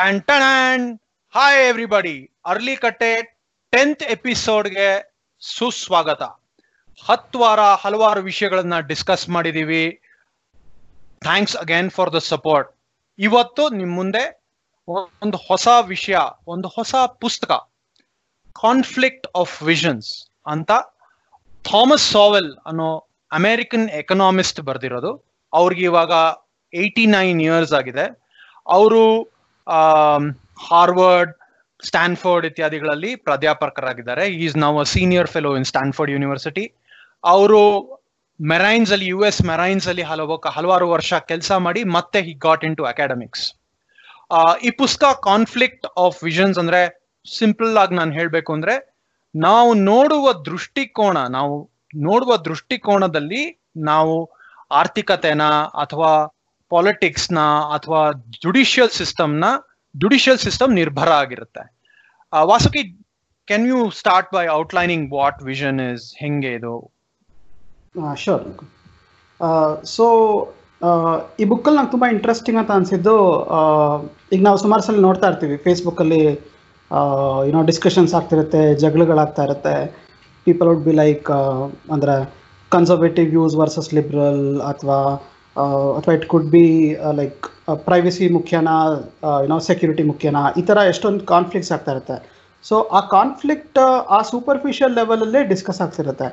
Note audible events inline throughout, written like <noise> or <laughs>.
Tan ಟಣ್ hi everybody ಅರ್ಲಿ ಕಟ್ಟೆ ಟೆಂತ್ ಎಪಿಸೋಡ್ಗೆ ಸುಸ್ವಾಗತ. ಹತ್ತು ವಾರ ಹಲವಾರು ವಿಷಯಗಳನ್ನ ಡಿಸ್ಕಸ್ ಮಾಡಿದೀವಿ. Thanks again for the support ಇವತ್ತು ನಿಮ್ ಮುಂದೆ ಒಂದು ಹೊಸ ವಿಷಯ, ಒಂದು ಹೊಸ ಪುಸ್ತಕ. ಕಾನ್ಫ್ಲಿಕ್ಟ್ ಆಫ್ ವಿಷನ್ಸ್ ಅಂತ ಥಾಮಸ್ ಸಾವೆಲ್ ಅನ್ನೋ ಅಮೆರಿಕನ್ ಎಕನಾಮಿಸ್ಟ್ ಬರ್ದಿರೋದು. ಅವ್ರಿಗೆ ಇವಾಗ ಏಯ್ಟಿ ನೈನ್ ಇಯರ್ಸ್ ಆಗಿದೆ. ಅವರು ಹಾರ್ವರ್ಡ್, ಸ್ಟ್ಯಾನ್ಫೋರ್ಡ್ ಇತ್ಯಾದಿಗಳಲ್ಲಿ ಪ್ರಾಧ್ಯಾಪಕರಾಗಿದ್ದಾರೆ. ಈಸ್ ನಾವು a senior fellow in Stanford University ಅವರು ಮೆರೈನ್ಸ್ ಅಲ್ಲಿ ಯು ಎಸ್ ಮೆರೈನ್ಸ್ ಅಲ್ಲಿ ಹಲವು ಹಲವಾರು ವರ್ಷ ಕೆಲಸ ಮಾಡಿ ಮತ್ತೆ he got into academics ಈ ಪುಸ್ತಕ ಕಾನ್ಫ್ಲಿಕ್ಟ್ ಆಫ್ ವಿಷನ್ಸ್ ಅಂದ್ರೆ ಸಿಂಪಲ್ ಆಗಿ ನಾನು ಹೇಳಬೇಕು ಅಂದ್ರೆ ನಾವು ನೋಡುವ ದೃಷ್ಟಿಕೋನ, ನಾವು ನೋಡುವ ದೃಷ್ಟಿಕೋನದಲ್ಲಿ ನಾವು ಆರ್ಥಿಕತೆನ ಅಥವಾ ಪಾಲಿಟಿಕ್ಸ್ನ ಅಥವಾ ಜುಡಿಷಿಯಲ್ ಸಿಸ್ಟಮ್ನ ಜುಡಿಷಿಯಲ್ ಸಿಸ್ಟಮ್ ನಿರ್ಭರ ಆಗಿರುತ್ತೆ. Vasuki can you start by outlining what vision is ಹೆಂಗೆ ಇದು? ಶೋರ್ ಸೊ ಈ ಬುಕ್ಕಲ್ಲಿ ನಂಗೆ ತುಂಬ ಇಂಟ್ರೆಸ್ಟಿಂಗ್ ಅಂತ ಅನಿಸಿದ್ದು ಈಗ ನಾವು ಸುಮಾರು ಸಲ ನೋಡ್ತಾ ಇರ್ತೀವಿ. ಫೇಸ್ಬುಕ್ಕಲ್ಲಿ ಏನೋ ಡಿಸ್ಕಷನ್ಸ್ ಆಗ್ತಿರುತ್ತೆ, ಜಗಳಗಳಾಗ್ತಾ ಇರುತ್ತೆ. ಪೀಪಲ್ ವುಡ್ ಬಿ ಲೈಕ್ ಅಂದರೆ ಕನ್ಸರ್ವೇಟಿವ್ ವ್ಯೂಸ್ ವರ್ಸಸ್ ಲಿಬ್ರಲ್ ಅಥವಾ ಅಥವಾ it could be like privacy ಮುಖ್ಯನಾ ಏನೋ ಸೆಕ್ಯೂರಿಟಿ ಮುಖ್ಯನಾ ಈ ಥರ ಎಷ್ಟೊಂದು ಕಾನ್ಫ್ಲಿಕ್ಟ್ಸ್ ಆಗ್ತಾ ಇರುತ್ತೆ. ಸೊ ಆ ಕಾನ್ಫ್ಲಿಕ್ಟ್ ಆ ಸೂಪರ್ಫಿಷಿಯಲ್ ಲೆವೆಲಲ್ಲೇ ಡಿಸ್ಕಸ್ ಆಗ್ತಿರುತ್ತೆ.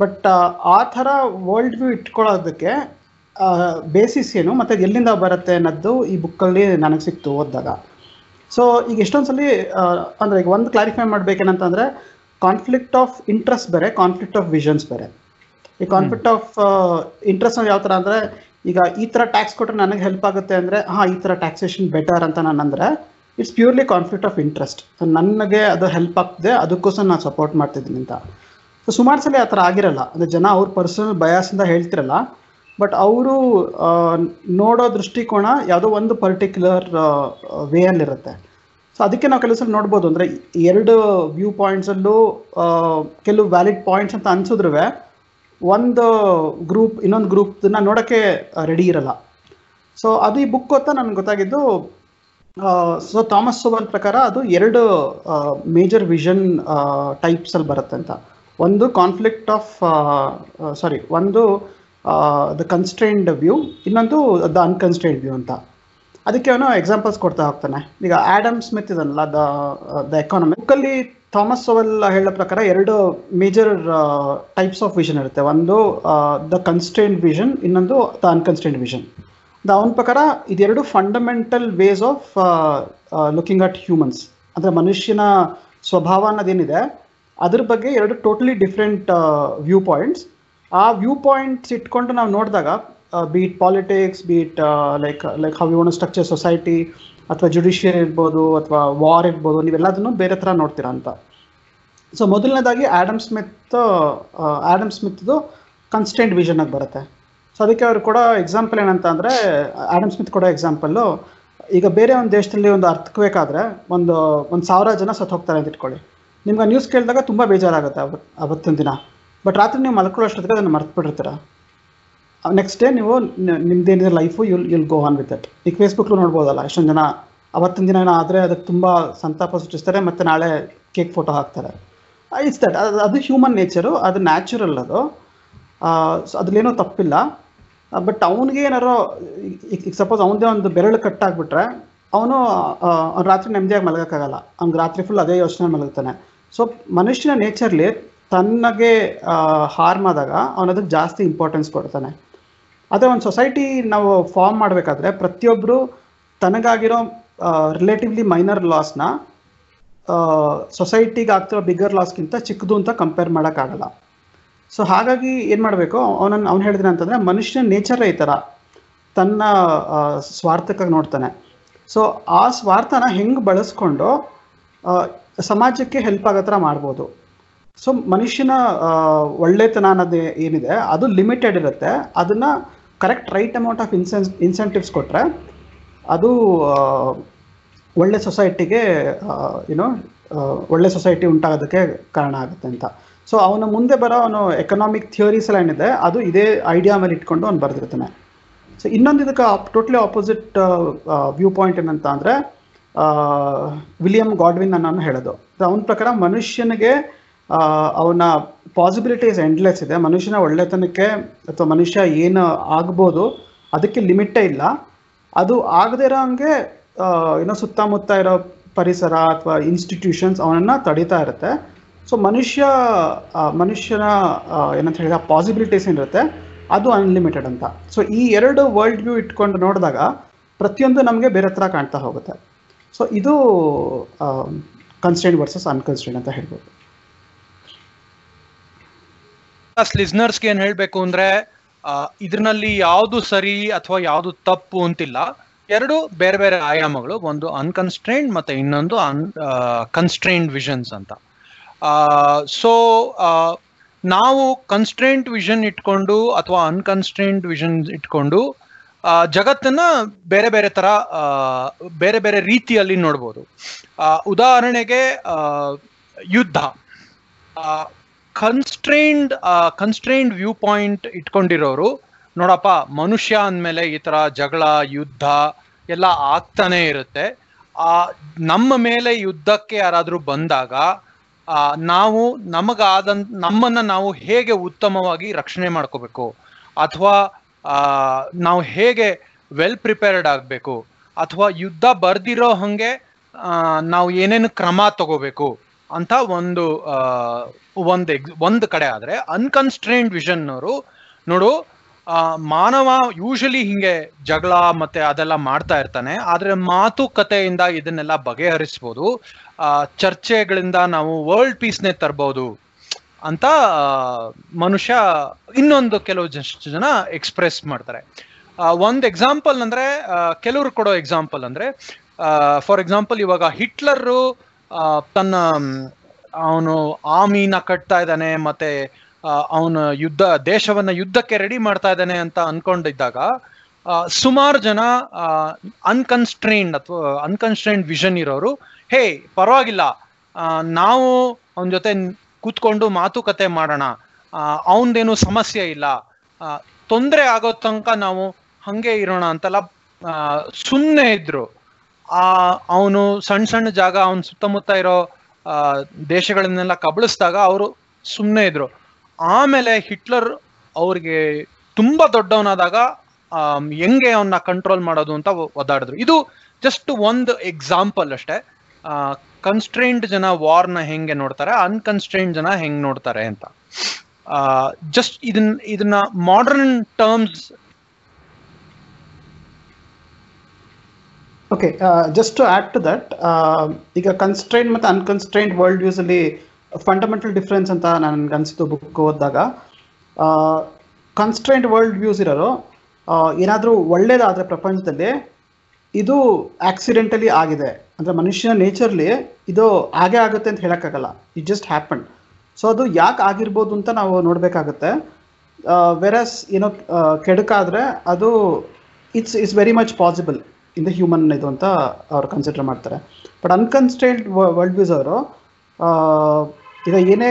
ಬಟ್ ಆ ಥರ ವರ್ಲ್ಡ್ ವ್ಯೂ ಇಟ್ಕೊಳ್ಳೋದಕ್ಕೆ ಬೇಸಿಸ್ ಏನು ಮತ್ತು ಎಲ್ಲಿಂದ ಬರುತ್ತೆ ಅನ್ನೋದು ಈ ಬುಕ್ಕಲ್ಲಿ ನನಗೆ ಸಿಕ್ತು ಓದಿದಾಗ. ಸೊ ಈಗ ಎಷ್ಟೊಂದು ಸಲ ಅಂದರೆ ಈಗ ಒಂದು ಕ್ಲಾರಿಫೈ ಮಾಡಬೇಕೇನಂತಂದರೆ ಕಾನ್ಫ್ಲಿಕ್ಟ್ ಆಫ್ ಇಂಟ್ರೆಸ್ಟ್ ಬೇರೆ ಕಾನ್ಫ್ಲಿಕ್ಟ್ ಆಫ್ ವಿಷನ್ಸ್ ಬೇರೆ. ಈ ಕಾನ್ಫ್ಲಿಕ್ಟ್ ಆಫ್ ಇಂಟ್ರೆಸ್ಟ್ ಯಾವ ಥರ ಅಂದರೆ ಈಗ ಈ ಥರ ಟ್ಯಾಕ್ಸ್ ಕೊಟ್ಟರೆ ನನಗೆ ಹೆಲ್ಪ್ ಆಗುತ್ತೆ ಅಂದರೆ, ಹಾಂ, ಈ ಥರ ಟ್ಯಾಕ್ಸೇಷನ್ ಬೆಟರ್ ಅಂತ ನಾನು ಅಂದರೆ it's purely conflict of interest ನನಗೆ ಅದು ಹೆಲ್ಪ್ ಆಗ್ತದೆ, ಅದಕ್ಕೋಸ್ಕರ ನಾನು ಸಪೋರ್ಟ್ ಮಾಡ್ತಿದ್ದೀನಿ ಅಂತ. ಸೊ ಸುಮಾರು ಸಲ ಆ ಥರ ಆಗಿರಲ್ಲ. ಅಂದರೆ ಜನ ಅವ್ರ ಪರ್ಸನಲ್ ಬಯಾಸಿಂದ ಹೇಳ್ತಿರಲ್ಲ ಬಟ್ ಅವರು ನೋಡೋ ದೃಷ್ಟಿಕೋನ ಯಾವುದೋ ಒಂದು ಪರ್ಟಿಕ್ಯುಲರ್ ವೇಯಲ್ಲಿರುತ್ತೆ ಸೊ ಅದಕ್ಕೆ ನಾವು ಕೆಲವು ಸಲ ನೋಡ್ಬೋದು. ಅಂದರೆ, ಎರಡು ವ್ಯೂ ಪಾಯಿಂಟ್ಸಲ್ಲೂ ಕೆಲವು ವ್ಯಾಲಿಡ್ ಪಾಯಿಂಟ್ಸ್ ಅಂತ ಅನ್ಸಿದ್ರು ಒಂದು ಗ್ರೂಪ್ ಇನ್ನೊಂದು ಗ್ರೂಪ್ನ ನೋಡೋಕ್ಕೆ ರೆಡಿ ಇರಲ್ಲ. ಸೊ ಅದು ಈ ಬುಕ್ ಗೊತ್ತ? ನನಗೆ ಗೊತ್ತಾಗಿದ್ದು ಸೊ ಥಾಮಸ್ ಸೋಬಲ್ ಪ್ರಕಾರ ಅದು ಎರಡು ಮೇಜರ್ ವಿಷನ್ ಟೈಪ್ಸಲ್ಲಿ ಬರುತ್ತೆ ಅಂತ. ಒಂದು ಕಾನ್ಫ್ಲಿಕ್ಟ್ ಆಫ್ ಸಾರಿ ಒಂದು ದ ಕನ್ಸ್ಟ್ರೈನ್ಡ್ ವ್ಯೂ ಇನ್ನೊಂದು ದ ಅನ್ಕನ್ಸ್ಟ್ರೈನ್ಡ್ ವ್ಯೂ ಅಂತ. ಅದಕ್ಕೆ ಅವನು ಎಕ್ಸಾಂಪಲ್ಸ್ ಕೊಡ್ತಾ ಹೋಗ್ತಾನೆ. ಈಗ ಆಡಮ್ ಸ್ಮಿತ್ ಇದನ್ನಲ್ಲ ದ ದ ಎಕಾನಮಿ ಬುಕ್ಕಲ್ಲಿ ಥಾಮಸ್ ಸೋವೆಲ್ ಹೇಳೋ ಪ್ರಕಾರ ಎರಡು ಮೇಜರ್ ಟೈಪ್ಸ್ ಆಫ್ ವಿಷನ್ ಇರುತ್ತೆ. ಒಂದು ದ ಕನ್ಸ್ಟೆಂಟ್ ವಿಷನ್ ಇನ್ನೊಂದು ದ ಅನ್ಕನ್ಸ್ಟೆಂಟ್ ವಿಷನ್ ದ ಅವನ ಪ್ರಕಾರ ಇದೆರಡು fundamental ways of looking at humans ಅಂದರೆ ಮನುಷ್ಯನ ಸ್ವಭಾವ ಅನ್ನೋದೇನಿದೆ, ಅದ್ರ ಬಗ್ಗೆ ಎರಡು ಟೋಟಲಿ ಡಿಫ್ರೆಂಟ್ ವ್ಯೂ ಪಾಯಿಂಟ್ಸ್ ಆ ವ್ಯೂ ಪಾಯಿಂಟ್ಸ್ ಇಟ್ಕೊಂಡು ನಾವು ನೋಡಿದಾಗ be it politics be it like like how you want structure society ಅಥವಾ ಜುಡಿಷಿಯರಿ ಇರ್ಬೋದು, ಅಥವಾ ವಾರ್ ಇರ್ಬೋದು, ನೀವೆಲ್ಲದನ್ನು ಬೇರೆ ಥರ ನೋಡ್ತೀರಾ ಅಂತ. ಸೊ ಮೊದಲನೇದಾಗಿ ಆ್ಯಡಮ್ ಸ್ಮಿತ್ ಆ್ಯಡಮ್ ಸ್ಮಿತ್ದು ಕನ್ಸ್ಟೆಂಟ್ ಆಗಿ ಬರುತ್ತೆ. ಸೊ ಅದಕ್ಕೆ ಅವ್ರು ಕೂಡ ಎಕ್ಸಾಂಪಲ್ ಏನಂತ ಅಂದರೆ ಆ್ಯಡಮ್ ಸ್ಮಿತ್ ಕೂಡ ಎಕ್ಸಾಂಪಲ್ಲು ಈಗ ಬೇರೆ ಒಂದು ದೇಶದಲ್ಲಿ ಒಂದು ಅರ್ಥಕ್ಬೇಕಾದ್ರೆ ಒಂದು ಒಂದು ಸಾವಿರ ಜನ ಸತ್ತು ಹೋಗ್ತಾರೆ ಅಂತ ಇಟ್ಕೊಳ್ಳಿ. ನಿಮ್ಗೆ ನ್ಯೂಸ್ ಕೇಳಿದಾಗ ತುಂಬ ಬೇಜಾರಾಗುತ್ತೆ ಅವತ್ತು ಅವತ್ತಿನ ದಿನ. ಬಟ್ ರಾತ್ರಿ ನೀವು ಮಲ್ಕೊಳ್ಳೋ ಅಷ್ಟೊತ್ತಿಗೆ ಅದನ್ನು ಮರ್ತು ಬಿಟ್ಟಿರ್ತೀರ ನೆಕ್ಸ್ಟ್ ಡೇ ನೀವು ನಿಮ್ದೇನಿದೆ life you'll you'll go on with it ಈಗ ಫೇಸ್ಬುಕ್ಲು ನೋಡ್ಬೋದಲ್ಲ, ಎಷ್ಟೊಂದು ಜನ ಅವತ್ತಿನ ದಿನ ಏನೋ ಆದರೆ ಅದಕ್ಕೆ ತುಂಬ ಸಂತಾಪ ಸೃಷ್ಟಿಸ್ತಾರೆ, ಮತ್ತು ನಾಳೆ ಕೇಕ್ ಫೋಟೋ ಹಾಕ್ತಾರೆ. ಇಟ್ಸ್ ದಟ್ ಅದು ಅದು ಹ್ಯೂಮನ್ ನೇಚರು ಅದು ನ್ಯಾಚುರಲ್ ಅದು. ಅದ್ರಲ್ಲೇನೂ ತಪ್ಪಿಲ್ಲ. ಬಟ್ ಅವನಿಗೆ ಏನಾರೋ ಈಗ ಸಪೋಸ್ ಅವನದೇ ಒಂದು ಬೆರಳು ಕಟ್ಟಾಗ್ಬಿಟ್ರೆ ಅವನು ಅವ್ನು ರಾತ್ರಿ ನೆಮ್ಮದಿಯಾಗಿ ಮಲಗೋಕ್ಕಾಗಲ್ಲ. ಅವ್ನಿಗೆ ರಾತ್ರಿ ಫುಲ್ ಅದೇ ಯೋಚನೆ ಮಲಗ್ತಾನೆ. ಸೊ ಮನುಷ್ಯನ ನೇಚರ್ಲಿ ತನ್ನಗೆ ಹಾರ್ಮ್ ಆದಾಗ ಅವನದಕ್ಕೆ ಜಾಸ್ತಿ ಇಂಪಾರ್ಟೆನ್ಸ್ ಕೊಡ್ತಾನೆ. ಅದೇ ಒಂದು ಸೊಸೈಟಿ ನಾವು ಫಾರ್ಮ್ ಮಾಡಬೇಕಾದ್ರೆ ಪ್ರತಿಯೊಬ್ಬರು ತನಗಾಗಿರೋ ರಿಲೇಟಿವ್ಲಿ ಮೈನರ್ ಲಾಸ್ನ ಸೊಸೈಟಿಗೆ ಆಗ್ತಿರೋ ಬಿಗ್ಗರ್ ಲಾಸ್ಗಿಂತ ಚಿಕ್ಕದು ಅಂತ ಕಂಪೇರ್ ಮಾಡೋಕ್ಕಾಗಲ್ಲ. ಸೊ ಹಾಗಾಗಿ ಏನು ಮಾಡಬೇಕು? ಅವನನ್ನು ಅವ್ನು ಹೇಳಿದ್ರೆ ಅಂತಂದರೆ ಮನುಷ್ಯನ ನೇಚರೇ ಈ ಥರ ತನ್ನ ಸ್ವಾರ್ಥಕ್ಕಾಗಿ ನೋಡ್ತಾನೆ. ಸೊ ಆ ಸ್ವಾರ್ಥನ ಹೆಂಗೆ ಬಳಸ್ಕೊಂಡು ಸಮಾಜಕ್ಕೆ ಹೆಲ್ಪ್ ಆಗೋ ಥರ ಮಾಡ್ಬೋದು. ಸೊ ಮನುಷ್ಯನ ಒಳ್ಳೆತನ ಅನ್ನೋದು ಏನಿದೆ, ಅದು ಲಿಮಿಟೆಡ್ ಇರುತ್ತೆ. ಅದನ್ನು correct right amount of incen incentives ಕೊಟ್ಟರೆ ಅದು ಒಳ್ಳೆ ಸೊಸೈಟಿಗೆ ಏನೋ ಒಳ್ಳೆ ಸೊಸೈಟಿ ಉಂಟಾಗೋದಕ್ಕೆ ಕಾರಣ ಆಗುತ್ತೆ ಅಂತ. ಸೊ ಅವನ ಮುಂದೆ ಬರೋ ಅವನು ಎಕನಾಮಿಕ್ ಥಿಯರೀಸ್ ಎಲ್ಲ ಏನಿದೆ, ಅದು ಇದೇ ಐಡಿಯಾ ಮೇಲೆ ಇಟ್ಕೊಂಡು ಅವ್ನು ಬರೆದಿರ್ತಾನೆ. ಸೊ ಇನ್ನೊಂದು ಇದಕ್ಕೆ ಟೋಟ್ಲಿ ಆಪೋಸಿಟ್ ವ್ಯೂ ಪಾಯಿಂಟ್ ಏನಂತ ಅಂದರೆ ವಿಲಿಯಂ ಗಾಡ್ವಿನ್ ಅನ್ನೋನು ಹೇಳೋದು. ಅವನ ಪ್ರಕಾರ ಮನುಷ್ಯನಿಗೆ ಅವನ ಪಾಸಿಬಿಲಿಟೀಸ್ ಎಂಡ್ಲೆಸ್ ಇದೆ. ಮನುಷ್ಯನ ಒಳ್ಳೆತನಕ್ಕೆ ಅಥವಾ ಮನುಷ್ಯ ಏನು ಆಗ್ಬೋದು ಅದಕ್ಕೆ ಲಿಮಿಟೇ ಇಲ್ಲ. ಅದು ಆಗದೇ ಇರೋ ಹಂಗೆ ಏನೋ ಸುತ್ತಮುತ್ತ ಇರೋ ಪರಿಸರ ಅಥವಾ ಇನ್ಸ್ಟಿಟ್ಯೂಷನ್ಸ್ ಅವನನ್ನು ತಡೀತಾ ಇರುತ್ತೆ. ಸೊ ಮನುಷ್ಯ ಮನುಷ್ಯನ ಏನಂತ ಹೇಳಿದ್ರೆ ಪಾಸಿಬಿಲಿಟೀಸ್ ಏನಿರುತ್ತೆ, ಅದು ಅನ್ಲಿಮಿಟೆಡ್ ಅಂತ. ಸೊ ಈ ಎರಡು ವರ್ಲ್ಡ್ ವ್ಯೂ ಇಟ್ಕೊಂಡು ನೋಡಿದಾಗ ಪ್ರತಿಯೊಂದು ನಮಗೆ ಬೇರೆ ಥರ ಕಾಣ್ತಾ ಹೋಗುತ್ತೆ. ಸೊ ಇದು ಕನ್ಸ್ಟೆಂಟ್ ವರ್ಸಸ್ ಅನ್ಕನ್ಸ್ಟೆಂಟ್ ಅಂತ ಹೇಳ್ಬೋದು. ಲಿಸ್ನರ್ಸ್ಗೆ ಏನ್ ಹೇಳ್ಬೇಕು ಅಂದ್ರೆ ಇದರಲ್ಲಿ ಯಾವ್ದು ಸರಿ ಅಥವಾ ಯಾವುದು ತಪ್ಪು ಅಂತಿಲ್ಲ. ಎರಡು ಬೇರೆ ಬೇರೆ ಆಯಾಮಗಳು, ಒಂದು ಅನ್ಕನ್ಸ್ಟ್ರೈನ್ಡ್ ಮತ್ತೆ ಇನ್ನೊಂದು ಅನ್ ಕನ್ಸ್ಟ್ರೈನ್ಡ್ ವಿಷನ್ಸ್ ಅಂತ. ಸೊ ನಾವು ಕನ್ಸ್ಟ್ರೈಂಟ್ ವಿಷನ್ ಇಟ್ಕೊಂಡು ಅಥವಾ ಅನ್ಕನ್ಸ್ಟ್ರೈಂಟ್ ವಿಷನ್ ಇಟ್ಕೊಂಡು ಜಗತ್ತನ್ನ ಬೇರೆ ಬೇರೆ ತರ ಬೇರೆ ಬೇರೆ ರೀತಿಯಲ್ಲಿ ನೋಡ್ಬೋದು. ಉದಾಹರಣೆಗೆ ಯುದ್ಧ. ಕನ್ಸ್ಟ್ರೈನ್ಡ್ ಕನ್ಸ್ಟ್ರೈನ್ಡ್ ವ್ಯೂ ಪಾಯಿಂಟ್ ಇಟ್ಕೊಂಡಿರೋರು, ನೋಡಪ್ಪ, ಮನುಷ್ಯ ಅಂದಮೇಲೆ ಈ ಥರ ಜಗಳ, ಯುದ್ಧ ಎಲ್ಲ ಆಗ್ತಾನೆ ಇರುತ್ತೆ. ಆ, ನಮ್ಮ ಮೇಲೆ ಯುದ್ಧಕ್ಕೆ ಯಾರಾದರೂ ಬಂದಾಗ ನಾವು ನಮಗಾದ ನಮ್ಮನ್ನು ನಾವು ಹೇಗೆ ಉತ್ತಮವಾಗಿ ರಕ್ಷಣೆ ಮಾಡ್ಕೋಬೇಕು? ಅಥವಾ ನಾವು ಹೇಗೆ ವೆಲ್ ಪ್ರಿಪೇರ್ಡ್ ಆಗಬೇಕು? ಅಥವಾ ಯುದ್ಧ ಬರ್ದಿರೋ ಹಾಗೆ ನಾವು ಏನೇನು ಕ್ರಮ ತಗೋಬೇಕು? ಅಂತ ಒಂದು ಒಂದು ಎಕ್ಸ್ ಒಂದು ಕಡೆ ಆದರೆ ಅನ್ಕನ್ಸ್ಟ್ರೈನ್ಡ್ ವಿಷನ್ ಅವರು ನೋಡು ಮಾನವ ಯೂಶಲಿ ಹಿಂಗೆ ಜಗಳ ಮತ್ತೆ ಅದೆಲ್ಲ ಮಾಡ್ತಾ ಇರ್ತಾನೆ, ಆದ್ರೆ ಮಾತುಕತೆಯಿಂದ ಇದನ್ನೆಲ್ಲ ಬಗೆಹರಿಸ್ಬೋದು ಚರ್ಚೆಗಳಿಂದ ನಾವು ವರ್ಲ್ಡ್ ಪೀಸ್ನೇ ತರ್ಬೋದು ಅಂತ ಮನುಷ್ಯ ಇನ್ನೊಂದು ಕೆಲವು ಜನ ಎಕ್ಸ್ಪ್ರೆಸ್ ಮಾಡ್ತಾರೆ. ಒಂದು ಎಕ್ಸಾಂಪಲ್ ಅಂದ್ರೆ ಕೆಲವರು ಕೆಲವ್ರು ಕೊಡೋ ಎಕ್ಸಾಂಪಲ್ ಅಂದ್ರೆ ಫಾರ್ ಎಕ್ಸಾಂಪಲ್ ಇವಾಗ ಹಿಟ್ಲರು ತನ್ನ ಅವನು ಆಮೀನ ಕಟ್ತಾ ಇದ್ದಾನೆ, ಮತ್ತೆ ಅವನ ಯುದ್ಧ, ದೇಶವನ್ನ ಯುದ್ಧಕ್ಕೆ ರೆಡಿ ಮಾಡ್ತಾ ಇದ್ದಾನೆ ಅಂತ ಅನ್ಕೊಂಡಿದ್ದಾಗ ಸುಮಾರು ಜನ ಅನ್ಕನ್ಸ್ಟ್ರೈನ್ಡ್ ಅಥವಾ ಅನ್ಕನ್ಸ್ಟ್ರೈನ್ಡ್ ವಿಷನ್ ಇರೋರು, ಹೇ, ಪರವಾಗಿಲ್ಲ ನಾವು ಅವನ ಜೊತೆ ಕೂತ್ಕೊಂಡು ಮಾತುಕತೆ ಮಾಡೋಣ ಅವನದೇನು ಸಮಸ್ಯೆ ಇಲ್ಲ ತೊಂದರೆ ಆಗೋ ತನಕ ನಾವು ಹಂಗೆ ಇರೋಣ ಅಂತೆಲ್ಲ ಸುಮ್ಮನೆ ಇದ್ರು. ಆ, ಅವನು ಸಣ್ಣ ಸಣ್ಣ ಜಾಗ, ಅವನ ಸುತ್ತಮುತ್ತ ಇರೋ ದೇಶಗಳನ್ನೆಲ್ಲ ಕಬಳಿಸಿದಾಗ ಅವರು ಸುಮ್ಮನೆ ಇದ್ರು. ಆಮೇಲೆ ಹಿಟ್ಲರ್ ಅವ್ರಿಗೆ ತುಂಬಾ ದೊಡ್ಡವನಾದಾಗ ಹೆಂಗೆ ಅವನ್ನ ಕಂಟ್ರೋಲ್ ಮಾಡೋದು ಅಂತ ಒದ್ದಾಡಿದ್ರು. ಇದು ಜಸ್ಟ್ ಒಂದು ಎಕ್ಸಾಂಪಲ್ ಅಷ್ಟೇ. ಕನ್ಸ್ಟ್ರೈನ್ಡ್ ಜನ ವಾರ್ನ ಹೆಂಗೆ ನೋಡ್ತಾರೆ ಅನ್ಕನ್ಸ್ಟ್ರೈನ್ಡ್ ಜನ ಹೆಂಗ್ ನೋಡ್ತಾರೆ ಅಂತ. ಜಸ್ಟ್ ಇದನ್ನ ಇದನ್ನ modern terms okay just to add to that ಈಗ ಕನ್ಸ್ಟ್ರೈಂಟ್ ಮತ್ತು ಅನ್ಕನ್ಸ್ಟ್ರೈಂಟ್ ವರ್ಲ್ಡ್ ವ್ಯೂಸಲ್ಲಿ ಫಂಡಮೆಂಟಲ್ ಡಿಫ್ರೆನ್ಸ್ ಅಂತ ನನಗೆ ಅನಿಸಿತು ಬುಕ್ ಓದಿದಾಗ ಕನ್ಸ್ಟ್ರೈಂಟ್ ವರ್ಲ್ಡ್ ವ್ಯೂಸ್ ಇರೋರು ಏನಾದರೂ ಒಳ್ಳೇದಾದರೆ ಪ್ರಪಂಚದಲ್ಲಿ, ಇದು ಆಕ್ಸಿಡೆಂಟಲಿ ಆಗಿದೆ. ಅಂದರೆ ಮನುಷ್ಯನ ನೇಚರ್ಲಿ ಇದು ಹಾಗೆ ಆಗುತ್ತೆ ಅಂತ ಹೇಳೋಕ್ಕಾಗಲ್ಲ. ಇಟ್ ಜಸ್ಟ್ ಹ್ಯಾಪನ್ ಸೊ ಅದು ಯಾಕೆ ಆಗಿರ್ಬೋದು ಅಂತ ನಾವು ನೋಡಬೇಕಾಗುತ್ತೆ. ವೆರಸ್ ಏನೋ ಕೆಡುಕಾದರೆ ಅದು it's it's very much possible in the human ಇದು ಅಂತ ಅವ್ರು ಕನ್ಸಿಡರ್ ಮಾಡ್ತಾರೆ. ಬಟ್ ಅನ್ಕನ್ಸ್ಟೈಲ್ಡ್ ವರ್ಲ್ಡ್ ವ್ಯೂಸ್ ಅವರು ಈಗ ಏನೇ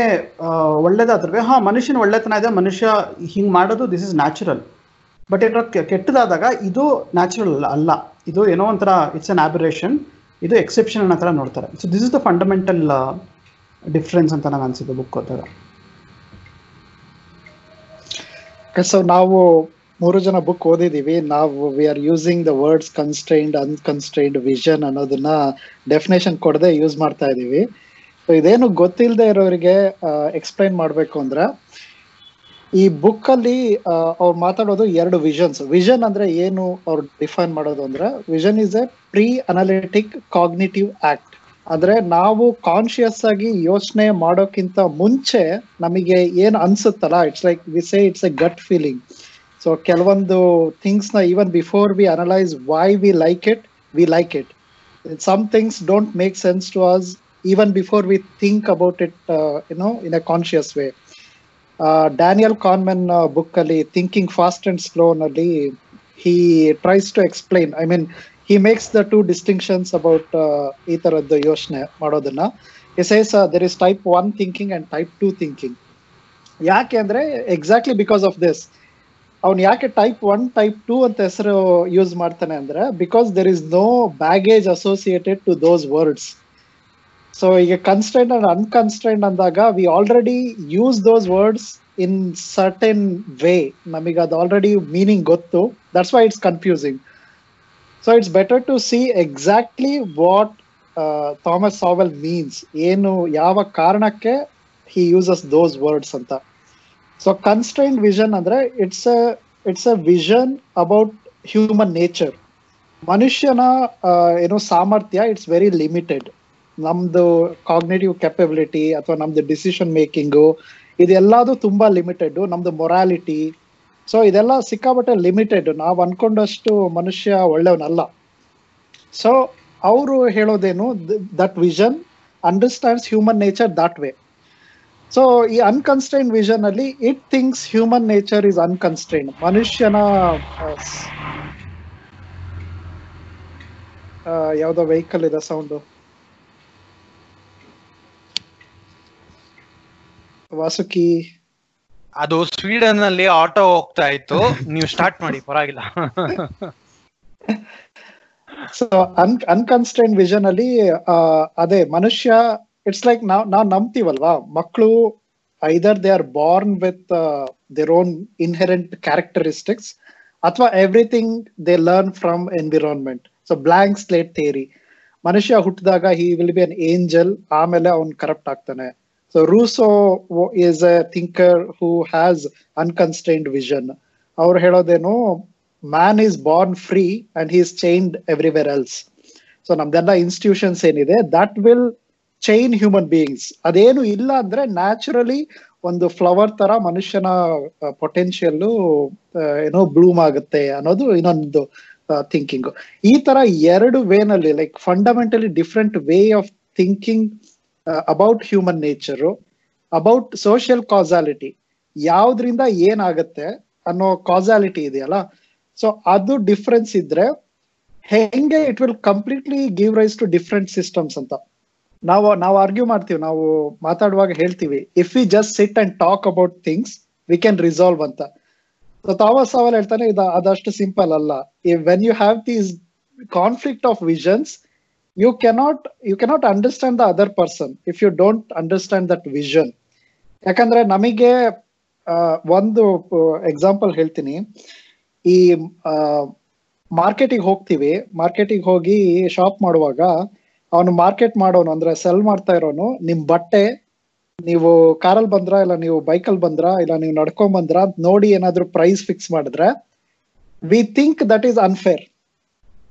ಒಳ್ಳೇದಾದ್ರೆ ಹಾಂ, ಮನುಷ್ಯನ ಒಳ್ಳೆತನ ಇದೆ, ಮನುಷ್ಯ ಹಿಂಗೆ ಮಾಡೋದು ದಿಸ್ ಇಸ್ ನ್ಯಾಚುರಲ್ ಬಟ್ ಏನೋ ಕೆ- ಕೆಟ್ಟದಾದಾಗ ಇದು ನ್ಯಾಚುರಲ್ ಅಲ್ಲ ಇದು ಏನೋ ಒಂಥರ ಇಟ್ಸ್ ಅನ್ ಆಬಿರೇಷನ್ ಇದು ಎಕ್ಸೆಪ್ಷನ್ ಅನ್ನೋ ಥರ ನೋಡ್ತಾರೆ. So this is the fundamental difference ಅಂತ ನಂಗೆ ಅನ್ಸಿದ್ದು ಬುಕ್ ಓದಾಗ ಸೊ ನಾವು ಮೂರು ಜನ ಬುಕ್ ಓದಿದೀವಿ. ನಾವು we are using the words constrained unconstrained vision ಅನ್ನೋದನ್ನ ಡೆಫಿನೇಷನ್ ಕೊಡದೆ ಯೂಸ್ ಮಾಡ್ತಾ ಇದೀವಿ. ಸೊ ಇದೇನು ಗೊತ್ತಿಲ್ಲದೆ ಇರೋರಿಗೆ ಎಕ್ಸ್ಪ್ಲೈನ್ ಮಾಡಬೇಕು ಅಂದ್ರೆ, ಈ ಬುಕ್ ಅಲ್ಲಿ ಅವ್ರು ಮಾತಾಡೋದು ಎರಡು ವಿಷನ್ಸ್ ವಿಷನ್ ಅಂದ್ರೆ ಏನು, ಅವ್ರು ಡಿಫೈನ್ ಮಾಡೋದು ಅಂದ್ರೆ vision is a pre analytic cognitive act ಅಂದ್ರೆ ನಾವು ಕಾನ್ಶಿಯಸ್ ಆಗಿ ಯೋಚನೆ ಮಾಡೋಕ್ಕಿಂತ ಮುಂಚೆ ನಮಗೆ ಏನ್ ಅನ್ಸುತ್ತಲ್ಲ it's like we say it's a gut feeling so ಕೆಲವೊಂದು ಥಿಂಗ್ಸ್ನ even before we analyse why we like it we like it some things don't make sense to us even before we think about it you know in a conscious way Daniel Kahneman book ಅಲ್ಲಿ thinking fast and slow ನಲ್ಲಿ he tries to explain I mean he makes the two distinctions about ಈ ತರದ್ದು ಯೋಚನೆ ಮಾಡೋದನ್ನ. Yes there is type one thinking and type two thinking ಯಾಕೆ ಅಂದ್ರೆ exactly because of this ಅವ್ನು ಯಾಕೆ ಟೈಪ್ ಒನ್ ಟೈಪ್ ಟೂ ಅಂತ ಹೆಸರು ಯೂಸ್ ಮಾಡ್ತಾನೆ ಅಂದ್ರೆ because there is no baggage associated to those words so ಈಗ ಕನ್ಸ್ಟೆಂಟ್ ಅಂಡ್ ಅನ್ಕನ್ಸ್ಟೆಂಟ್ ಅಂದಾಗ we already use those words in certain way ನಮಗೆ ಅದು ಆಲ್ರೆಡಿ ಮೀನಿಂಗ್ ಗೊತ್ತು. That's why it's confusing so it's better to see exactly what Thomas Sowell means ಏನು, ಯಾವ ಕಾರಣಕ್ಕೆ he uses those words ಅಂತ. So constrain vision ಅಂದ್ರೆ it's it's a vision about human nature ಮನುಷ್ಯನ ಏನು ಸಾಮರ್ಥ್ಯ ಇಟ್ಸ್ ವೆರಿ ಲಿಮಿಟೆಡ್ ನಮ್ದು cognitive capability ಅಥವಾ ನಮ್ದು ಡಿಸಿಷನ್ ಮೇಕಿಂಗು ಇದೆಲ್ಲದು ತುಂಬಾ ಲಿಮಿಟೆಡ್ ನಮ್ದು ಮೊರಾಲಿಟಿ ಸೊ ಇದೆಲ್ಲ ಸಿಕ್ಕಾಪಟ್ಟೆ ಲಿಮಿಟೆಡ್ ನಾವು ಅನ್ಕೊಂಡಷ್ಟು ಮನುಷ್ಯ ಒಳ್ಳೆಯವನಲ್ಲ ಸೊ ಅವರು ಹೇಳೋದೇನು that vision understands human nature that way so ಈ ಅನ್ಕನ್ಸ್ಟೈನ್ ವಿಷನ್ ಅಲ್ಲಿ it thinks human nature is unconstrained ಮನುಷ್ಯನ ಯಾವ್ದೋ ವೆಹಿಕಲ್ ಇದೆ ಸೌಂಡು ವಾಸುಕಿ. ಅದು ಸ್ವೀಡನ್ನಲ್ಲಿ ಆಟೋ ಹೋಗ್ತಾ ಇತ್ತು. ನೀವು ಸ್ಟಾರ್ಟ್ ಮಾಡಿ ಪರವಾಗಿಲ್ಲ. ಸೊ ಅನ್ ಅನ್ಕನ್ಸ್ಟೈನ್ ವಿಷನ್ ಅಲ್ಲಿ ಅದೇ ಮನುಷ್ಯ ಇಟ್ಸ್ ಲೈಕ್ ನಾವ್ ನಾವ್ ನಂಬ್ತೀವಲ್ವಾ? ಮಕ್ಕಳು either they are born with their own inherent characteristics ಅಥವಾ everything they learn from environment so blank slate theory ಮನುಷ್ಯ ಹುಟ್ಟಿದಾಗ he will be an angel ಆಮೇಲೆ ಅವ್ನ್ ಕರಪ್ಟ್ ಆಗ್ತಾನೆ. So Rousseau is a thinker who has unconstrained vision ಅವ್ರು ಹೇಳೋದೇನು man is born free and he is chained everywhere else so ನಮ್ದೆಲ್ಲ institutions ಏನಿದೆ that will chain human beings ಅದೇನು ಇಲ್ಲ ಅಂದ್ರೆ ನ್ಯಾಚುರಲಿ ಒಂದು ಫ್ಲವರ್ ತರ ಮನುಷ್ಯನ ಪೊಟೆನ್ಶಿಯಲ್ ಏನೋ ಬ್ಲೂಮ್ ಆಗುತ್ತೆ ಅನ್ನೋದು ಇನ್ನೊಂದು ಥಿಂಕಿಂಗ್ ಈ ತರ ಎರಡು ವೇನಲ್ಲಿ like fundamentally different way of thinking about human nature about social causality ಯಾವ್ದ್ರಿಂದ ಏನಾಗುತ್ತೆ ಅನ್ನೋ ಕಾಸಾಲಿಟಿ ಇದೆಯಲ್ಲ? ಸೊ ಅದು ಡಿಫ್ರೆನ್ಸ್ ಇದ್ರೆ ಹೆಂಗೆ it will completely give rise to different systems ಅಂತ. ನಾವು ನಾವು ಆರ್ಗ್ಯೂ ಮಾಡ್ತೀವಿ, ನಾವು ಮಾತಾಡುವಾಗ ಹೇಳ್ತೀವಿ if we just sit and talk about things we can resolve ಅಂತ. ಸೊ ಅವಲ್ ಹೇಳ್ತಾನೆ, ಇದು ಅದಷ್ಟು ಸಿಂಪಲ್ ಅಲ್ಲ. When you have these conflict of visions you cannot you cannot understand the other person if you don't understand that vision ಯಾಕಂದ್ರೆ ನಮಗೆ ಒಂದು example ಹೇಳ್ತೀನಿ. ಈ ಮಾರ್ಕೆಟಿಗೆ ಹೋಗ್ತೀವಿ ಮಾರ್ಕೆಟಿಗೆ ಹೋಗಿ ಶಾಪ್ ಮಾಡುವಾಗ ಅವನು ಮಾರ್ಕೆಟ್ ಮಾಡೋನು, ಅಂದ್ರೆ ಸೆಲ್ ಮಾಡ್ತಾ ಇರೋನು, ನಿಮ್ ಬಟ್ಟೆ, ನೀವು ಕಾರಲ್ಲಿ ಬಂದ್ರ, ಇಲ್ಲ ನೀವು ಬೈಕಲ್ಲಿ ಬಂದ್ರ, ಇಲ್ಲ ನೀವು ನಡ್ಕೊಂಡ್ ಬಂದ್ರ ನೋಡಿ ಏನಾದ್ರು ಪ್ರೈಸ್ ಫಿಕ್ಸ್ ಮಾಡಿದ್ರೆ we think that is unfair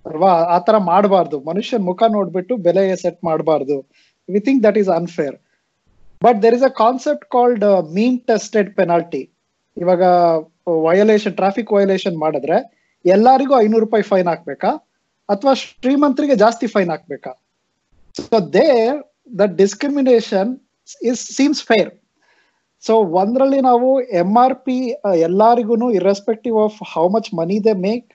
ಅಲ್ವಾ? ಆತರ ಮಾಡಬಾರ್ದು. ಮನುಷ್ಯನ್ ಮುಖ ನೋಡ್ಬಿಟ್ಟು ಬೆಲೆ ಸೆಟ್ ಮಾಡಬಾರ್ದು. We think that is unfair but there is a concept called mean tested penalty ಇವಾಗ ವಯೋಲೇಷನ್ ಟ್ರಾಫಿಕ್ ವಯೋಲೇಷನ್ ಮಾಡಿದ್ರೆ, ಎಲ್ಲರಿಗೂ ಐನೂರು ರೂಪಾಯಿ ಫೈನ್ ಹಾಕ್ಬೇಕಾ? ಅಥವಾ ಶ್ರೀಮಂತರಿಗೆ ಜಾಸ್ತಿ ಫೈನ್ ಹಾಕ್ಬೇಕಾ? So there, the discrimination is seems fair so ಒಂದ್ರಲ್ಲಿ ನಾವು ಎಂ ಆರ್ ಪಿ ಎಲ್ಲರಿಗೂ irrespective of how much money they make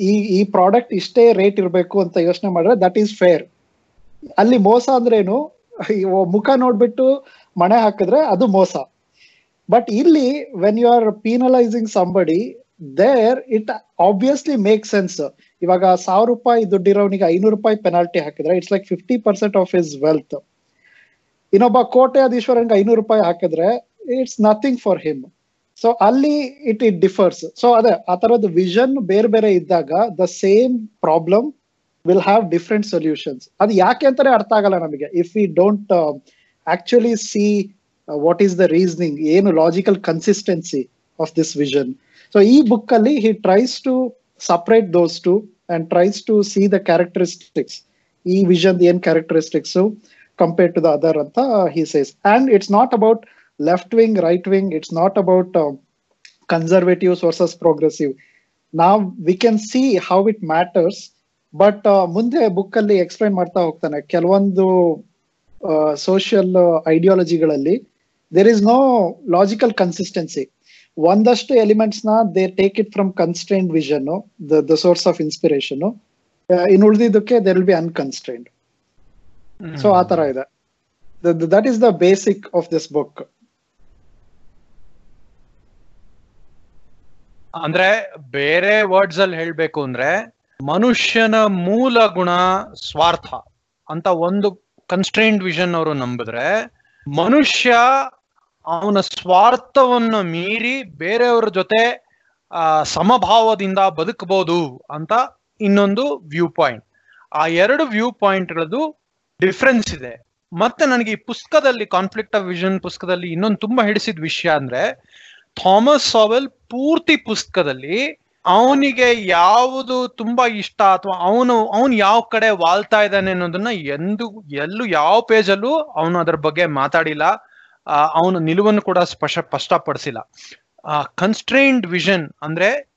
ಈ ಈ ಪ್ರಾಡಕ್ಟ್ ಇಷ್ಟೇ ರೇಟ್ ಇರಬೇಕು ಅಂತ ಯೋಚನೆ ಮಾಡಿದ್ರೆ ದಟ್ ಈಸ್ ಫೇರ್ ಅಲ್ಲಿ ಮೋಸ ಅಂದ್ರೇನು ಮುಖ ನೋಡ್ಬಿಟ್ಟು ಮಣೆ ಹಾಕಿದ್ರೆ ಅದು ಮೋಸ. ಬಟ್ ಇಲ್ಲಿ when you are penalizing somebody there it obviously make sense ಇವಾಗ ಸಾವಿರ ರೂಪಾಯಿ ದುಡ್ಡಿರೋನಿಗೆ ಐನೂರು ರೂಪಾಯಿ ಪೆನಾಲ್ಟಿ ಹಾಕಿದ್ರೆ it's like fifty percent of his wealth ಇನ್ನೊಬ್ಬ ಕೋಟ್ಯಾಧೀಶ್ವರನ್ಗೆ ಐನೂರು ರೂಪಾಯಿ ಹಾಕಿದ್ರೆ it's nothing for him so ಅಲ್ಲಿ ಇಟ್ ಇಟ್ ಡಿಫರ್ಸ್ ಸೊ ಅದೇ, ಆ ತರದ ವಿಷನ್ ಬೇರೆ ಬೇರೆ ಇದ್ದಾಗ the same problem will have different solutions ಅದು ಯಾಕೆ ಅಂತಾನೆ ಅರ್ಥ ಆಗಲ್ಲ ನಮಗೆ. If we don't actually see what is the reasoning ಏನು logical consistency of this vision so ಈ ಬುಕ್ ಅಲ್ಲಿ he tries to separate those two and tries to see the characteristics ಈ ವಿಷನ್ ಏನ್ characteristics compare to the other ಅಂತ he says and it's not about left wing right wing it's not about conservative versus progressive ನಾವ್ we can see how it matters but ಮುಂದೆ book ಅಲ್ಲಿ explain ಮಾಡ್ತಾ ಹೋಗ್ತಾನೆ. ಕೆಲವೊಂದು social ಐಡಿಯಾಲಜಿಗಳಲ್ಲಿ there is no logical consistency ಒಂದಷ್ಟು ಎಲಿಮೆಂಟ್ಸ್ನ they take it from constrained vision the source of inspiration in ಉಳಿದಿದ್ದಕ್ಕೆ there will be unconstrained so ಆ ತರ ಇದೆ. That is the basic of this book ಅಂದ್ರೆ ಬೇರೆ ವರ್ಡ್ಸ್ ಅಲ್ಲಿ ಹೇಳ್ಬೇಕು ಅಂದ್ರೆ ಮನುಷ್ಯನ ಮೂಲ ಗುಣ ಸ್ವಾರ್ಥ ಅಂತ ಒಂದು ಕನ್ಸ್ಟ್ರೈಂಡ್ ವಿಷನ್ ಅವರು ನಂಬಿದ್ರೆ ಮನುಷ್ಯ ಅವನ ಸ್ವಾರ್ಥವನ್ನು ಮೀರಿ ಬೇರೆಯವರ ಜೊತೆ ಸಮಭಾವದಿಂದ ಬದುಕಬಹುದು ಅಂತ ಇನ್ನೊಂದು ವ್ಯೂ ಪಾಯಿಂಟ್ ಆ ಎರಡು ವ್ಯೂ ಪಾಯಿಂಟ್ಗಳದ್ದು ಡಿಫ್ರೆನ್ಸ್ ಇದೆ. ಮತ್ತೆ ನನಗೆ ಈ ಪುಸ್ತಕದಲ್ಲಿ ಕಾನ್ಫ್ಲಿಕ್ಟ್ ಆಫ್ ವಿಷನ್ ಪುಸ್ತಕದಲ್ಲಿ ಇನ್ನೊಂದು ತುಂಬಾ ಹಿಡಿಸಿದ ವಿಷಯ ಅಂದ್ರೆ, ಥಾಮಸ್ ಸಾವೆಲ್ ಪೂರ್ತಿ ಪುಸ್ತಕದಲ್ಲಿ ಅವನಿಗೆ ಯಾವುದು ತುಂಬಾ ಇಷ್ಟ ಅಥವಾ ಅವನು ಅವನು ಯಾವ ಕಡೆ ವಾಲ್ತಾ ಇದ್ದಾನೆ ಅನ್ನೋದನ್ನ ಎಂದು, ಎಲ್ಲೂ ಯಾವ ಪೇಜಲ್ಲೂ ಅವನು ಅದರ ಬಗ್ಗೆ ಮಾತಾಡಿಲ್ಲ. ಅವನ ನಿಲುವನ್ನು ಕೂಡ ಸ್ಪಷ್ಟ ಸ್ಪಷ್ಟಪಡಿಸಿಲ್ಲ. ಕನ್ಸ್ಟ್ರೈನ್ಡ್ ವಿಷನ್ ಅಂದ್ರೆ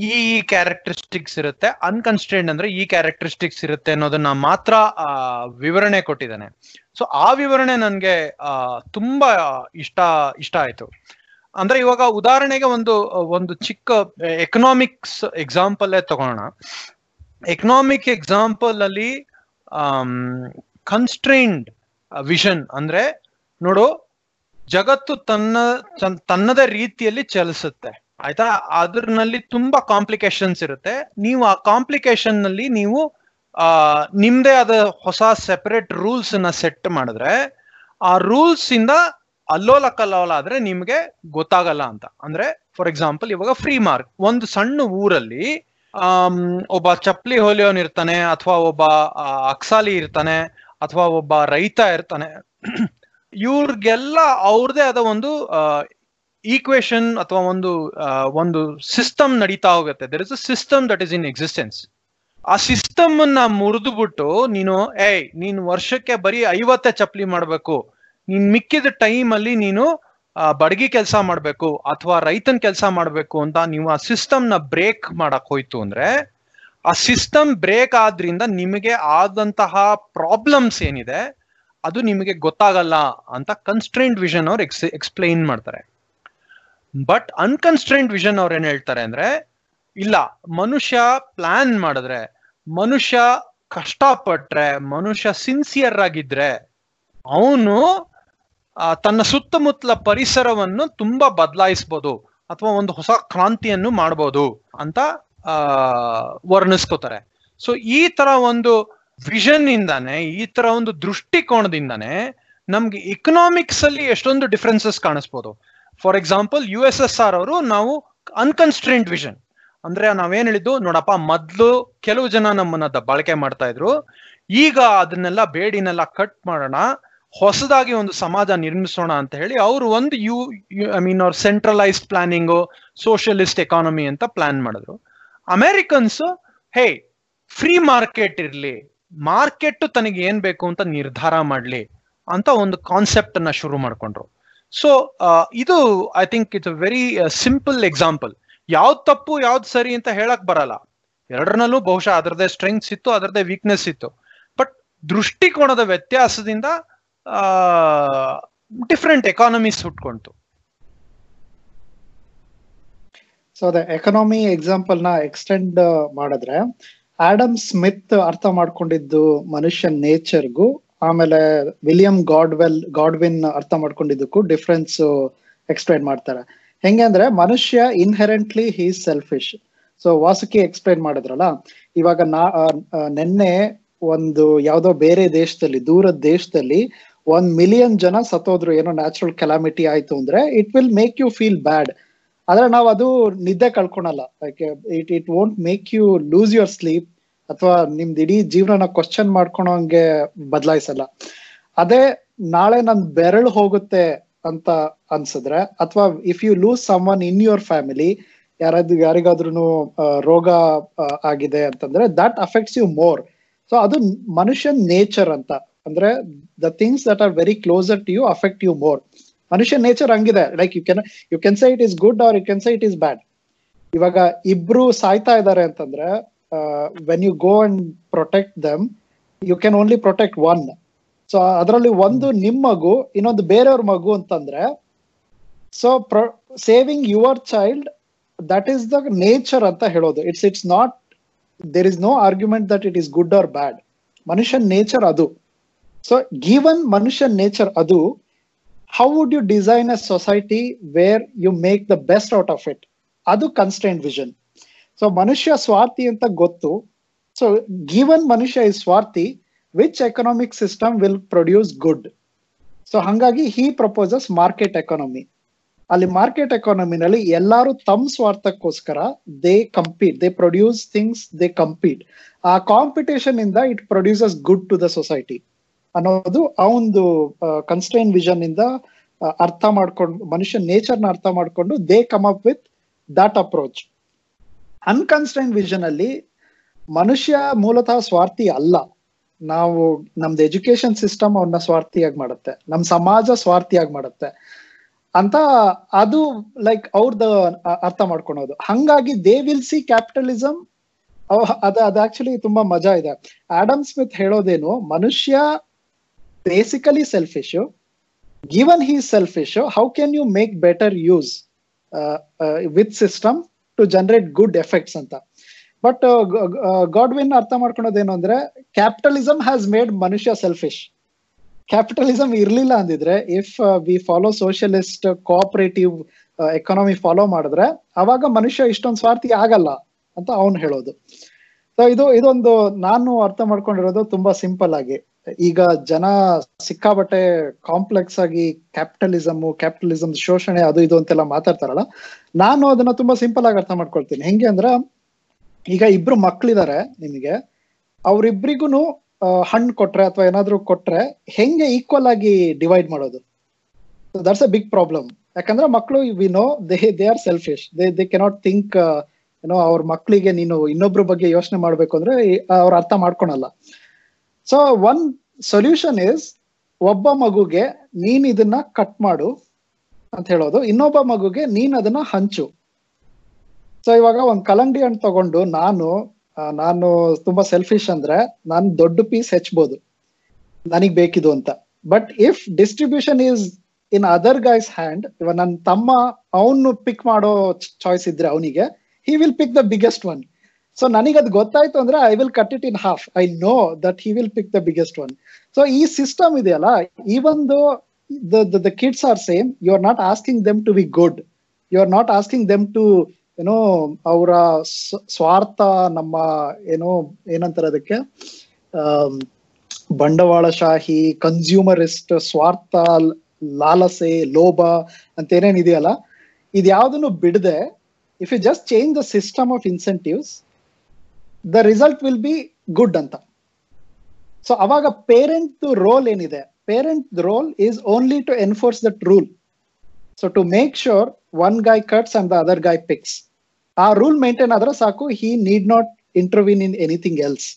ಈ ಕ್ಯಾರೆಕ್ಟರಿಸ್ಟಿಕ್ಸ್ ಇರುತ್ತೆ. ಅನ್ಕನ್ಸ್ಟ್ರೈನ್ಡ್ ಅಂದ್ರೆ ಈ ಕ್ಯಾರೆಕ್ಟರಿಸ್ಟಿಕ್ಸ್ ಇರುತ್ತೆ ಅನ್ನೋದನ್ನ ಮಾತ್ರ ವಿವರಣೆ ಕೊಟ್ಟಿದ್ದಾನೆ. ಸೊ ಆ ವಿವರಣೆ ನನಗೆ ತುಂಬಾ ಇಷ್ಟ ಇಷ್ಟ ಆಯ್ತು. ಅಂದ್ರೆ ಇವಾಗ ಉದಾಹರಣೆಗೆ ಒಂದು ಒಂದು ಚಿಕ್ಕ ಎಕನಾಮಿಕ್ಸ್ ಎಕ್ಸಾಂಪಲ್ ತಗೋಣ ಎಕನಾಮಿಕ್ ಎಕ್ಸಾಂಪಲ್ ಅಲ್ಲಿ ಕನ್ಸ್ಟ್ರೈನ್ಡ್ ವಿಷನ್ ಅಂದ್ರೆ, ನೋಡು ಜಗತ್ತು ತನ್ನ, ತನ್- ತನ್ನದೇ ರೀತಿಯಲ್ಲಿ ಚಲಿಸುತ್ತೆ. ಆಯ್ತಾ? ಅದ್ರಲ್ಲಿ ತುಂಬಾ ಕಾಂಪ್ಲಿಕೇಶನ್ಸ್ ಇರುತ್ತೆ. ನೀವು ಆ ಕಾಂಪ್ಲಿಕೇಶನ್ನಲ್ಲಿ ನೀವು, ಆ, ನಿಮ್ದೇ ಆದ ಹೊಸ ಸೆಪರೇಟ್ ರೂಲ್ಸ್ನ ಸೆಟ್ ಮಾಡಿದ್ರೆ, ಆ ರೂಲ್ಸ್ ಇಂದ ಅಲ್ಲೋಲ ಕಲ್ಲೋಲ ಆದ್ರೆ ನಿಮ್ಗೆ ಗೊತ್ತಾಗಲ್ಲ ಅಂತ. ಅಂದ್ರೆ ಫಾರ್ ಎಕ್ಸಾಂಪಲ್ ಇವಾಗ ಫ್ರೀ ಮಾರ್ಕ್ ಒಂದು ಸಣ್ಣ ಊರಲ್ಲಿ ಒಬ್ಬ ಚಪ್ಪಲಿ ಹೊಲಿಯೋನ್ ಇರ್ತಾನೆ, ಅಥವಾ ಒಬ್ಬ ಅಕ್ಸಾಲಿ ಇರ್ತಾನೆ, ಅಥವಾ ಒಬ್ಬ ರೈತ ಇರ್ತಾನೆ. ಇವ್ರಿಗೆಲ್ಲ ಅವ್ರದೇ ಆದ ಒಂದು ಈಕ್ವೇಶನ್ ಅಥವಾ ಒಂದು ಒಂದು ಸಿಸ್ಟಮ್ ನಡೀತಾ ಹೋಗುತ್ತೆ. There is a system that is in existence ಆ ಸಿಸ್ಟಮ್ ಅನ್ನ ಮುರಿದು ಬಿಟ್ಟು ನೀನು, ಏಯ್, ನೀನು ವರ್ಷಕ್ಕೆ ಬರೀ ಐವತ್ತೇ ಚಪ್ಪಲಿ ಮಾಡ್ಬೇಕು. ನೀನ್ ಮಿಕ್ಕಿದ ಟೈಮ್ ಅಲ್ಲಿ ನೀನು ಬಡಗಿ ಕೆಲಸ ಮಾಡ್ಬೇಕು ಅಥವಾ ರೈತನ್ ಕೆಲಸ ಮಾಡ್ಬೇಕು ಅಂತ ನೀವು ಆ ಸಿಸ್ಟಮ್ನ ಬ್ರೇಕ್ ಮಾಡಕ್ ಹೋಯ್ತು ಅಂದ್ರೆ, ಆ ಸಿಸ್ಟಮ್ ಬ್ರೇಕ್ ಆದ್ರಿಂದ ನಿಮಗೆ ಆದಂತಹ ಪ್ರಾಬ್ಲಮ್ಸ್ ಏನಿದೆ ಅದು ನಿಮಗೆ ಗೊತ್ತಾಗಲ್ಲ ಅಂತ ಕನ್ಸ್ಟ್ರೈಂಟ್ ವಿಷನ್ ಅವ್ರು ಎಕ್ಸ್ ಎಕ್ಸ್ಪ್ಲೈನ್ ಮಾಡ್ತಾರೆ. ಬಟ್ ಅನ್ಕನ್ಸ್ಟ್ರೈಂಟ್ ವಿಷನ್ ಅವ್ರು ಏನ್ ಹೇಳ್ತಾರೆ ಅಂದ್ರೆ, ಇಲ್ಲ, ಮನುಷ್ಯ ಪ್ಲಾನ್ ಮಾಡಿದ್ರೆ, ಮನುಷ್ಯ ಕಷ್ಟಪಟ್ರೆ, ಮನುಷ್ಯ ಸಿನ್ಸಿಯರ್ ಆಗಿದ್ರೆ, ಅವನು ತನ್ನ ಸುತ್ತಮುತ್ತಲ ಪರಿಸರವನ್ನು ತುಂಬಾ ಬದಲಾಯಿಸ್ಬೋದು, ಅಥವಾ ಒಂದು ಹೊಸ ಕ್ರಾಂತಿಯನ್ನು ಮಾಡ್ಬೋದು ಅಂತ ವರ್ಣಿಸ್ಕೋತಾರೆ. ಸೊ ಈ ತರ ಒಂದು ವಿಷನ್ ಇಂದಾನೆ, ಈ ತರ ಒಂದು ದೃಷ್ಟಿಕೋನದಿಂದಾನೆ ನಮ್ಗೆ ಇಕನಾಮಿಕ್ಸ್ ಅಲ್ಲಿ ಎಷ್ಟೊಂದು differences ಕಾಣಿಸ್ಬೋದು. For example U S S R ಅವರು ನಾವು ಅನ್ಕನ್ಸ್ಟ್ರೆಂಟ್ ವಿಷನ್ ಅಂದ್ರೆ ನಾವೇನ್ ಹೇಳಿದ್ದು, ನೋಡಪ್ಪ, ಮೊದ್ಲು ಕೆಲವು ಜನ ನಮ್ಮನ್ನ ಬಳಕೆ ಮಾಡ್ತಾ ಇದ್ರು. ಈಗ ಅದನ್ನೆಲ್ಲ ಬೇಡಿನೆಲ್ಲ ಕಟ್ ಮಾಡೋಣ, ಹೊಸದಾಗಿ ಒಂದು ಸಮಾಜ ನಿರ್ಮಿಸೋಣ ಅಂತ ಹೇಳಿ ಅವರು ಒಂದು ಯು ಐ ಮೀನ್ ಅವ್ರ ಸೆಂಟ್ರಲೈಸ್ಡ್ ಪ್ಲಾನಿಂಗು ಸೋಷಿಯಲಿಸ್ಟ್ ಎಕಾನಮಿ ಅಂತ ಪ್ಲಾನ್ ಮಾಡಿದ್ರು. ಅಮೆರಿಕನ್ಸ್ ಹೇ ಫ್ರೀ ಮಾರ್ಕೆಟ್ ಇರ್ಲಿ ಮಾರ್ಕೆಟ್ ತನಗೆ ಏನ್ ಬೇಕು ಅಂತ ನಿರ್ಧಾರ ಮಾಡ್ಲಿ ಅಂತ ಒಂದು ಕಾನ್ಸೆಪ್ಟ್ ಅನ್ನ ಶುರು ಮಾಡ್ಕೊಂಡ್ರು. ಸೊ ಇದು I think it's a very simple example ಯಾವ್ದು ತಪ್ಪು, ಯಾವ್ದು ಸರಿ ಅಂತ ಹೇಳಕ್ ಬರಲ್ಲ. ಎರಡರಲ್ಲೂ ಬಹುಶಃ ಅದರದೇ ಸ್ಟ್ರೆಂಗ್ಸ್ ಇತ್ತು ಅದರದೇ ವೀಕ್ನೆಸ್ ಇತ್ತು. ಬಟ್ ದೃಷ್ಟಿಕೋನದ ವ್ಯತ್ಯಾಸದಿಂದ ಡಿಫ್ರೆಂಟ್ ಎಕಾನಮೀಸ್ ಹುಟ್ಕೊಂತು ಸೊ ಅದೇ ಎಕನಾಮಿ ಎಕ್ಸಾಂಪಲ್ನ ಎಕ್ಸ್ಟೆಂಡ್ ಮಾಡಿದ್ರೆ ಆಡಮ್ ಸ್ಮಿತ್ ಅರ್ಥ ಮಾಡ್ಕೊಂಡಿದ್ದು ಮನುಷ್ಯ ನೇಚರ್ಗೂ, ಆಮೇಲೆ ವಿಲಿಯಂ ಗಾಡ್ವೆಲ್, ಗಾಡ್ವಿನ್ ಅರ್ಥ ಮಾಡ್ಕೊಂಡಿದ್ದಕ್ಕೂ ಡಿಫ್ರೆನ್ಸ್ ಎಕ್ಸ್ಪ್ಲೈನ್ ಮಾಡ್ತಾರೆ. ಹೆಂಗೆ ಅಂದ್ರೆ ಮನುಷ್ಯ inherently he selfish so Vasuki explain ಮಾಡಿದ್ರಲ್ಲ, ಇವಾಗ ನಾ ನೆನ್ನೆ ಒಂದು ಯಾವ್ದೋ ಬೇರೆ ದೇಶದಲ್ಲಿ, ದೂರದ ದೇಶದಲ್ಲಿ ಒಂದ್ ಮಿಲಿಯನ್ ಜನ ಸತ್ತೋದ್ರು, ಏನೋ ನ್ಯಾಚುರಲ್ ಕೆಲಾಮಿಟಿ ಆಯ್ತು ಅಂದ್ರೆ it will make you feel bad ಆದ್ರೆ ನಾವು ಅದು ನಿದ್ದೆ ಕಳ್ಕೊಳಲ್ಲ. It it won't make you lose your sleep ಅಥವಾ ನಿಮ್ದು ಇಡೀ ಜೀವನ ಕ್ವಶನ್ ಮಾಡ್ಕೊಳೋಂಗೆ ಬದಲಾಯಿಸಲ್ಲ. ಅದೇ ನಾಳೆ ನನ್ ಬೆರಳು ಹೋಗುತ್ತೆ ಅಂತ ಅನ್ಸಿದ್ರೆ ಅಥವಾ if you lose someone in your family ಯಾರಾದ್ರೂ ಯಾರಿಗಾದ್ರೂ ರೋಗ ಆಗಿದೆ ಅಂತಂದ್ರೆ that affects you more so ಅದು ಮನುಷ್ಯನ್ ನೇಚರ್ ಅಂತ. ಅಂದ್ರೆ the things that are very closer to you affect you more ಮನುಷ್ಯ ನೇಚರ್ ಹಂಗಿದೆ. Like you can you can say it is good or you can say it is bad ಇವಾಗ ಇಬ್ರು ಸಾಯ್ತಾ ಇದ್ದಾರೆ ಅಂತಂದ್ರೆ when you go and protect them you can only protect one so ಅದರಲ್ಲಿ ಒಂದು ನಿಮ್ಮ ಮಗು, ಇನ್ನೊಂದು ಬೇರೆಯವ್ರ ಮಗು ಅಂತಂದ್ರೆ so saving your child that is the nature ಅಂತ ಹೇಳೋದು. It's it's not there is no argument that it is good or bad ಮನುಷ್ಯನ್ nature ಅದು. ಸೊ ಗಿವನ್ ಮನುಷ್ಯನ್ ನೇಚರ್ ಅದು how would you design a society where you make the best out of it ಅದು constant vision so ಮನುಷ್ಯ ಸ್ವಾರ್ಥಿ ಅಂತ ಗೊತ್ತು so given ಮನುಷ್ಯ is ಸ್ವಾರ್ಥಿ which economic system will produce good so ಹಂಗಾಗಿ ಹಿ ಪ್ರಪೋಸಸ್ ಮಾರ್ಕೆಟ್ ಎಕಾನಮಿ ಅಲ್ಲಿ market ಎಕಾನಮಿನಲ್ಲಿ ಎಲ್ಲರೂ ತಮ್ಮ ಸ್ವಾರ್ಥಕ್ಕೋಸ್ಕರ they compete they produce things they compete ಆ ಕಾಂಪಿಟೇಷನ್ ಇಂದ it produces good to the society ಅನ್ನೋದು ಆ ಒಂದು ಕನ್ಸ್ಟೈನ್ ವಿಷನ್ ಇಂದ ಅರ್ಥ ಮಾಡ್ಕೊಂಡು ಮನುಷ್ಯ ನೇಚರ್ನ ಅರ್ಥ ಮಾಡ್ಕೊಂಡು they come up with that approach unconstrained vision ಅಲ್ಲಿ ಮನುಷ್ಯ ಮೂಲತಃ ಸ್ವಾರ್ಥಿ ಅಲ್ಲ. ನಾವು ನಮ್ದು ಎಜುಕೇಶನ್ ಸಿಸ್ಟಮ್ ಅವನ್ನ ಸ್ವಾರ್ಥಿಯಾಗಿ ಮಾಡುತ್ತೆ. ನಮ್ ಸಮಾಜ ಸ್ವಾರ್ಥಿಯಾಗಿ ಮಾಡುತ್ತೆ. ಅಂತ ಅದು ಲೈಕ್ ಅವ್ರದ್ದು ಅರ್ಥ ಮಾಡ್ಕೊಳೋದು. ಹಂಗಾಗಿ ದೇ ವಿಲ್ ಸಿ ಕ್ಯಾಪಿಟಲಿಸಮ್ ಅದ, ಅದು ಆಕ್ಚುಲಿ ತುಂಬಾ ಮಜಾ ಇದೆ. ಆಡಮ್ ಸ್ಮಿತ್ ಹೇಳೋದೇನು, ಮನುಷ್ಯ basically selfish given how can how make you make better use with system to generate good effects ಅಂತ ಬಟ್ ಗಾಡ್ವಿನ್ ಅರ್ಥ ಮಾಡ್ಕೊಳೋದೇನು ಅಂದ್ರೆ ಕ್ಯಾಪಿಟಲಿಸಮ್ ಹ್ಯಾಸ್ ಮೇಡ್ ಮನುಷ್ಯ ಸೆಲ್ಫಿಶ್ ಕ್ಯಾಪಿಟಲಿಸಮ್ ಇರ್ಲಿಲ್ಲ ಅಂದಿದ್ರೆ if we follow socialist cooperative economy follow ಮಾಡಿದ್ರೆ, ಅವಾಗ ಮನುಷ್ಯ ಇಷ್ಟೊಂದು ಸ್ವಾರ್ಥಿ ಆಗಲ್ಲ ಅಂತ ಅವನು ಹೇಳೋದು. ಸೊ ಇದು, ಇದೊಂದು ನಾನು ಅರ್ಥ ಮಾಡ್ಕೊಂಡಿರೋದು ತುಂಬಾ ಸಿಂಪಲ್ ಆಗಿ. ಈಗ ಜನ ಸಿಕ್ಕಾಬಟ್ಟೆ ಕಾಂಪ್ಲೆಕ್ಸ್ ಆಗಿ ಕ್ಯಾಪಿಟಲಿಸಮ್ ಕ್ಯಾಪಿಟಲಿಸಮ್ ಶೋಷಣೆ ಅದು ಇದು ಅಂತೆಲ್ಲ ಮಾತಾಡ್ತಾರಲ್ಲ, ನಾನು ಅದನ್ನ ತುಂಬಾ ಸಿಂಪಲ್ ಆಗಿ ಅರ್ಥ ಮಾಡ್ಕೊಳ್ತೀನಿ. ಹೆಂಗೆ ಅಂದ್ರ, ಈಗ ಇಬ್ರು ಮಕ್ಳಿದಾರೆ ನಿಮಗೆ ಅವ್ರಿಬ್ರಿಗೂ ಹಣ್ಣು ಕೊಟ್ರೆ ಅಥವಾ ಏನಾದ್ರು ಕೊಟ್ರೆ ಹೆಂಗೆ ಈಕ್ವಲ್ ಆಗಿ ಡಿವೈಡ್ ಮಾಡೋದು? ದಟ್ಸ್ ಅ ಬಿಗ್ ಪ್ರಾಬ್ಲಮ್ ಯಾಕಂದ್ರೆ ಮಕ್ಳು we know they they are selfish they they cannot think ಏನೋ ಅವ್ರ ಮಕ್ಳಿಗೆ ನೀನು ಇನ್ನೊಬ್ರ ಬಗ್ಗೆ ಯೋಚನೆ ಮಾಡ್ಬೇಕು ಅಂದ್ರೆ ಅವ್ರ ಅರ್ಥ ಮಾಡ್ಕೊಳಲ್ಲ. ಸೊ ಒನ್ ಸೊಲ್ಯೂಷನ್ ಇಸ್ ಒಬ್ಬ ಮಗುಗೆ ನೀನ್ ಇದನ್ನ ಕಟ್ ಮಾಡು ಅಂತ ಹೇಳೋದು. ಇನ್ನೊಬ್ಬ ಮಗುಗೆ ನೀನ್ ಅದನ್ನ ಹಂಚು. ಸೊ ಇವಾಗ ಒಂದ್ ಕಲಂಗಡಿ ಹಣ್ಣು ತಗೊಂಡು ನಾನು ನಾನು ತುಂಬಾ ಸೆಲ್ಫಿಶ್ ಅಂದ್ರೆ ನಾನು ದೊಡ್ಡ ಪೀಸ್ ಹೆಚ್ಚಬಹುದು ನನಗ್ ಬೇಕಿದು ಅಂತ. But if distribution is in other guy's hand ಇವಾಗ ನನ್ನ ತಮ್ಮ ಅವನು ಪಿಕ್ ಮಾಡೋ ಚಾಯ್ಸ್ ಇದ್ರೆ ಅವನಿಗೆ he will pick the biggest one so ನನಗೆ ಅದು ಗೊತ್ತಾಯ್ತು ಅಂದ್ರೆ I will cut it in half I know that he will pick the biggest one so ಈ ಸಿಸ್ಟಮ್ ಇದೆಯಲ್ಲ even though the kids are same you are not asking them to be good you are not asking them to ಏನೋ ಅವರ ಸ್ವಾರ್ಥ, ನಮ್ಮ, ಏನೋ, ಏನಂತಾರೆ ಅದಕ್ಕೆ? ಬಂಡವಾಳಶಾಹಿ ಕನ್ಸ್ಯೂಮರಿಸ್ಟ್ ಸ್ವಾರ್ಥ, ಲಾಲಸೆ, ಲೋಭ ಅಂತ ಏನೇನಿದೆಯಲ್ಲ ಇದ್ಯಾವುದನ್ನು ಬಿಡದೆ if you just change the system of incentives the result will be good ಅಂತ. ಸೊ ಅವಾಗ ಪೇರೆಂಟ್ ರೋಲ್ ಏನಿದೆ? Parent role is only to enforce that rule so to make sure one guy cuts and the other guy picks ಆ rule maintain ಆದ್ರೆ ಸಾಕು he need not intervene in anything else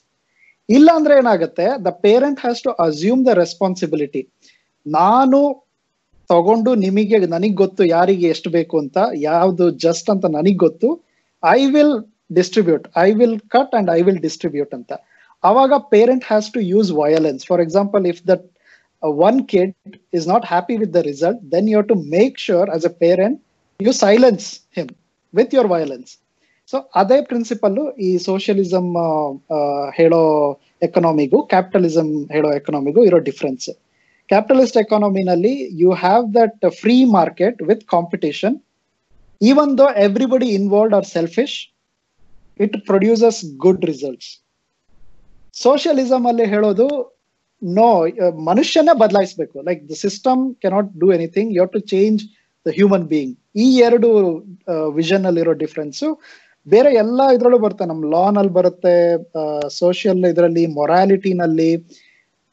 ಇಲ್ಲ ಅಂದ್ರೆ ಏನಾಗುತ್ತೆ? The parent has to assume the responsibility ನಾನು ತಗೊಂಡು ನಿಮಗೆ, ನನಗ್ ಗೊತ್ತು ಯಾರಿಗೆ ಎಷ್ಟು ಬೇಕು ಅಂತ, ಯಾವ್ದು ಜಸ್ಟ್ ಅಂತ ನನಗ್ ಗೊತ್ತು. I will distribute I will cut and I will distribute ಅಂತ ಅವಾಗ parent has to use violence for example if that one kid is not happy with the result then you to make sure as a parent you silence him with your violence so ಅದೇ principle ಈ socialism ಹೇಳೋ ಎಕನಾಮಿಗೂ capitalism ಹೇಳೋ ಎಕನಾಮಿಗೂ ಇರೋ difference capitalist ಎಕಾನಮಿನಲ್ಲಿ you have that free market with competition even though everybody involved are selfish it produces good results socialism ಅಲ್ಲಿ ಹೇಳೋದು no ಮನುಷ್ಯನೇ ಬದಲಾಯಿಸಬೇಕು. Like the system cannot do anything you to change the human being ಈ ಎರಡು vision ಅಲ್ಲಿರೋ difference ಬೇರೆ ಎಲ್ಲ ಇದ್ರಲ್ಲೂ ಬರುತ್ತೆ. ನಮ್ ಲಾ ನಲ್ಲಿ ಬರುತ್ತೆ ಸೋಷಿಯಲ್ ಇದರಲ್ಲಿ ಮೊರಾಲಿಟಿನಲ್ಲಿ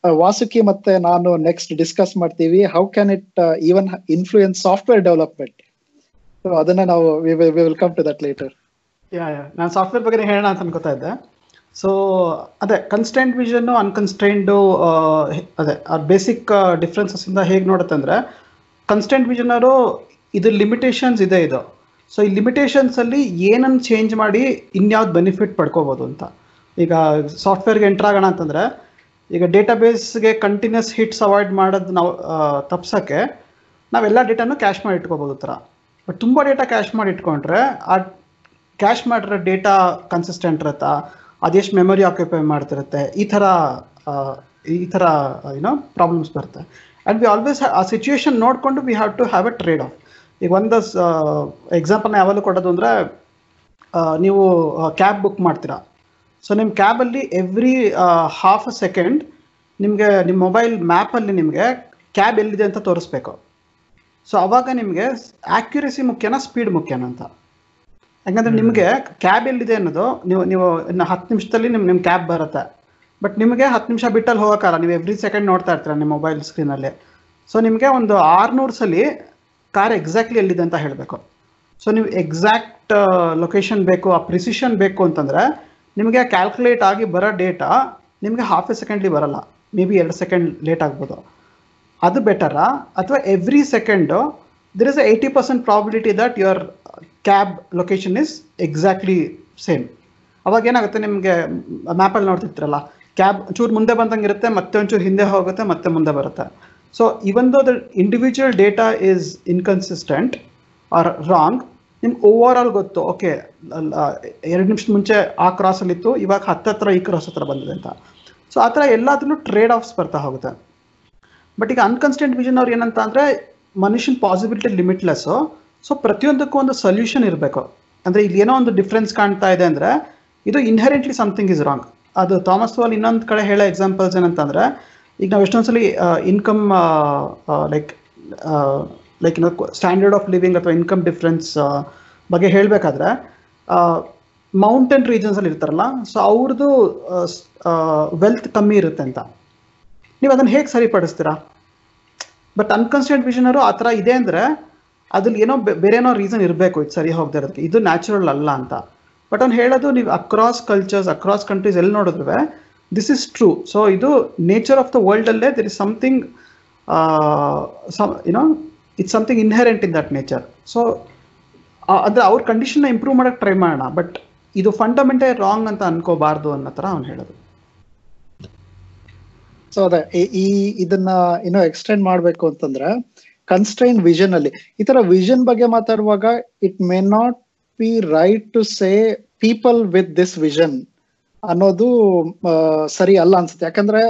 ವಾಸುಕಿ ಮತ್ತೆ ನಾನು ನೆಕ್ಸ್ಟ್ ಡಿಸ್ಕಸ್ ಮಾಡ್ತೀವಿ. How can it even influence software development so ಅದನ್ನ ನಾವು will come to that later yeah ನಾನು ಸಾಫ್ಟ್ವೇರ್ ಬಗ್ಗೆ ಹೇಳೋಣ ಅಂತ ಅನ್ಕೋತಾ ಇದ್ದೆ. ಸೊ ಅದೇ ಕನ್ಸ್ಟೆಂಟ್ ವಿಷನ್ನು ಅನ್ಕನ್ಸ್ಟೆಂಟು ಅದೇ, ಆ ಬೇಸಿಕ್ ಡಿಫ್ರೆನ್ಸಸ್ ಇಂದ ಹೇಗೆ ನೋಡುತ್ತೆ ಅಂದರೆ ಕನ್ಸ್ಟೆಂಟ್ ವಿಷನ್ ಅವರು ಇದು ಲಿಮಿಟೇಷನ್ಸ್ ಇದೆ ಇದು. ಸೊ ಈ ಲಿಮಿಟೇಷನ್ಸಲ್ಲಿ ಏನನ್ನು ಚೇಂಜ್ ಮಾಡಿ ಇನ್ಯಾವ್ದು ಬೆನಿಫಿಟ್ ಪಡ್ಕೋಬೋದು ಅಂತ. ಈಗ ಸಾಫ್ಟ್ವೇರ್ಗೆ ಎಂಟರ್ ಆಗೋಣ ಅಂತಂದ್ರೆ, ಈಗ ಡೇಟಾಬೇಸ್ಗೆ ಕಂಟಿನ್ಯೂಸ್ ಹಿಟ್ಸ್ ಅವಾಯ್ಡ್ ಮಾಡೋದು ನಾವು ತಪ್ಸೋಕ್ಕೆ ನಾವೆಲ್ಲ ಡೇಟಾನು ಕ್ಯಾಶ್ ಮಾಡಿ ಇಟ್ಕೋಬೋದು ಥರ. ಬಟ್ ತುಂಬ ಡೇಟಾ ಕ್ಯಾಶ್ ಮಾಡಿ ಇಟ್ಕೊಂಡ್ರೆ, ಆ ಕ್ಯಾಶ್ ಮಾಡಿರೋ ಡೇಟಾ ಕನ್ಸಿಸ್ಟೆಂಟ್ ಇರುತ್ತಾ? ಅದೆಷ್ಟು ಮೆಮೊರಿ ಆಕ್ಯುಪೈ ಮಾಡ್ತಿರುತ್ತೆ? ಈ ಥರ ಈ ಥರ ಏನೋ ಪ್ರಾಬ್ಲಮ್ಸ್ ಬರುತ್ತೆ. ಆ್ಯಂಡ್ ವಿ ಆಲ್ವೇಸ್ ಆ ಸಿಚುಯೇಷನ್ ನೋಡಿಕೊಂಡು we have to have a trade off ಈಗ ಒಂದು ಎಕ್ಸಾಂಪಲ್ನ ಯಾವಾಗಲೂ ಕೊಡೋದು ಅಂದರೆ ನೀವು ಕ್ಯಾಬ್ ಬುಕ್ ಮಾಡ್ತೀರಾ. ಸೊ ನಿಮ್ಮ ಕ್ಯಾಬಲ್ಲಿ ಎವ್ರಿ ಹಾಫ್ ಅ ಸೆಕೆಂಡ್ ನಿಮಗೆ, ನಿಮ್ಮ ಮೊಬೈಲ್ ಮ್ಯಾಪಲ್ಲಿ ನಿಮಗೆ ಕ್ಯಾಬ್ ಎಲ್ಲಿದೆ ಅಂತ ತೋರಿಸ್ಬೇಕು. ಸೊ ಅವಾಗ ನಿಮಗೆ ಆ್ಯಕ್ಯುರಸಿ ಮುಖ್ಯನಾ ಸ್ಪೀಡ್ ಮುಖ್ಯನಾ ಅಂತ. ಯಾಕಂದರೆ ನಿಮಗೆ ಕ್ಯಾಬ್ ಎಲ್ಲಿದೆ ಅನ್ನೋದು ನೀವು ನೀವು ಇನ್ನು ಹತ್ತು ನಿಮಿಷದಲ್ಲಿ ನಿಮ್ಮ ನಿಮ್ಮ ಕ್ಯಾಬ್ ಬರುತ್ತೆ. ಬಟ್ ನಿಮಗೆ ಹತ್ತು ನಿಮಿಷ ಬಿಟ್ಟಲ್ಲಿ ಹೋಗೋಕ್ಕಲ್ಲ ನೀವು ಎವ್ರಿ ಸೆಕೆಂಡ್ ನೋಡ್ತಾ ಇರ್ತೀರ ನಿಮ್ಮ ಮೊಬೈಲ್ ಸ್ಕ್ರೀನಲ್ಲಿ ಸೊ ನಿಮಗೆ ಒಂದು ಆರುನೂರು ಸಲ ಕಾರ್ ಎಕ್ಸಾಕ್ಟ್ಲಿ ಎಲ್ಲಿದೆ ಅಂತ ಹೇಳಬೇಕು. ಸೊ ನೀವು ಎಕ್ಸಾಕ್ಟ್ ಲೊಕೇಶನ್ ಬೇಕು ಆ ಪ್ರಿಸಿಷನ್ ಬೇಕು ಅಂತಂದರೆ ನಿಮಗೆ ಕ್ಯಾಲ್ಕುಲೇಟ್ ಆಗಿ ಬರೋ ಡೇಟಾ ನಿಮಗೆ ಹಾಫ್ ಎ ಸೆಕೆಂಡ್ಲಿ ಬರಲ್ಲ. ಮೇ ಬಿ ಎರಡು ಸೆಕೆಂಡ್ ಲೇಟ್ ಆಗ್ಬೋದು. ಅದು ಬೆಟರಾ ಅಥವಾ every second there is a eighty percent probability that your cab location is exactly same ಅವಾಗ ಏನಾಗುತ್ತೆ ನಿಮಗೆ ಮ್ಯಾಪಲ್ಲಿ ನೋಡ್ತಿರ್ತೀರಲ್ಲ ಕ್ಯಾಬ್ ಚೂರು ಮುಂದೆ ಬಂದಂಗೆ ಇರುತ್ತೆ, ಮತ್ತೆ ಒಂಚೂರು ಹಿಂದೆ ಹೋಗುತ್ತೆ, ಮತ್ತೆ ಮುಂದೆ ಬರುತ್ತೆ. So even though the individual data is inconsistent or wrong ನಿಮ್ಗೆ ಓವರ್ ಆಲ್ ಗೊತ್ತು ಓಕೆ ಎರಡು ನಿಮಿಷದ ಮುಂಚೆ ಆ ಕ್ರಾಸಲ್ಲಿತ್ತು ಇವಾಗ ಹತ್ತತ್ರ ಈ ಕ್ರಾಸ್ ಹತ್ರ ಬಂದಿದೆ ಅಂತ. ಸೊ ಆ ಥರ ಎಲ್ಲದನ್ನು ಟ್ರೇಡ್ ಆಫ್ಸ್ ಬರ್ತಾ ಹೋಗುತ್ತೆ. ಬಟ್ ಈಗ ಅನ್ಕನ್ಸ್ಟೆಂಟ್ ವಿಷನ್ ಅವ್ರು ಏನಂತ ಅಂದರೆ ಮನುಷ್ಯನ ಪಾಸಿಬಿಲಿಟಿ ಲಿಮಿಟ್ಲೆಸ್ಸು ಸೊ ಪ್ರತಿಯೊಂದಕ್ಕೂ ಒಂದು ಸೊಲ್ಯೂಷನ್ ಇರಬೇಕು. ಅಂದರೆ ಇಲ್ಲಿ ಏನೋ ಒಂದು ಡಿಫ್ರೆನ್ಸ್ ಕಾಣ್ತಾ ಇದೆ ಅಂದರೆ, ಇದು ಇನ್ಹೆರೆಂಟ್ಲಿ ಸಮಥಿಂಗ್ ಇಸ್ ರಾಂಗ್ ಅದು ಥಾಮಸ್ ವಾಲ್ ಇನ್ನೊಂದು ಕಡೆ ಹೇಳೋ ಎಕ್ಸಾಂಪಲ್ಸ್ ಏನಂತಂದರೆ, ಈಗ ನಾವು ಎಷ್ಟೊಂದ್ಸಲಿ ಇನ್ಕಮ್ ಲೈಕ್ ಲೈಕ್ ಏನೋ ಸ್ಟ್ಯಾಂಡರ್ಡ್ ಆಫ್ ಲಿವಿಂಗ್ ಅಥವಾ ಇನ್ಕಮ್ ಡಿಫ್ರೆನ್ಸ್ ಬಗ್ಗೆ ಹೇಳಬೇಕಾದ್ರೆ ಮೌಂಟೇನ್ ರೀಜನ್ಸಲ್ಲಿ ಇರ್ತಾರಲ್ಲ ಸೊ ಅವ್ರದ್ದು ವೆಲ್ತ್ ಕಮ್ಮಿ ಇರುತ್ತೆ ಅಂತ. ನೀವು ಅದನ್ನು ಹೇಗೆ ಸರಿಪಡಿಸ್ತೀರಾ? ಬಟ್ ಅನ್ಕನ್ಸ್ಟೆಂಟ್ ವಿಷನರು ಆ ಥರ ಇದೆ ಅಂದರೆ ಅದ್ರಲ್ಲಿ ಏನೋ ಬೇರೆ ಏನೋ ರೀಸನ್ ಇರಬೇಕು, ಇದು ಸರಿ ಹೋಗದೆ ಇರೋದಕ್ಕೆ ಇದು ನ್ಯಾಚುರಲ್ ಅಲ್ಲ ಅಂತ. ಬಟ್ ಅವ್ನು ಹೇಳೋದು ನೀವು ಅಕ್ರಾಸ್ ಕಲ್ಚರ್ಸ್ ಅಕ್ರಾಸ್ ಕಂಟ್ರೀಸ್ ಎಲ್ಲಿ ನೋಡಿದ್ರೆ ದಿಸ್ ಇಸ್ ಟ್ರೂ ಸೊ ಇದು nature of the ವರ್ಲ್ಡಲ್ಲೇ there is something you know it's something inherent in that nature so ಅಂದರೆ ಅವ್ರ ಕಂಡೀಷನ್ನ ಇಂಪ್ರೂವ್ ಮಾಡೋಕ್ಕೆ ಟ್ರೈ ಮಾಡೋಣ. ಬಟ್ ಇದು ಫಂಡಮೆಂಟೇ ರಾಂಗ್ ಅಂತ ಅನ್ಕೋಬಾರ್ದು ಅನ್ನೋ ಥರ ಅವ್ನು ಹೇಳೋದು. ಸೊ ಅದೇ, ಈ ಇದನ್ನ ಇನ್ನೂ ಎಕ್ಸ್ಟೆಂಡ್ ಮಾಡಬೇಕು ಅಂತಂದ್ರೆ ಕನ್ಸ್ಟ್ರೈನ್ ವಿಷನ್ ಅಲ್ಲಿ. ಈ ತರ ವಿಷನ್ ಬಗ್ಗೆ ಮಾತಾಡುವಾಗ it may not be right to say people with this vision ಅನ್ನೋದು ಸರಿ ಅಲ್ಲ ಅನ್ಸುತ್ತೆ. ಯಾಕಂದ್ರೆ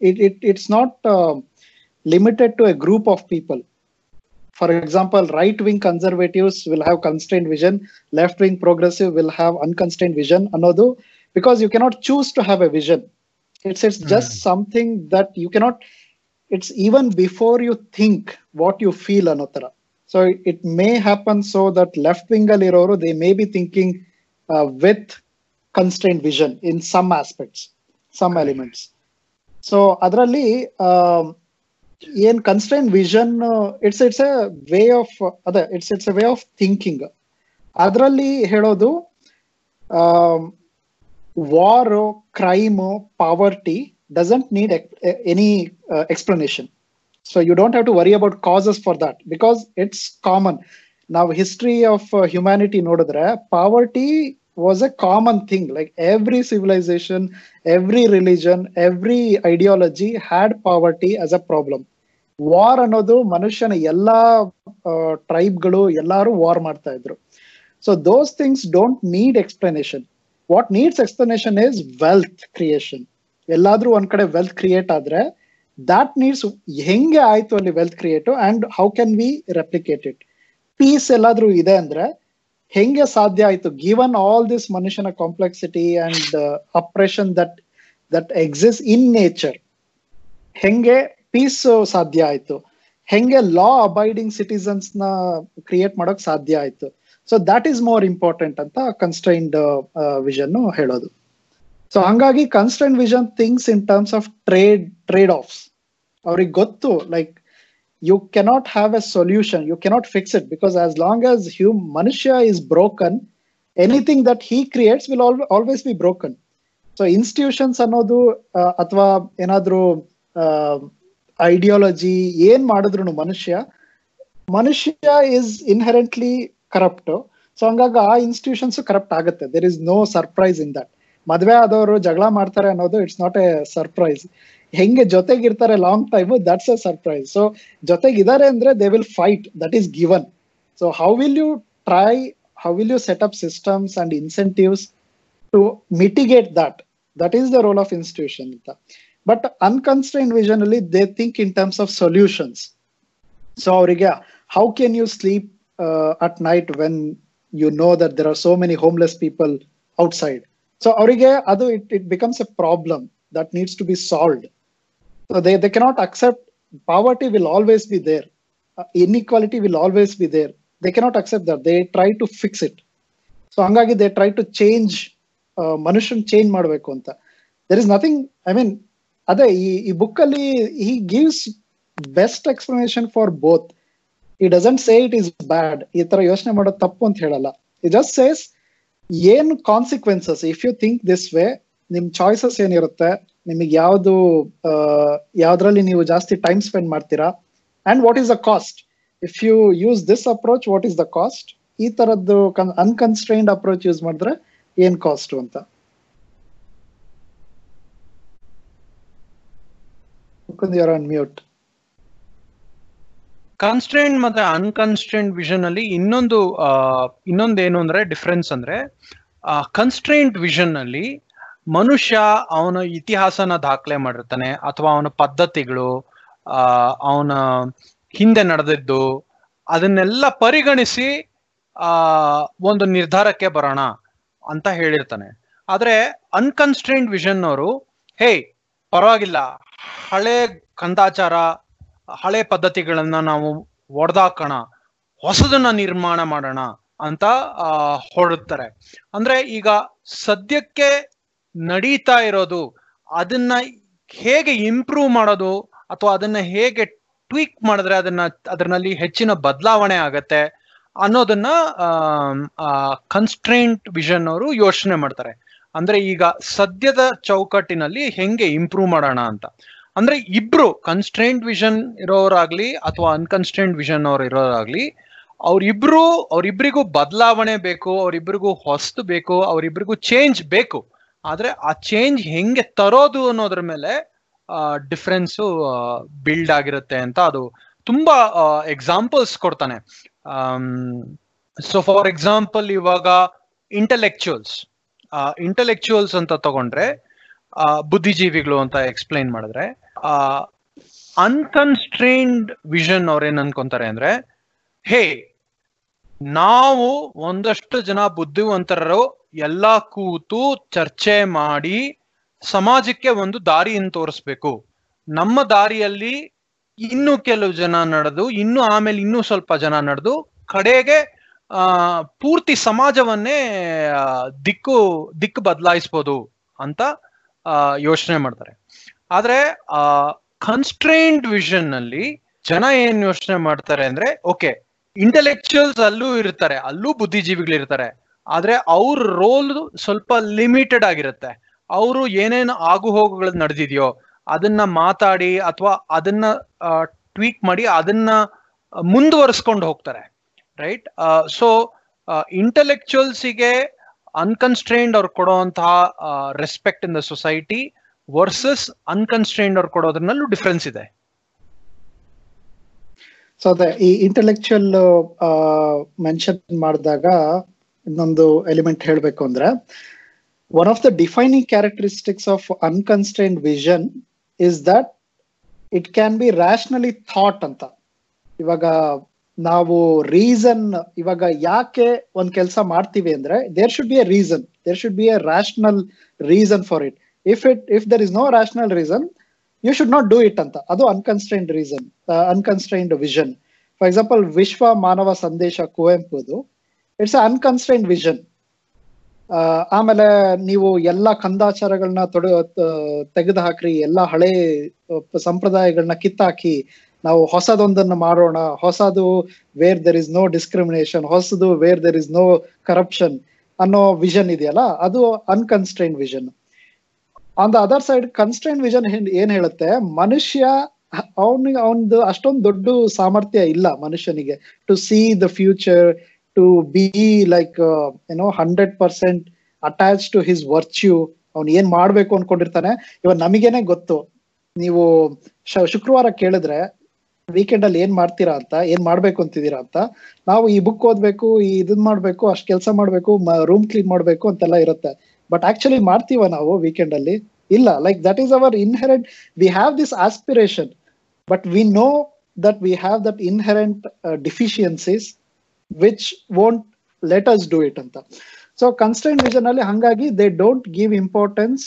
it it it's not limited to a group of people for example right wing conservatives will have constrained vision left wing progressive will have unconstrained vision ಅನ್ನೋದು because you cannot choose to have a vision it's it's just something that you cannot it's even before you think what you feel another so it may happen so that left wing aliroru they may be thinking uh, with constrained vision in some aspects some elements so adralli um, ಏನ್ constrained vision it's it's a way of ಅದೇ it's it's a way of thinking ಅದರಲ್ಲಿ ಹೇಳೋದು war, crime, poverty doesn't need any uh, explanation. So you don't have to worry about causes for that because it's common. Now, history of uh, humanity Nodadra, poverty was a common thing. Like every civilization, every religion, every ideology had poverty as a problem. War ಅನ್ನೋದು ಮನುಷ್ಯನ ಎಲ್ಲಾ ಟ್ರೈಬ್ಗಳು ಎಲ್ಲಾರು war ಮಾಡ್ತಾ ಇದ್ರು so those things don't need explanation what needs explanation is wealth creation ಎಲ್ಲಾದ್ರೂ ಒಂದ್ ಕಡೆ ವೆಲ್ತ್ ಕ್ರಿಯೇಟ್ ಆದ್ರೆ ದಾಟ್ ನೀಡ್ಸ್ ಹೆಂಗೆ ಆಯ್ತು ಅಲ್ಲಿ wealth create and how can we replicate it peace ಎಲ್ಲಾದ್ರೂ ಇದೆ ಅಂದ್ರೆ, ಹೆಂಗೆ ಸಾಧ್ಯ ಆಯ್ತು? ಗಿವನ್ ಆಲ್ ದಿಸ್ ಮನುಷ್ಯನ complexity and oppression that that exist in nature ಹೆಂಗೆ ಪೀಸ್ ಸಾಧ್ಯ ಆಯ್ತು? ಹೆಂಗೆ ಲಾ ಅಬೈಡಿಂಗ್ ಸಿಟಿಸನ್ಸ್ನ ಕ್ರಿಯೇಟ್ ಮಾಡೋಕ್ ಸಾಧ್ಯ ಆಯ್ತು? So that is more important ಅಂತ ಕನ್ಸ್ಟೈನ್ಡ್ ವಿಷನ್ ಹೇಳೋದು. ಸೊ ಹಂಗಾಗಿ constrained vision things in terms of trade trade offs ಅವ್ರಿಗೆ ಗೊತ್ತು like you cannot have a solution you cannot fix it because as long as hue ಮನುಷ್ಯ is broken anything that he creates will always be broken so institutions ಅನ್ನೋದು ಅಥವಾ ಏನಾದ್ರೂ ideology ಏನ್ ಮಾಡಿದ್ರು ಮನುಷ್ಯ ಮನುಷ್ಯ ಇಸ್ ಇನ್ಹೆರೆಂಟ್ಲಿ ಕರಪ್ಟ್ ಸೊ ಹಂಗಾಗಿ ಆ ಇನ್ಸ್ಟಿಟ್ಯೂಷನ್ಸ್ ಕರಪ್ಟ್ ಆಗುತ್ತೆ. There is no surprise in that ಮದ್ವೆ ಆದವರು ಜಗಳ ಮಾಡ್ತಾರೆ ಅನ್ನೋದು ಇಟ್ಸ್ ನಾಟ್ ಎ ಸರ್ಪ್ರೈಸ್ ಹೆಂಗೆ ಜೊತೆಗಿರ್ತಾರೆ long time that's a surprise so ಜೊತೆಗಿದ್ದಾರೆ ಅಂದ್ರೆ they will fight that is given so how will you try how will you set up systems and incentives to mitigate that that is the role of institution ಅಂತ but unconstrained vision ಅಲ್ಲಿ they think in terms of solutions so ಅವರಿಗೆ how can you sleep at night when you know that there are so many homeless people outside so ಅವರಿಗೆ ಅದು it it becomes a problem that needs to be solved they they cannot accept poverty will always be there inequality will always be there they cannot accept that they try to fix it so ಹಂಗಾಗಿ they try to change ಮನುಷ್ಯನ್ change ಮಾಡಬೇಕು ಅಂತ. There is nothing I mean ಅದೇ ಈ ಈ book ಅಲ್ಲಿ he gives best explanation for both ಈ doesn't say it is bad ಈ ತರ ಯೋಚನೆ ಮಾಡೋದು ತಪ್ಪು ಅಂತ ಹೇಳಲ್ಲ. ಇಟ್ ಜಸ್ಟ್ ಸೇಸ್ ಏನ್ consequences if you think this way ನಿಮ್ ಚಾಯ್ಸಸ್ ಏನಿರುತ್ತೆ? ನಿಮಗೆ ಯಾವುದು ಯಾವ್ದ್ರಲ್ಲಿ ನೀವು ಜಾಸ್ತಿ ಟೈಮ್ ಸ್ಪೆಂಡ್ ಮಾಡ್ತೀರಾ? And what is the cost if you use this approach what is the cost ಈ ತರದ್ದು ಅನ್ಕನ್ಸ್ಟ್ರೈನ್ಡ್ ಅಪ್ರೋಚ್ ಯೂಸ್ ಮಾಡಿದ್ರೆ ಏನ್ ಕಾಸ್ಟ್ ಅಂತ? ಮ್ಯೂಟ್ ಕನ್ಸ್ಟ್ರೆಂಟ್ ಮತ್ತೆ ಅನ್ಕನ್ಸ್ಟ್ರೆಂಟ್ ವಿಷನ್ ಅಲ್ಲಿ ಇನ್ನೊಂದು ಏನು ಅಂದ್ರೆ ಡಿಫ್ರೆನ್ಸ್ ಅಂದ್ರೆ ಕನ್ಸ್ಟ್ರೆಂಟ್ ವಿಷನ್ ಅಲ್ಲಿ ಮನುಷ್ಯ ಅವನ ಇತಿಹಾಸನ ದಾಖಲೆ ಮಾಡಿರ್ತಾನೆ, ಅಥವಾ ಅವನ ಪದ್ಧತಿಗಳು ಅವನ ಹಿಂದೆ ನಡೆದಿದ್ದು, ಅದನ್ನೆಲ್ಲ ಪರಿಗಣಿಸಿ, ಆ, ಒಂದು ನಿರ್ಧಾರಕ್ಕೆ ಬರೋಣ ಅಂತ ಹೇಳಿರ್ತಾನೆ. ಆದ್ರೆ ಅನ್ಕನ್ಸ್ಟ್ರೆಂಟ್ ವಿಷನ್ ಅವರು ಹೇ ಪರವಾಗಿಲ್ಲ, ಹಳೆ ಕಂದಾಚಾರ ಹಳೆ ಪದ್ಧತಿಗಳನ್ನ ನಾವು ಒಡೆದಾಕೋಣ, ಹೊಸದನ್ನ ನಿರ್ಮಾಣ ಮಾಡೋಣ ಅಂತ ಹೊರಡ್ತಾರೆ. ಅಂದ್ರೆ ಈಗ ಸದ್ಯಕ್ಕೆ ನಡೀತಾ ಇರೋದು ಅದನ್ನ ಹೇಗೆ ಇಂಪ್ರೂವ್ ಮಾಡೋದು ಅಥವಾ ಅದನ್ನ ಹೇಗೆ ಟ್ವೀಕ್ ಮಾಡಿದ್ರೆ ಅದನ್ನ, ಅದರಲ್ಲಿ ಹೆಚ್ಚಿನ ಬದಲಾವಣೆ ಆಗತ್ತೆ ಅನ್ನೋದನ್ನ ಕನ್ಸ್ಟ್ರೆಂಟ್ ವಿಷನ್ ಅವರು ಯೋಚನೆ ಮಾಡ್ತಾರೆ. ಅಂದ್ರೆ ಈಗ ಸದ್ಯದ ಚೌಕಟ್ಟಿನಲ್ಲಿ ಹೆಂಗೆ ಇಂಪ್ರೂವ್ ಮಾಡೋಣ ಅಂತ. ಅಂದ್ರೆ ಇಬ್ರು ಕನ್ಸ್ಟ್ರೆಂಟ್ ವಿಷನ್ ಇರೋರಾಗ್ಲಿ ಅಥವಾ ಅನ್ಕನ್ಸ್ಟ್ರೆಂಟ್ ವಿಷನ್ ಅವ್ರು ಇರೋರಾಗ್ಲಿ, ಅವ್ರಿಬ್ರು, ಅವ್ರಿಬ್ರಿಗೂ ಬದಲಾವಣೆ ಬೇಕು, ಅವ್ರಿಬ್ರಿಗೂ ಹೊಸ್ತು ಬೇಕು, ಅವ್ರಿಬ್ರಿಗೂ ಚೇಂಜ್ ಬೇಕು. ಆದ್ರೆ ಆ ಚೇಂಜ್ ಹೆಂಗೆ ತರೋದು ಅನ್ನೋದ್ರ ಮೇಲೆ ಡಿಫ್ರೆನ್ಸು ಬಿಲ್ಡ್ ಆಗಿರುತ್ತೆ ಅಂತ ಅದು ತುಂಬಾ ಎಕ್ಸಾಂಪಲ್ಸ್ ಕೊಡ್ತಾನೆ. ಸೊ ಫಾರ್ ಎಕ್ಸಾಂಪಲ್ ಇವಾಗ ಇಂಟೆಲೆಕ್ಚುಯಲ್ಸ್ ಇಂಟೆಲೆಕ್ಚುಯಲ್ಸ್ ಅಂತ ತಗೊಂಡ್ರೆ ಬುದ್ಧಿಜೀವಿಗಳು ಅಂತ ಎಕ್ಸ್ಪ್ಲೈನ್ ಮಾಡಿದ್ರೆ ಅನ್ಕನ್ಸ್ಟ್ರೈನ್ಡ್ ವಿಷನ್ ಅವ್ರೇನ್ ಅನ್ಕೊಂತಾರೆ ಅಂದ್ರೆ, ಹೇ, ನಾವು ಒಂದಷ್ಟು ಜನ ಬುದ್ಧಿವಂತರರು ಎಲ್ಲ ಕೂತು ಚರ್ಚೆ ಮಾಡಿ ಸಮಾಜಕ್ಕೆ ಒಂದು ದಾರಿಯನ್ನು ತೋರಿಸ್ಬೇಕು. ನಮ್ಮ ದಾರಿಯಲ್ಲಿ ಇನ್ನು ಕೆಲವು ಜನ ನಡೆದು, ಇನ್ನು ಆಮೇಲೆ ಇನ್ನೂ ಸ್ವಲ್ಪ ಜನ ನಡೆದು, ಕಡೆಗೆ, ಆ, ಪೂರ್ತಿ ಸಮಾಜವನ್ನೇ ದಿಕ್ಕು ದಿಕ್ಕು ಬದಲಾಯಿಸ್ಬೋದು ಅಂತ ಯೋಚನೆ ಮಾಡ್ತಾರೆ. ಆದ್ರೆ, ಆ ಕನ್ಸ್ಟ್ರೈನ್ಡ್ ವಿಷನ್ನಲ್ಲಿ ಜನ ಏನ್ ಯೋಚನೆ ಮಾಡ್ತಾರೆ ಅಂದ್ರೆ, ಓಕೆ ಇಂಟೆಲೆಕ್ಚುಯಲ್ಸ್ ಅಲ್ಲೂ ಇರ್ತಾರೆ, ಅಲ್ಲೂ ಬುದ್ಧಿಜೀವಿಗಳು ಇರ್ತಾರೆ, ಆದ್ರೆ ಅವ್ರ ರೋಲ್ ಸ್ವಲ್ಪ ಲಿಮಿಟೆಡ್ ಆಗಿರುತ್ತೆ. ಅವರು ಏನೇನು ಆಗು ಹೋಗುಗಳು ನಡೆದಿದೆಯೋ, ಅದನ್ನ ಮಾತಾಡಿ ಅಥವಾ ಅದನ್ನ ಟ್ವೀಟ್ ಮಾಡಿ ಅದನ್ನ ಮುಂದುವರಿಸ್ಕೊಂಡು ಹೋಗ್ತಾರೆ ರೈಟ್ ಸೊ ಇಂಟೆಲೆಕ್ಚುಯಲ್ಸಿಗೆ ಅನ್ಕನ್ಸ್ಟ್ರೈನ್ಡ್ ಅವ್ರು ಕೊಡುವಂತಹ respect in the society versus unconstrained ಅವ್ರು ಕೊಡೋದ್ರಲ್ಲೂ ಡಿಫ್ರೆನ್ಸ್ ಇದೆ. ಸೊ ಅದೇ, ಈ ಇಂಟೆಲೆಕ್ಚುಯಲ್ ಮೆನ್ಷನ್ ಮಾಡಿದಾಗ ಇನ್ನೊಂದು ಎಲಿಮೆಂಟ್ ಹೇಳಬೇಕು ಅಂದ್ರೆ one of the defining characteristics of unconstrained vision is that it can be rationally thought ಅಂತ. ಇವಾಗ ನಾವು ರೀಸನ್ ಇವಾಗ ಯಾಕೆ ಒಂದ್ ಕೆಲಸ ಮಾಡ್ತೀವಿ ಅಂದ್ರೆ there should be a reason there should be a rational reason for it if it if there is no rational reason you should not do it ಅಂತ. ಅದು unconstrained reason unconstrained vision for example ವಿಶ್ವ ಮಾನವ ಸಂದೇಶ ಕುವೆಂಪುದು it's unconstrained vision ಆಮೇಲೆ ನೀವು ಎಲ್ಲ ಕಂದಾಚಾರಗಳನ್ನ ತೊಡ ತೆಗೆದು ಹಾಕ್ರಿ ಎಲ್ಲಾ ಹಳೆ ಸಂಪ್ರದಾಯಗಳನ್ನ ಕಿತ್ತಾಕಿ, ನಾವು ಹೊಸದೊಂದನ್ನು ಮಾಡೋಣ. ಹೊಸದು where there is no discrimination ಹೊಸದು where there is no corruption ಅನ್ನೋ ವಿಷನ್ ಇದೆಯಲ್ಲ, ಅದು unconstrained vision on the other side constrained vision ಏನ್ ಹೇಳುತ್ತೆ? ಮನುಷ್ಯ ಅವನಿಗೆ, ಅವನದು ಅಷ್ಟೊಂದು ದೊಡ್ಡ ಸಾಮರ್ಥ್ಯ ಇಲ್ಲ ಮನುಷ್ಯನಿಗೆ. To see the future to be like ಏನೋ hundred percent attach to his virtue ಅವ್ನು ಏನ್ ಮಾಡ್ಬೇಕು ಅನ್ಕೊಂಡಿರ್ತಾನೆ? ಇವಾಗ ನಮಗೇನೆ ಗೊತ್ತು. ನೀವು ಶುಕ್ರವಾರ ಕೇಳಿದ್ರೆ ವೀಕೆಂಡ್ ಅಲ್ಲಿ ಏನ್ ಮಾಡ್ತೀರಾ ಅಂತ, ಏನ್ ಮಾಡ್ಬೇಕು ಅಂತಿದ್ದೀರಾ ಅಂತ, ನಾವು ಈ ಬುಕ್ ಓದ್ಬೇಕು, ಈ ಇದನ್ ಮಾಡ್ಬೇಕು, ಅಷ್ಟ್ ಕೆಲಸ ಮಾಡ್ಬೇಕು ರೂಮ್ ಕ್ಲೀನ್ ಮಾಡ್ಬೇಕು ಅಂತೆಲ್ಲ ಇರುತ್ತೆ. ಬಟ್ ಆಕ್ಚುಲಿ ಮಾಡ್ತೀವ ನಾವು ವೀಕೆಂಡ್ ಅಲ್ಲಿ ಇಲ್ಲ like that is our inherent we have this aspiration but we know that we have that inherent deficiencies which won't let us do it ಅಂತ ಸೊ ಕನ್ಸ್ಟೆಂಟ್ ವಿಷನ್ ಅಲ್ಲಿ ಹಂಗಾಗಿ they don't give importance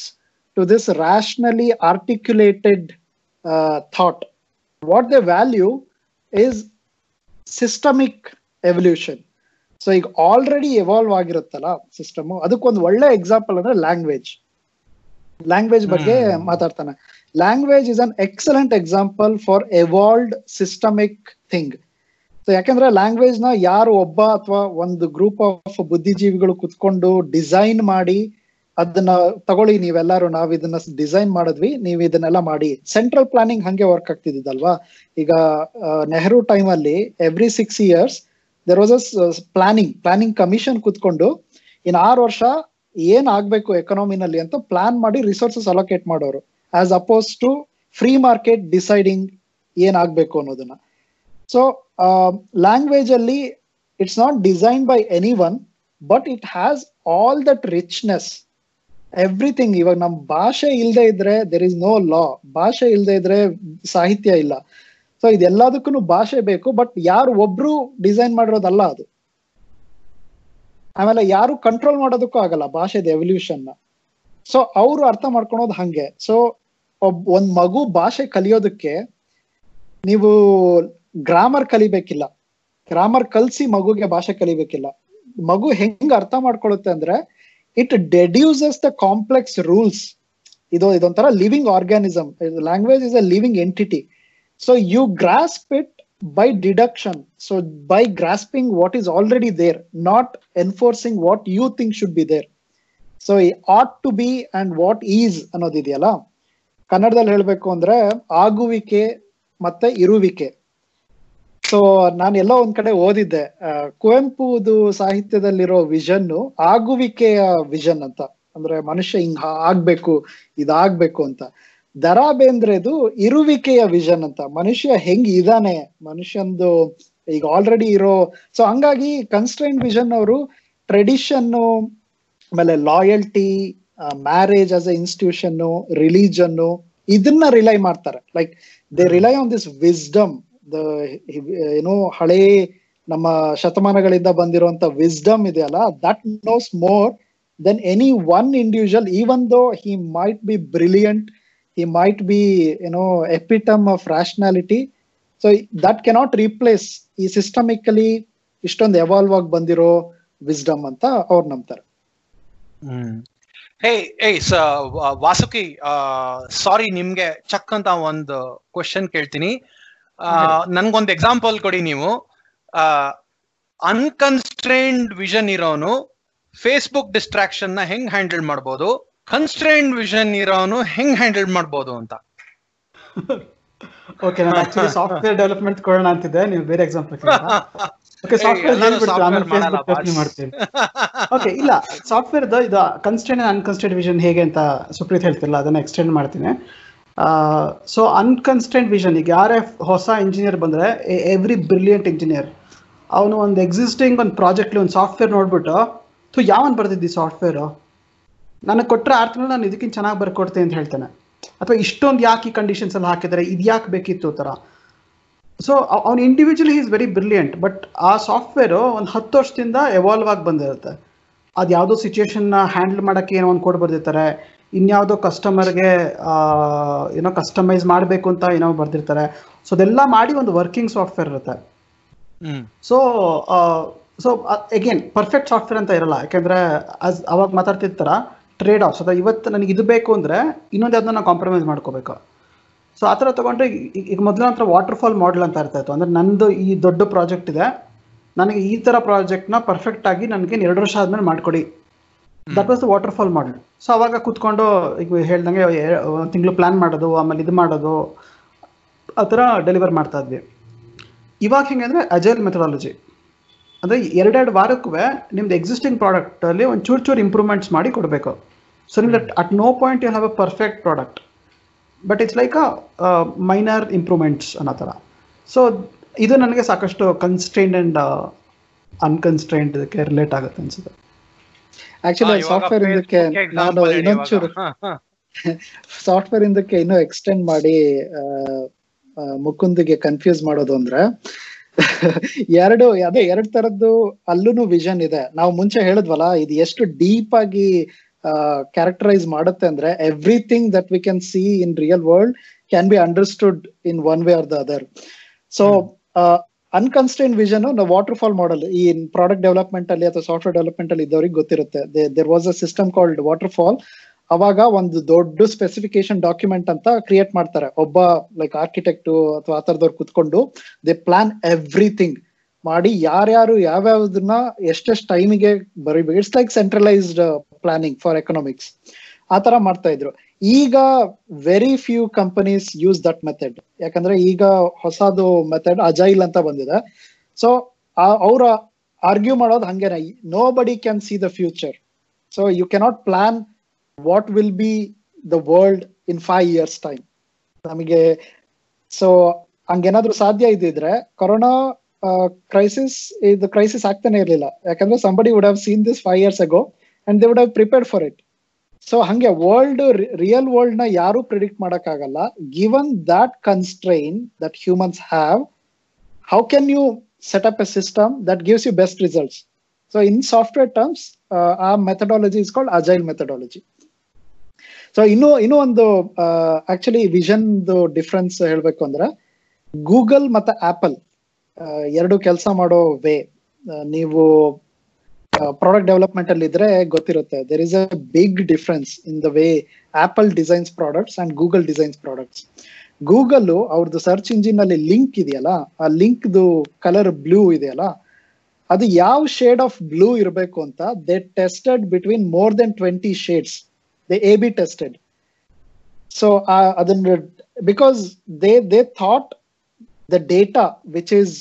to this rationally articulated thought what the value is systemic evolution so ಈಗ already evolve ಆಗಿರುತ್ತಲ್ಲ system ಅದಕ್ಕೊಂದು ಒಳ್ಳೆ example ಅಂದ್ರೆ language language ಬಗ್ಗೆ ಮಾತಾಡ್ತಾನೆ. Language is an excellent example for evolved systemic thing so ಯಾಕಂದ್ರೆ ಲ್ಯಾಂಗ್ವೇಜ್ನ ಯಾರು ಒಬ್ಬ ಅಥವಾ ಒಂದು ಗ್ರೂಪ್ ಆಫ್ ಬುದ್ಧಿಜೀವಿಗಳು ಕುತ್ಕೊಂಡು ಡಿಸೈನ್ ಮಾಡಿ ಅದನ್ನ ತಗೊಳ್ಳಿ ನೀವೆಲ್ಲರೂ ನಾವ್ ಇದನ್ನ ಡಿಸೈನ್ ಮಾಡಿದ್ವಿ ನೀವು ಇದನ್ನೆಲ್ಲ ಮಾಡಿ. ಸೆಂಟ್ರಲ್ ಪ್ಲಾನಿಂಗ್ ಹಂಗೆ ವರ್ಕ್ ಆಗ್ತಿದ್ದಲ್ವಾ ಈಗ ನೆಹರು ಟೈಮ್ ಅಲ್ಲಿ every six years there was a planning planning commission ಕುತ್ಕೊಂಡು ಇನ್ ಆರು ವರ್ಷ ಏನ್ ಆಗ್ಬೇಕು ಎಕನಾಮಿನಲ್ಲಿ ಅಂತ ಪ್ಲಾನ್ ಮಾಡಿ ರಿಸೋರ್ಸಸ್ ಅಲೋಕೇಟ್ ಮಾಡೋರು as opposed to free market deciding ಏನ್ ಆಗ್ಬೇಕು ಅನ್ನೋದನ್ನ. ಸೊ ಲ್ಯಾಂಗ್ವೇಜ್ ಅಲ್ಲಿ it's not design by any one but it has all that richness everything ಇವಾಗ ನಮ್ ಭಾಷೆ ಇಲ್ಲದೆ ಇದ್ರೆ ದೇರ್ ಇಸ್ ನೋ ಲಾ ಭಾಷೆ ಇಲ್ಲದೆ ಇದ್ರೆ ಸಾಹಿತ್ಯ ಇಲ್ಲ. ಸೊ ಇದೆಲ್ಲದಕ್ಕೂ ಭಾಷೆ ಬೇಕು ಬಟ್ ಯಾರು ಒಬ್ರು ಡಿಸೈನ್ ಮಾಡಿರೋದಲ್ಲ ಅದು. ಆಮೇಲೆ ಯಾರು ಕಂಟ್ರೋಲ್ ಮಾಡೋದಕ್ಕೂ ಆಗಲ್ಲ ಭಾಷೆದ ಎವಲ್ಯೂಷನ್ ಸೊ ಅವರು ಅರ್ಥ ಮಾಡ್ಕೊಳೋದು ಹಂಗೆ. ಸೊ ಒಬ್, ಒಂದ್ ಮಗು ಭಾಷೆ ಕಲಿಯೋದಕ್ಕೆ ನೀವು ಗ್ರಾಮರ್ ಕಲಿಬೇಕಿಲ್ಲ. ಗ್ರಾಮರ್ ಕಲ್ಸಿ ಮಗುಗೆ ಭಾಷೆ ಕಲಿಬೇಕಿಲ್ಲ. ಮಗು ಹೆಂಗ್ ಅರ್ಥ ಮಾಡ್ಕೊಳುತ್ತೆ ಅಂದ್ರೆ it deduces the complex rules ಇದು ಇದೊಂಥರ living organism language is a living entity so you grasp it by deduction. So by grasping what is already there, not enforcing what you think should be there. So ought to be and what is ಅನ್ನೋದಿದೆಯಲ್ಲ ಕನ್ನಡದಲ್ಲಿ ಹೇಳ್ಬೇಕು ಅಂದ್ರೆ ಆಗುವಿಕೆ ಮತ್ತೆ ಇರುವಿಕೆ. So ನಾನು ಎಲ್ಲೋ ಒಂದ್ ಕಡೆ ಓದಿದ್ದೆ ಕುವೆಂಪುದು ಸಾಹಿತ್ಯದಲ್ಲಿರೋ vision ಆಗುವಿಕೆಯ vision ಅಂತ. ಅಂದ್ರೆ ಮನುಷ್ಯ ಹಿಂಗ್ ಆಗ್ಬೇಕು, ಇದಾಗ್ಬೇಕು ಅಂತ. ದರಾ ಬೇಂದ್ರೆದು ಇರುವಿಕೆಯ ವಿಷನ್ ಅಂತ. ಮನುಷ್ಯ ಹೆಂಗ್ ಇದಾನೆ? ಮನುಷ್ಯಂದು ಈಗ ಆಲ್ರೆಡಿ ಇರೋ ಸೊ ಹಂಗಾಗಿ ಕನ್ಸ್ಟ್ರೈನ್ ವಿಷನ್ ಅವರು ಟ್ರೆಡಿಷನ್ ಆಮೇಲೆ loyalty marriage as a institution religion ಇದನ್ನ ರಿಲೈ ಮಾಡ್ತಾರೆ. Like they rely on this wisdom the ಏನೋ ಹಳೇ ನಮ್ಮ ಶತಮಾನಗಳಿಂದ ಬಂದಿರುವಂತ ವಿಸ್ಡಮ್ ಇದೆಯಲ್ಲ that knows more than any one individual even though he might be brilliant he might be you know epitome of rationality. So that cannot replace ಈ systemically ಇಷ್ಟೊಂದು evolve ಆಗಿ ಬಂದಿರೋ ವಿಸ್ಡಮ್ ಅಂತ ಅವ್ರು ನಂಬ್ತಾರೆ. ಹೇ ಏಯ್ ವಾಸುಕಿ ಸಾರಿ ನಿಮ್ಗೆ ಚಕ್ ಅಂತ ಒಂದು ಕ್ವಶನ್ ಕೇಳ್ತೀನಿ. ಆ, ನನ್ಗೊಂದು ಎಕ್ಸಾಂಪಲ್ ಕೊಡಿ ನೀವು. ಅನ್ಕನ್ಸ್ಟ್ರೈನ್ಡ್ ವಿಷನ್ ಇರೋನು ಫೇಸ್ಬುಕ್ ಡಿಸ್ಟ್ರಾಕ್ಷನ್ನ ಹೆಂಗ್ ಹ್ಯಾಂಡಲ್ ಮಾಡ್ಬೋದು? ಕನ್ಸ್ಟ್ರೈನ್ಡ್ ವಿಷನ್ ಇರೋನು ಹೆಂಗ್ ಹ್ಯಾಂಡಲ್ ಮಾಡ್ಬೋದು ಅಂತ. <laughs> ಓಕೆ ನಾನು ಆಕ್ಚುಲಿ ಸಾಫ್ಟ್ವೇರ್ ಡೆವಲಪ್ಮೆಂಟ್ ಕೊಡೋಣ ಅಂತಿದ್ದೆ ನೀವು ಬೇರೆ ಎಕ್ಸಾಂಪಲ್ ಓಕೆ ಸಾಫ್ಟ್ವೇರ್. ಮಾಡ್ತೀನಿ. ಓಕೆ ಇಲ್ಲ ಸಾಫ್ಟ್ವೇರ್ ಇದು ಕನ್ಸ್ಟೆಂಟ್ ಅನ್ಕನ್ಸ್ಟೆಂಟ್ ವಿಷನ್ ಹೇಗೆ ಅಂತ ಸುಪ್ರೀತ್ ಹೇಳ್ತಿರಲ್ಲ ಅದನ್ನ ಎಕ್ಸ್ಟೆಂಡ್ ಮಾಡ್ತೀನಿ. ಸೊ ಅನ್ಕನ್ಸ್ಟೆಂಟ್ ವಿಷನ್ ಈಗ ಯಾರೇ ಹೊಸ ಇಂಜಿನಿಯರ್ ಬಂದ್ರೆ ಎವ್ರಿ ಬ್ರಿಲಿಯಂಟ್ ಇಂಜಿನಿಯರ್ ಅವನು ಒಂದು ಎಕ್ಸಿಸ್ಟಿಂಗ್ ಒಂದು ಪ್ರಾಜೆಕ್ಟ್ಲಿ ಒಂದು ಸಾಫ್ಟ್ವೇರ್ ನೋಡ್ಬಿಟ್ಟು ಥು ಯಾವನ್ ಬರ್ತಿದ್ದಿ ಸಾಫ್ಟ್ವೇರು ನನಗೆ ಕೊಟ್ಟರೆ ಆರು ತಿಂಗಳು ನಾನು ಇದಕ್ಕಿಂತ ಚೆನ್ನಾಗಿ ಬರ್ಕೊಡ್ತೆ ಅಂತ ಹೇಳ್ತಾನೆ. ಅಥವಾ ಇಷ್ಟೊಂದು ಯಾಕೆ ಈ ಕಂಡೀಷನ್ಸ್ ಅಲ್ಲಿ ಹಾಕಿದ್ದಾರೆ? ಇದು ಯಾಕೆ ಬೇಕಿತ್ತು ಥರ? ಸೊ ಅವ್ನು individually is very brilliant but ಆ ಸಾಫ್ಟ್ವೇರು ಒಂದು ಹತ್ತು ವರ್ಷದಿಂದ ಎವಾಲ್ವ್ ಆಗಿ ಬಂದಿರುತ್ತೆ. ಅದು ಯಾವುದೋ ಸಿಚುಯೇಷನ್ನ ಹ್ಯಾಂಡಲ್ ಮಾಡೋಕ್ಕೆ ಏನೋ ಒಂದು ಕೋಡ್ ಬರ್ದಿರ್ತಾರೆ. ಇನ್ಯಾವುದೋ ಕಸ್ಟಮರ್ಗೆ ಏನೋ ಕಸ್ಟಮೈಸ್ ಮಾಡಬೇಕು ಅಂತ ಏನೋ ಬರ್ದಿರ್ತಾರೆ. ಸೊ ಅದೆಲ್ಲ ಮಾಡಿ ಒಂದು ವರ್ಕಿಂಗ್ ಸಾಫ್ಟ್ವೇರ್ ಇರುತ್ತೆ. So so again perfect software ಅಂತ ಇರಲ್ಲ. ಯಾಕೆಂದ್ರೆ ಅಸ್ ಅವಾಗ ಮಾತಾಡ್ತಿರ್ತಾರ ಟ್ರೇಡ್ ಆಫ್ಸ್ ಅಥವಾ ಇವತ್ತು ನನಗೆ ಇದು ಬೇಕು ಅಂದರೆ ಇನ್ನೊಂದು ಯಾವ್ದನ್ನ ನಾವು ಕಾಂಪ್ರಮೈಸ್ ಮಾಡ್ಕೋಬೇಕು. ಸೊ ಆ ಥರ ತೊಗೊಂಡ್ರೆ ಈಗ- ಮೊದಲ ಹತ್ರ ವಾಟರ್ ಫಾಲ್ ಮಾಡೆಲ್ ಅಂತ ಇರ್ತಾ ಇತ್ತು. ಅಂದ್ರೆ ನಂದು ಈ ದೊಡ್ಡ ಪ್ರಾಜೆಕ್ಟ್ ಇದೆ. ನನಗೆ ಈ ಥರ ಪ್ರಾಜೆಕ್ಟ್ನ ಪರ್ಫೆಕ್ಟ್ ಆಗಿ ನನಗೆ ಎರಡು ವರ್ಷ ಆದಮೇಲೆ ಮಾಡಿಕೊಡಿ. That was the waterfall model so ಅವಾಗ ಕೂತ್ಕೊಂಡು ಈಗ ಹೇಳ್ದಂಗೆ ಒಂದು ತಿಂಗಳು ಪ್ಲಾನ್ ಮಾಡೋದು ಆಮೇಲೆ ಇದು ಮಾಡೋದು ಆ ಥರ ಡೆಲಿವರ್ ಮಾಡ್ತಾ ಇದ್ವಿ. ಇವಾಗ ಹೆಂಗೆ ಅಂದರೆ ಅಜೈಲ್ ಮೆಥಡಾಲಜಿ ಅಂದರೆ ಎರಡೆರಡು ವಾರಕ್ಕೂ ನಿಮ್ದು ಎಕ್ಸಿಸ್ಟಿಂಗ್ ಪ್ರಾಡಕ್ಟಲ್ಲಿ ಒಂದು ಚೂರು ಚೂರು ಇಂಪ್ರೂವ್ಮೆಂಟ್ಸ್ ಮಾಡಿ ಕೊಡಬೇಕು. ಸೊ ನಿಮ್ದು at no point you have a perfect product but it's like a minor improvements ಅನ್ನೋ ಥರ. ಸೊ ಇದು ನನಗೆ ಸಾಕಷ್ಟು ಕನ್ಸ್ಟ್ರೈನ್ಡ್ ಆ್ಯಂಡ್ ಅನ್ಕನ್ಸ್ಟ್ರೈನ್ಡ್ ಇದಕ್ಕೆ ರಿಲೇಟ್ ಆಗುತ್ತೆ ಅನ್ಸುತ್ತೆ. ಆಕ್ಚುಲಿ ಸಾಫ್ಟ್ವೇರ್ ಇದಕ್ಕೆ ನಾನು ಇನ್ನೊಂಚೂರು ಸಾಫ್ಟ್ವೇರ್ ಇಂದಕ್ಕೆ ಇನ್ನೂ ಎಕ್ಸ್ಟೆಂಡ್ ಮಾಡಿ ಮುಕುಂದಿಗೆ ಕನ್ಫ್ಯೂಸ್ ಮಾಡೋದು ಅಂದ್ರೆ <laughs> ಎರಡು ಅದೇ ಎರಡ್ ತರದ್ದು ಅಲ್ಲೂ ವಿಷನ್ ಇದೆ. ನಾವು ಮುಂಚೆ ಹೇಳಿದ್ವಲ್ಲ ಇದು ಎಷ್ಟು ಡೀಪ್ ಆಗಿ ಕ್ಯಾರೆಕ್ಟರೈಸ್ ಮಾಡುತ್ತೆ ಅಂದ್ರೆ everything that we can see in real world can be understood in one way or the other so unconstrained vision waterfall model ಈ ಪ್ರಾಡಕ್ಟ್ ಡೆವಲಪ್ಮೆಂಟ್ ಅಲ್ಲಿ ಅಥವಾ ಸಾಫ್ಟ್ವೇರ್ ಡೆವಲಪ್ಮೆಂಟ್ ಅಲ್ಲಿ ಇದ್ದವರಿಗೆ ಗೊತ್ತಿರುತ್ತೆ. There was a system called waterfall ಅವಾಗ ಒಂದು ದೊಡ್ಡ specification document ಅಂತ ಕ್ರಿಯೇಟ್ ಮಾಡ್ತಾರೆ. ಒಬ್ಬ ಲೈಕ್ ಆರ್ಕಿಟೆಕ್ಟ್ ಅಥವಾ ಆ ತರದವ್ರು ಕುತ್ಕೊಂಡು ದೇ ಪ್ಲಾನ್ ಎವ್ರಿಥಿಂಗ್ ಮಾಡಿ ಯಾರ್ಯಾರು ಯಾವ್ಯಾವ್ದನ್ನ ಎಷ್ಟೆಷ್ಟು ಟೈಮಿಗೆ ಬರೀಬೇಕು it's like centralized planning for economics ಆ ತರ ಮಾಡ್ತಾ ಇದ್ರು. ಈಗ very few companies use that method ಯಾಕಂದ್ರೆ ಈಗ ಹೊಸದು ಮೆಥಡ್ ಅಜೈಲ್ ಅಂತ ಬಂದಿದೆ. ಸೊ ಅವ್ರ ಆರ್ಗ್ಯೂ ಮಾಡೋದು ಹಂಗೇನೆ. Nobody can see the future so you cannot plan what will be the world in five years time ನಮಗೆ ಸೊ ಹಂಗೇನಾದ್ರೂ ಸಾಧ್ಯ ಇದ್ದಿದ್ರೆ ಕೊರೋನಾ ಕ್ರೈಸಿಸ್ ಇದು ಕ್ರೈಸಿಸ್ ಆಗ್ತಾನೆ ಇರಲಿಲ್ಲ. ಯಾಕಂದ್ರೆ somebody would have seen this five years ago and they would have prepared for it so ಹಂಗೆ world real ವರ್ಲ್ಡ್ನ ಯಾರು ಪ್ರಿಡಿಕ್ಟ್ ಮಾಡಕ್ಕಾಗಲ್ಲ. Given that constrained that humans have how can you set up a system that gives you best results so in software terms a methodology is called agile methodology so ಇನ್ನು ಇನ್ನೂ ಒಂದು actually vision difference ಹೇಳ್ಬೇಕು ಅಂದ್ರೆ Google ಮತ್ತೆ apple ಎರಡು ಕೆಲಸ ಮಾಡೋ way ನೀವು ಪ್ರಾಡಕ್ಟ್ ಡೆವಲಪ್ಮೆಂಟ್ ಅಲ್ಲಿ ಇದ್ರೆ ಗೊತ್ತಿರುತ್ತೆ. There is a big difference in the way Apple designs products and Google designs products Google ಅವ್ರದ್ದು ಸರ್ಚ್ ಇಂಜಿನ್ ಅಲ್ಲಿ ಲಿಂಕ್ ಇದೆಯಲ್ಲ, ಆ ಲಿಂಕ್ ಕಲರ್ ಬ್ಲೂ ಇದೆಯಲ್ಲ, ಅದು ಯಾವ ಶೇಡ್ ಆಫ್ ಬ್ಲೂ ಇರಬೇಕು ಅಂತ they tested between more than twenty shades they A B tested so ಅದನ್ನ because they they thought the data which is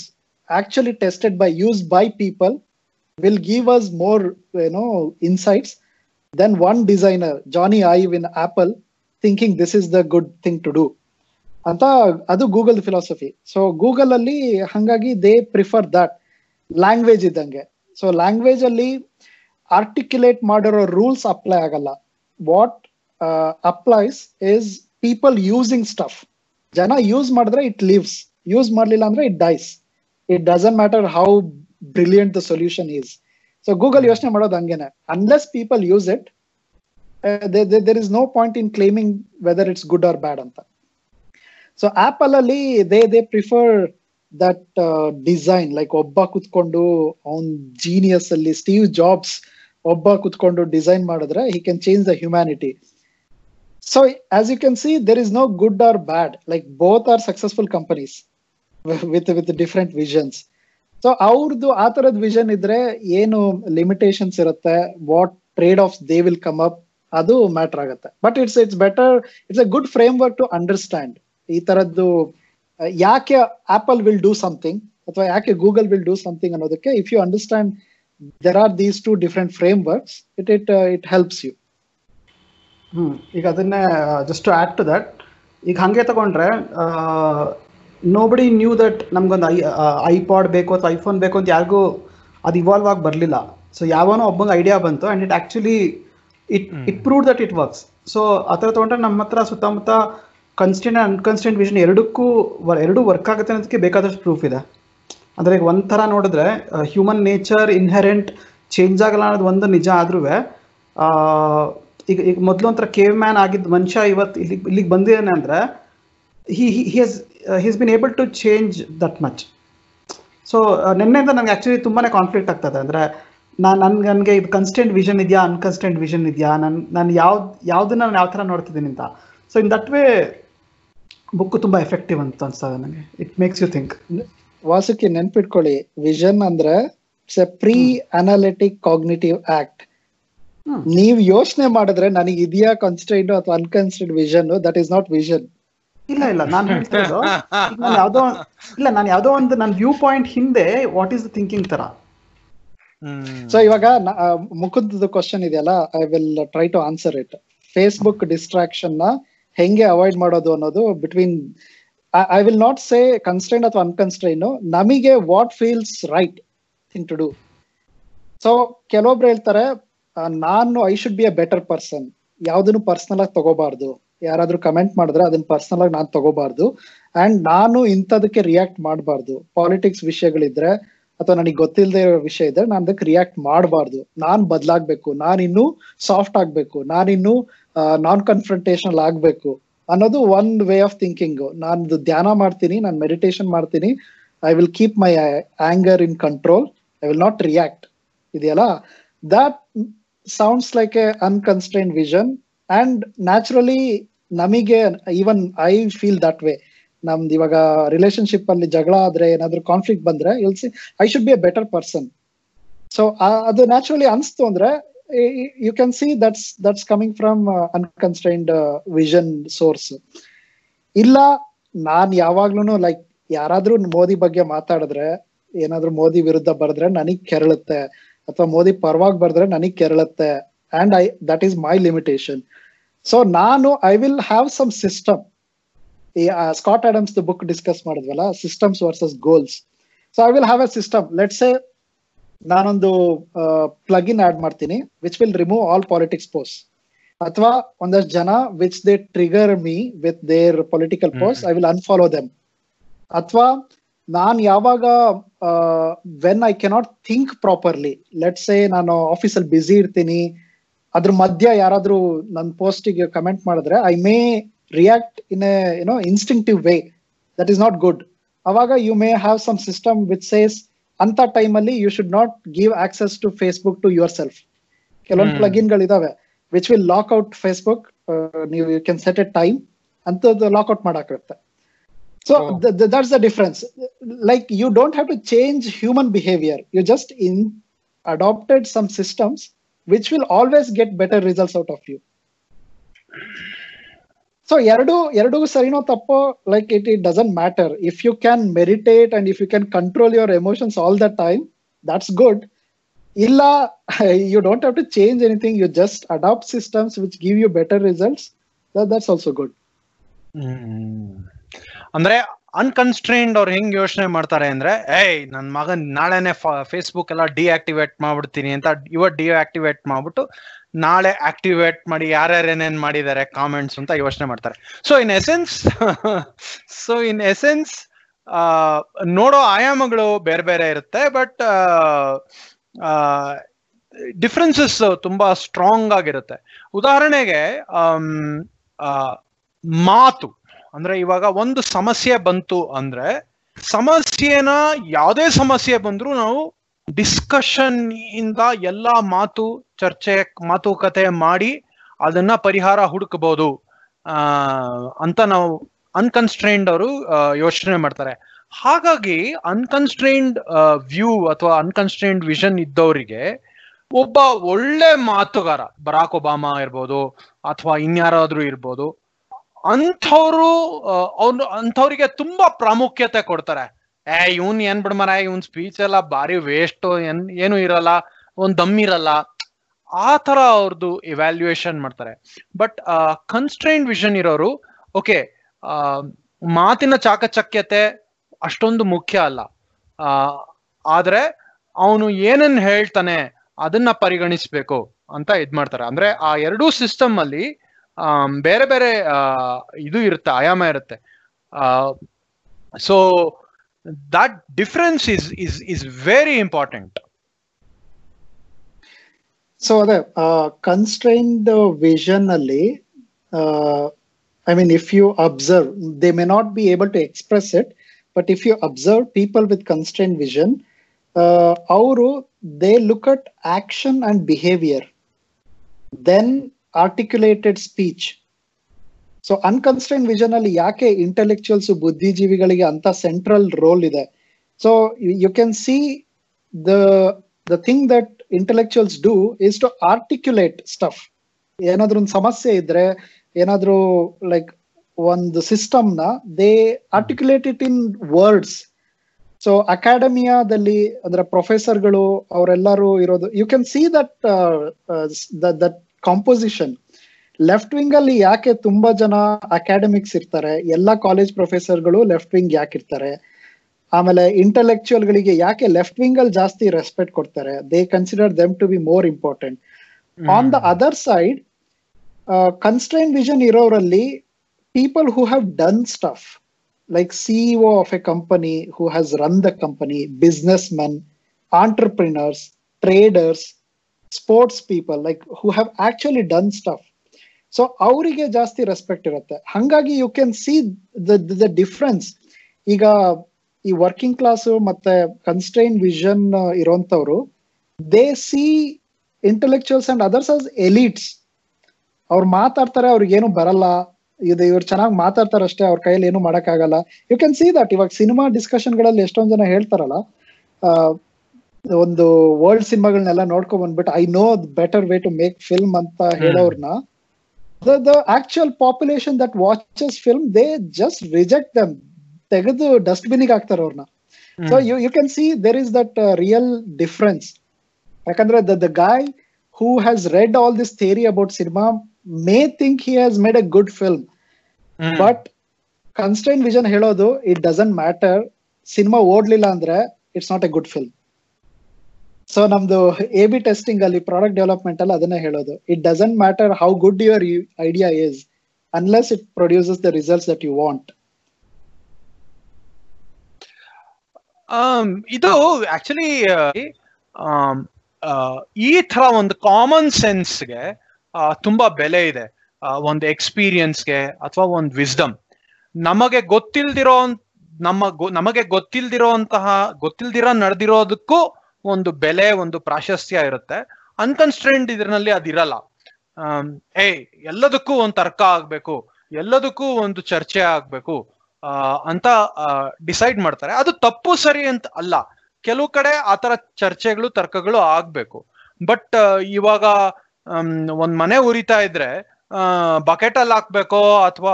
actually tested by use by people will give us more you know insights than one designer johnny ive in apple thinking this is the good thing to do ಅಂತ ಅದು Google philosophy so Google ಅಲ್ಲಿ ಹಂಗಾಗಿ they prefer that language ಇದ್ದಂಗೆ so language ಅಲ್ಲಿ articulate ಮಾಡಿರೋ rules apply ಆಗಲ್ಲ What applies is people using stuff ಜನ use ಮಾಡಿದ್ರೆ ಇಟ್ ಲಿವ್ಸ್ ಯೂಸ್ ಮಾಡ್ಲಿಲ್ಲ ಅಂದ್ರೆ it dies it doesn't matter how brilliant the solution is so Google ಯೋಚನೆ ಮಾಡೋದು ಹಂಗೇನೆ. Unless people use it there is no point in claiming whether it's good or bad ಅಂತ. So Apple ಅಲ್ಲಿ they they prefer that design like ಒಬ್ಬ ಕುತ್ಕೊಂಡು ಅವನ್ genius ಅಲ್ಲಿ Steve jobs ಒಬ್ಬ ಕುತ್ಕೊಂಡು ಡಿಸೈನ್ ಮಾಡಿದ್ರೆ he can change the humanity so as you can see there is no good or bad like both are successful companies with with different visions so ಅವ್ರದ್ದು ಆ ತರದ್ ವಿಷನ್ ಇದ್ರೆ ಏನು limitations ಇರುತ್ತೆ what trade off they will come up ಅದು matter ಆಗುತ್ತೆ. But it's it's better it's a good framework to understand ಈ ತರದ್ದು, ಯಾಕೆ ಆಪಲ್ ವಿಲ್ ಡೂ ಸಮಥಿಂಗ್ ಅಥವಾ ಯಾಕೆ ಗೂಗಲ್ ವಿಲ್ ಡೂ ಸಮಥಿಂಗ್ ಅನ್ನೋದಕ್ಕೆ if you understand there are these two different frameworks it it it helps you hmm. ಈಗ ಅದನ್ನೇ just add to that ಈಗ ಹಂಗೆ ತಗೊಂಡ್ರೆ ನೋಬಡಿ ನ್ಯೂ ದಟ್ ನಮ್ಗೊಂದು ಐ ಐಪಾಡ್ ಬೇಕು ಅಥವಾ ಐಫೋನ್ ಬೇಕು ಅಂತ ಯಾರಿಗೂ ಅದು ಇವಾಲ್ವ್ ಆಗಿ ಬರಲಿಲ್ಲ. ಸೊ ಯಾವನೋ ಒಬ್ಬಂಗೆ ಐಡಿಯಾ ಬಂತು and it actually it it prove that it works so ಆ ಥರ ತೊಗೊಂಡ್ರೆ ನಮ್ಮ ಹತ್ರ ಸುತ್ತಮುತ್ತ ಕನ್ಸ್ಟೆಂಟ್ ಆ್ಯಂಡ್ ಅನ್ಕನ್ಸ್ಟೆಂಟ್ ವಿಷನ್ ಎರಡಕ್ಕೂ ಎರಡೂ ವರ್ಕ್ ಆಗುತ್ತೆ ಅನ್ನೋದಕ್ಕೆ ಬೇಕಾದಷ್ಟು ಪ್ರೂಫ್ ಇದೆ. ಅಂದರೆ ಈಗ ಒಂಥರ ನೋಡಿದ್ರೆ ಹ್ಯೂಮನ್ ನೇಚರ್ ಇನ್ಹೆರೆಂಟ್ ಚೇಂಜ್ ಆಗಲ್ಲ ಅನ್ನೋದು ಒಂದು ನಿಜ ಆದ್ರೂ ಈಗ ಈಗ ಮೊದಲು ಒಂಥರ ಕೇವ್ ಮ್ಯಾನ್ ಆಗಿದ್ದ ಮನುಷ್ಯ ಇವತ್ತು ಇಲ್ಲಿ, ಇಲ್ಲಿಗೆ ಬಂದಿದ್ದಾನೆ ಅಂದರೆ he has his been able to change that much so ನಿನ್ನೆಯಿಂದ ನನಗೆ ಆ್ಯಕ್ಚುಲಿ ತುಂಬಾ ಕಾನ್ಫ್ಲಿಕ್ಟ್ ಆಗ್ತದೆ. ಅಂದರೆ, ನಾನು ನನ್ಗೆ ನನಗೆ ಇದು ಕನ್ಸ್ಟೆಂಟ್ ವಿಷನ್ ಇದೆಯಾ ಅನ್ಕನ್ಸ್ಟೆಂಟ್ ವಿಷನ್ ಇದೆಯಾ, ನಾನು ನಾನು ಯಾವ್ದು, ಯಾವುದನ್ನ ನಾನು ಯಾವ ಥರ ನೋಡ್ತಿದ್ದೀನಿ ಅಂತ. So in that way book ತುಂಬ ಎಫೆಕ್ಟಿವ್ ಅಂತ ಅನ್ಸ್ತದೆ ನನಗೆ ಇಟ್ ಮೇಕ್ಸ್ ಯು ಥಿಂಕ್ ವಾಸಕ್ಕೆ ನೆನ್ಪಿಟ್ಕೊಳ್ಳಿ. ವಿಷನ್ ಅಂದ್ರೆ it's a pre analytic cognitive act ನೀವ್ ಯೋಚನೆ ಮಾಡಿದ್ರೆ ನನಗೆ ಇದೆಯಾ ಕನ್ಸ್ಟೆಂಟ್ ಅಥವಾ unconstant vision that is not vision ಇಲ್ಲ ಇಲ್ಲ ನಾನು ಹೇಳ್ತಿರೋದು ನಾನು ಯಾವ್ದೋ ಇಲ್ಲ ನಾನು ಯಾವುದೋ ಒಂದು ನನ್ನ ವ್ಯೂ ಪಾಯಿಂಟ್ ಹಿಂದೆ ವಾಟ್ ಈಸ್ ದ ಥಿಂಕಿಂಗ್ ತರ. ಸೊ ಇವಾಗ ಮುಖದ ಕ್ವಶನ್ ಇದೆಯಲ್ಲ I will try to answer it Facebook ಡಿಸ್ಟ್ರಾಕ್ಷನ್ನ ಹೆಂಗೆ ಅವಾಯ್ಡ್ ಮಾಡೋದು ಅನ್ನೋದು between I will not say constrain ಅಥವಾ ಅನ್ಕನ್ಸ್ಟ್ರೈನ್ ನಮಗೆ what feels right thing to do so ಕೆಲವೊಬ್ರು ಹೇಳ್ತಾರೆ ನಾನು I should be a better person ಯಾವ್ದನ್ನು personal ಆಗಿ ತಗೋಬಾರ್ದು. ಯಾರಾದ್ರೂ ಕಮೆಂಟ್ ಮಾಡಿದ್ರೆ ಅದನ್ನ ಪರ್ಸನಲ್ ಆಗಿ ನಾನು ತಗೋಬಾರ್ದು. ಅಂಡ್ ನಾನು ಇಂಥದಕ್ಕೆ ರಿಯಾಕ್ಟ್ ಮಾಡಬಾರ್ದು. ಪಾಲಿಟಿಕ್ಸ್ ವಿಷಯಗಳಿದ್ರೆ ಅಥವಾ ನನಗೆ ಗೊತ್ತಿಲ್ಲದೆ ಇರೋ ವಿಷಯ ಇದ್ರೆ ನಾನು ಅದಕ್ಕೆ ರಿಯಾಕ್ಟ್ ಮಾಡಬಾರ್ದು. ನಾನ್ ಬದಲಾಗ್ಬೇಕು. ನಾನಿನ್ನು ಸಾಫ್ಟ್ ಆಗ್ಬೇಕು. ನಾನಿನ್ನು ನಾನ್ ಕನ್ಫ್ರಂಟೇಷನಲ್ ಆಗ್ಬೇಕು. ಅನ್ನೋದು ಒನ್ ವೇ ಆಫ್ ಥಿಂಕಿಂಗ್ ನಾನು ಧ್ಯಾನ ಮಾಡ್ತೀನಿ, ನಾನು ಮೆಡಿಟೇಷನ್ ಮಾಡ್ತೀನಿ. I will keep my anger in control I will not react ಇದೆಯಲ್ಲ? That sounds like a unconstrain vision and naturally ನಮಗೆ even I feel that way ನಮ್ದು ಇವಾಗ ರಿಲೇಶನ್ಶಿಪ್ ಅಲ್ಲಿ ಜಗಳ ಆದ್ರೆ ಏನಾದ್ರೂ ಕಾನ್ಫ್ಲಿಕ್ಟ್ ಬಂದ್ರೆ I should be a better person so ಅದು ನ್ಯಾಚುರಲಿ ಅನ್ಸ್ತು ಅಂದ್ರೆ you can see that's that's coming from unconstrained vision source ಇಲ್ಲ, ನಾನ್ ಯಾವಾಗ್ಲೂ ಲೈಕ್ ಯಾರಾದ್ರೂ ಮೋದಿ ಬಗ್ಗೆ ಮಾತಾಡಿದ್ರೆ, ಏನಾದ್ರೂ ಮೋದಿ ವಿರುದ್ಧ ಬರೆದ್ರೆ ನನಗ್ ಕೆರಳುತ್ತೆ, ಅಥವಾ ಮೋದಿ ಪರವಾಗಿ ಬರೆದ್ರೆ ನನಗ್ ಕೆರಳುತ್ತೆ and I that is my limitation so ನಾನು I will have some system ಈ Scott Adams book discuss ಮಾಡಿದ್ವಲ್ಲ systems versus goals so I will have a system let's a ನಾನೊಂದು ಪ್ಲಗ್ ಇನ್ ಆಡ್ ಮಾಡ್ತೀನಿ which will remove all politics post ಅಥವಾ ಒಂದಷ್ಟು ಜನ which they trigger me with their political post I will unfollow them ಅಥವಾ ನಾನ್ ಯಾವಾಗ when I cannot think properly let's say ನಾನು ಆಫೀಸಲ್ಲಿ ಬ್ಯುಸಿ ಇರ್ತೀನಿ ಅದ್ರ ಮಧ್ಯ ಯಾರಾದ್ರೂ ನನ್ನ ಪೋಸ್ಟಿಗೆ ಕಮೆಂಟ್ ಮಾಡಿದ್ರೆ I may react in a you know instinctive way that is not good ಅವಾಗ you may have some system which says ಅಂತ ಟೈಮಲ್ಲಿ you should not give access to Facebook to yourself ಕೆಲವೊಂದು ಪ್ಲಗಿನ್ ಗಳಿದಾವೆ which will lock out Facebook ನೀವು you can set a time ಅಂತದ್ದು lockout ಮಾಡಾಕಿರುತ್ತೆ so that's the difference like you don't have to change human behaviour you just in adapted some systems which will always get better results out of you so ಎರಡು ಎರಡು ಸರಿನೋ ತಪ್ಪೋ like it it doesn't matter if you can meditate and if you can control your emotions all the time that's good ಇಲ್ಲ you don't have to change anything you just adapt systems which give you better results that's also good ಅಂದ್ರೆ unconstrained ಅವ್ರು ಹೆಂಗ್ ಯೋಚನೆ ಮಾಡ್ತಾರೆ ಅಂದ್ರೆ, ಏಯ್, ನನ್ ಮಗನ್ ನಾಳೆನೆ ಫೇಸ್ಬುಕ್ ಎಲ್ಲ ಡಿಆಕ್ಟಿವೇಟ್ ಮಾಡ್ಬಿಡ್ತೀನಿ ಅಂತ ಇವತ್ ಡಿಆಕ್ಟಿವೇಟ್ ಮಾಡ್ಬಿಟ್ಟು ನಾಳೆ ಆಕ್ಟಿವೇಟ್ ಮಾಡಿ ಯಾರ್ಯಾರು ಏನೇನ್ ಮಾಡಿದ್ದಾರೆ ಕಾಮೆಂಟ್ಸ್ ಅಂತ ಯೋಚನೆ ಮಾಡ್ತಾರೆ. So in essence so in essence ನೋಡೋ ಆಯಾಮಗಳು ಬೇರೆ ಬೇರೆ ಇರುತ್ತೆ ಬಟ್ ಡಿಫ್ರೆನ್ಸಸ್ ತುಂಬಾ ಸ್ಟ್ರಾಂಗ್ ಆಗಿರುತ್ತೆ. ಉದಾಹರಣೆಗೆ ಮಾತು, ಅಂದ್ರೆ ಇವಾಗ ಒಂದು ಸಮಸ್ಯೆ ಬಂತು ಅಂದ್ರೆ, ಸಮಸ್ಯೆನ ಯಾವುದೇ ಸಮಸ್ಯೆ ಬಂದ್ರು ನಾವು ಡಿಸ್ಕಷನ್ ಇಂದ ಎಲ್ಲಾ ಮಾತು ಚರ್ಚೆ, ಮಾತುಕತೆ ಮಾಡಿ ಅದನ್ನ ಪರಿಹಾರ ಹುಡುಕಬಹುದು ಅಂತ ನಾವು ಅನ್ಕನ್ಸ್ಟ್ರೈನ್ಡ್ ಅವರು ಯೋಚನೆ ಮಾಡ್ತಾರೆ. ಹಾಗಾಗಿ ಅನ್ಕನ್ಸ್ಟ್ರೈನ್ಡ್ ವ್ಯೂ ಅಥವಾ ಅನ್ಕನ್ಸ್ಟ್ರೈನ್ಡ್ ವಿಷನ್ ಇದ್ದವರಿಗೆ ಒಬ್ಬ ಒಳ್ಳೆ ಮಾತುಗಾರ, ಬರಾಕ್ ಒಬಾಮಾ ಇರ್ಬೋದು ಅಥವಾ ಇನ್ಯಾರಾದ್ರೂ ಇರ್ಬೋದು, ಅಂಥವ್ರು ಅವ್ನು, ಅಂಥವ್ರಿಗೆ ತುಂಬಾ ಪ್ರಾಮುಖ್ಯತೆ ಕೊಡ್ತಾರೆ. ಏ, ಇವನ್ ಏನ್ ಬಿಡ್ಮಾರ ಇವನ್ ಸ್ಪೀಚ್ ಎಲ್ಲ ಭಾರಿ ವೇಸ್ಟ್ ಏನ್, ಏನು ಇರಲ್ಲ, ಒಂದ್ ದಮ್ ಇರಲ್ಲ. ಆ ತರ ಅವ್ರದ್ದು ಇವ್ಯಾಲ್ಯೂಯೇಷನ್ ಮಾಡ್ತಾರೆ. ಬಟ್ ಕನ್ಸ್ಟ್ರೈನ್ ವಿಷನ್ ಇರೋರು ಓಕೆ ಮಾತಿನ ಚಾಕಚಕ್ಯತೆ ಅಷ್ಟೊಂದು ಮುಖ್ಯ ಅಲ್ಲ. ಆದ್ರೆ ಅವನು ಏನನ್ನ ಹೇಳ್ತಾನೆ ಅದನ್ನ ಪರಿಗಣಿಸ್ಬೇಕು ಅಂತ ಇದ್ ಮಾಡ್ತಾರೆ. ಅಂದ್ರೆ ಆ ಎರಡೂ ಸಿಸ್ಟಮ್ ಅಲ್ಲಿ ಬೇರೆ ಬೇರೆ ಇದು ಇರುತ್ತೆ, ಆಯಾಮ ಇರುತ್ತೆ. So that difference is is is very important so ಅದೇ ಕನ್ಸ್ಟ್ರೈನ್ಡ್ ವಿಷನ್ ಅಲ್ಲಿ I mean if you observe they may not be able to express it but if you observe people with constrain vision ಅವರು they look at action and behaviour then articulated speech so unconstrain vision ಅಲ್ಲಿ ಯಾಕೆ intellectuals ಬುದ್ಧಿಜೀವಿಗಳಿಗೆ ಅಂತ central role ಇದೆ. So you can see the the thing that intellectuals do is to articulate stuff ಏನಾದ್ರೂ ಒಂದು ಸಮಸ್ಯೆ ಇದ್ರೆ, ಏನಾದ್ರೂ ಲೈಕ್ ಒಂದು ಸಿಸ್ಟಮ್ನ they articulate it in words so ಅಕಾಡೆಮಿಯಾದಲ್ಲಿ ಅಂದ್ರೆ ಪ್ರೊಫೆಸರ್ಗಳು ಅವರೆಲ್ಲರೂ ಇರೋದು you can see that that composition left wing ಅಲ್ಲಿ ಯಾಕೆ ತುಂಬಾ ಜನ ಅಕಾಡೆಮಿಕ್ಸ್ ಇರ್ತಾರೆ, ಎಲ್ಲ ಕಾಲೇಜ್ ಪ್ರೊಫೆಸರ್ಗಳು ಲೆಫ್ಟ್ ವಿಂಗ್ ಯಾಕೆ ಇರ್ತಾರೆ ಆಮೇಲೆ ಇಂಟೆಲೆಕ್ಚುಯಲ್ ಗಳಿಗೆ ಯಾಕೆ ಲೆಫ್ಟ್ ವಿಂಗ್ ಅಲ್ಲಿ ಜಾಸ್ತಿ ರೆಸ್ಪೆಕ್ಟ್ ಕೊಡ್ತಾರೆ? They consider them to be more important on the other side constrain vision ಇರೋರಲ್ಲಿ people who have done stuff like CEO of a company who has run the company businessmen entrepreneurs traders sports people like who have actually done stuff so ಅವರಿಗೆ ಜಾಸ್ತಿ respect ಇರುತ್ತೆ. ಹಂಗಾಗಿ you can see the difference ಈಗ ಈ working class ಮತ್ತೆ constrain vision ಇರೋಂಥವ್ರು they see intellectuals and others as elites ಅವ್ರು ಮಾತಾಡ್ತಾರೆ ಅವ್ರಿಗೆ ಏನು ಬರಲ್ಲ. ಇದು ಇವ್ರು ಚೆನ್ನಾಗಿ ಮಾತಾಡ್ತಾರೆ ಅಷ್ಟೇ ಅವ್ರ ಕೈಯಲ್ಲಿ ಏನು ಆಗಲ್ಲ ಯು ಕ್ಯಾನ್ ಸಿ ದಟ್ ಇವಾಗ ಸಿನಿಮಾ ಡಿಸ್ಕಷನ್ಗಳಲ್ಲಿ ಗಳಲ್ಲಿ ಎಷ್ಟೊಂದ್ ಜನ ಹೇಳ್ತಾರಲ್ಲ ಒಂದು ವರ್ಲ್ಡ್ ಸಿನಿಮಾಗಳನ್ನೆಲ್ಲ ನೋಡ್ಕೊಂಡ್ ಬಂದ್ಬಿಟ್ಟು I know better way to make film ಅಂತ ಹೇಳೋರ್ನ the actual population that watches film they just reject them ತೆಗೆದು ಡಸ್ಟ್ಬಿನ್ ಹಾಕ್ತಾರೆ ಅವ್ರನ್ನ so you you can see there is that real difference ಯಾಕಂದ್ರೆ the the guy who has read all this theory about cinema may think he has made a good film but constrain vision ಹೇಳೋದು it doesn't matter cinema ಓಡ್ಲಿಲ್ಲ ಅಂದ್ರೆ it's not a good film so ನಮ್ದು A B testing ಅಲ್ಲಿ product development ಅಲ್ಲಿ ಅದನ್ನೇ ಹೇಳೋದು. It doesn't matter how good your idea is unless it produces the results that you want ಇದು actually ಈ ತರ ಒಂದು ಕಾಮನ್ ಸೆನ್ಸ್ಗೆ ತುಂಬಾ ಬೆಲೆ ಇದೆ. ಒಂದು ಎಕ್ಸ್ಪೀರಿಯನ್ಸ್ಗೆ ಅಥವಾ ಒಂದು ವಿಸ್ಡಮ್ ನಮಗೆ ಗೊತ್ತಿಲ್ದಿರೋ, ನಮ್ಮ ನಮಗೆ ಗೊತ್ತಿಲ್ದಿರೋಂತಹ, ಗೊತ್ತಿಲ್ದಿರೋ ನಡೆದಿರೋದಕ್ಕೂ ಒಂದು ಬೆಲೆ, ಒಂದು ಪ್ರಾಶಸ್ತ್ಯ ಇರುತ್ತೆ. ಅನ್ಕನ್ಸ್ಟ್ರೆಂಟ್ ಇದ್ರಲ್ಲಿ ಅದಿರಲ್ಲ. ಏ ಏಯ್, ಎಲ್ಲದಕ್ಕೂ ಒಂದು ತರ್ಕ ಆಗ್ಬೇಕು. ಎಲ್ಲದಕ್ಕೂ ಒಂದು ಚರ್ಚೆ ಆಗ್ಬೇಕು. ಅಂತ ಡಿಸೈಡ್ ಮಾಡ್ತಾರೆ. ಅದು ತಪ್ಪು ಸರಿ ಅಂತ ಅಲ್ಲ. ಕೆಲವು ಕಡೆ ಆ ತರ ಚರ್ಚೆಗಳು, ತರ್ಕಗಳು ಆಗ್ಬೇಕು. ಬಟ್ ಇವಾಗ ಒಂದ್ ಮನೆ ಉರಿತಾ ಇದ್ರೆ ಬಕೆಟ್ ಅಲ್ಲಿ ಹಾಕ್ಬೇಕೋ ಅಥವಾ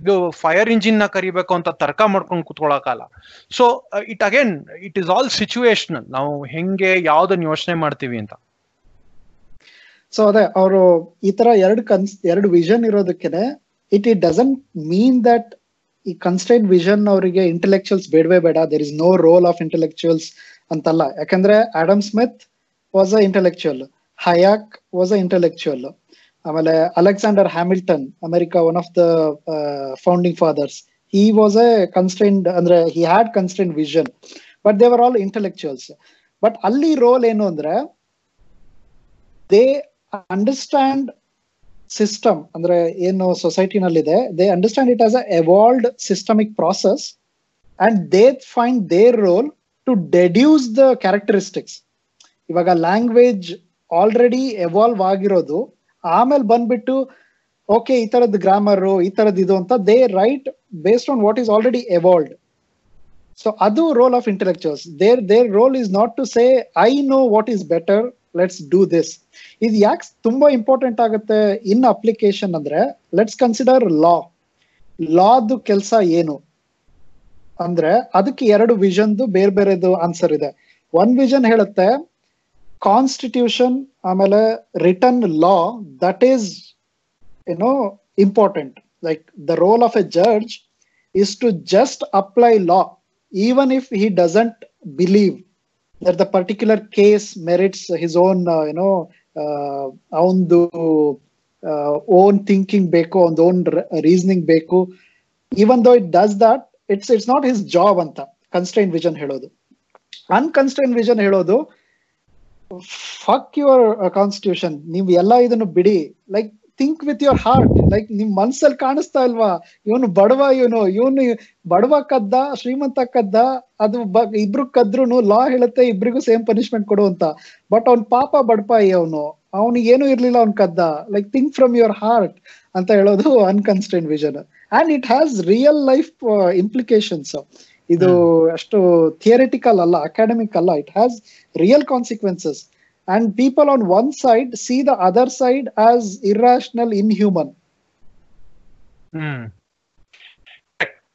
ಇದು ಫೈರ್ ಇಂಜಿನ್ನ ಕರಿಬೇಕು ಅಂತ ತರ್ಕ ಮಾಡ್ಕೊಂಡು ಕುತ್ಕೊಳಕಲ್ಲ so it again it is all situational ನಾವು ಹೆಂಗೆ ಯಾವ್ದನ್ನ ಯೋಚನೆ ಮಾಡ್ತೀವಿ ಅಂತ. ಸೊ ಅದೇ, ಅವರು ಈ ತರ ಎರಡು ಕನ್ಸ್, ಎರಡು ವಿಷನ್ ಇರೋದಕ್ಕೆ it it doesn't mean that ಈ ಕನ್ಸ್ಟೈನ್ ವಿಷನ್ ಅವರಿಗೆ ಇಂಟೆಲೆಕ್ಚುಯಲ್ಸ್ ಬೇಡವೇ ಬೇಡ. There is no role of intellectuals ಅಂತಲ್ಲ. ಯಾಕಂದ್ರೆ Adam Smith was a intellectual Hayek was a intellectual ಆಮೇಲೆ Alexander Hamilton America one of the founding fathers he was a constant ಅಂದ್ರೆ he had constant vision but they were all intellectuals but ಅಲ್ಲಿ role ಏನು ಅಂದ್ರೆ they understand system ಅಂದ್ರೆ ಏನು ಸೊಸೈಟಿನಲ್ಲಿದೆ they understand it as a evolved systemic process and they find their role to deduce the characteristics ಇವಾಗ language already evolve ಆಗಿರೋದು, ಆಮೇಲೆ ಬಂದ್ಬಿಟ್ಟು okay ಈ ತರದ್ ಗ್ರಾಮರ್ ಈ ತರದ್ ಇದು ಅಂತ they write based on what is already evolved so ಅದು role of intellectuals there there role is not to say I know what is better let's do this ಇದು ಯಾಕೆ ತುಂಬಾ ಇಂಪಾರ್ಟೆಂಟ್ ಆಗುತ್ತೆ ಇನ್ ಅಪ್ಲಿಕೇಶನ್ ಅಂದ್ರೆ ಲೆಟ್ಸ್ ಕನ್ಸಿಡರ್ ಲಾ ಲಾದು ಕೆಲಸ ಏನು? ಅಂದ್ರೆ, ಅದಕ್ಕೆ ಎರಡು ವಿಷನ್ದು ಬೇರೆ ಬೇರೆದು ಆನ್ಸರ್ ಇದೆ. ಒನ್ ವಿಷನ್ ಹೇಳುತ್ತೆ ಕಾನ್ಸ್ಟಿಟ್ಯೂಷನ್ ಆಮೇಲೆ ರಿಟರ್ನ್ ಲಾ ದಟ್ ಈಸ್ ಏನೋ important like the role of a judge is to just apply law even if he doesn't believe that the particular case merits his own uh, you know ಅವಂದು own thinking ಬೇಕು ಒಂದು own reasoning ಬೇಕು even though it does that it's it's not his job ಅಂತ ಕನ್ಸ್ಟೈನ್ vision ಹೇಳೋದು. ಅನ್ಕನ್ಸ್ಟೈನ್ vision ಹೇಳೋದು fuck your constitution ನೀವು ಎಲ್ಲ ಇದನ್ನು ಬಿಡಿ. Like think with your heart like ನಿಮ್ ಮನ್ಸಲ್ಲಿ ಕಾಣಿಸ್ತಾ ಇಲ್ವಾ? ಇವನು ಬಡವ ಇವನು. ಇವನು ಬಡವ ಕದ್ದ ಶ್ರೀಮಂತ ಕದ್ದ ಅದು ಇಬ್ರು ಕದ್ರುನು ಲಾ ಹೇಳುತ್ತೆ ಇಬ್ರಿಗೂ ಸೇಮ್ ಪನಿಷ್ಮೆಂಟ್ ಕೊಡು ಅಂತ. ಬಟ್ ಅವ್ನ್ ಪಾಪ ಬಡಪಾಯಿ ಅವನು. ಅವನಿಗೆ ಏನು ಇರ್ಲಿಲ್ಲ ಅವ್ನ್ ಕದ್ದ. Like think from your heart ಅಂತ ಹೇಳೋದು unconstant vision and it has real life implications ಇದು ಅಷ್ಟು ಥಿಯರಿಟಿಕಲ್ ಅಲ್ಲ ಅಕಾಡೆಮಿಕ್ ಅಲ್ಲ. It has real consequences and people on one side see the other side as irrational, inhuman. Hmm.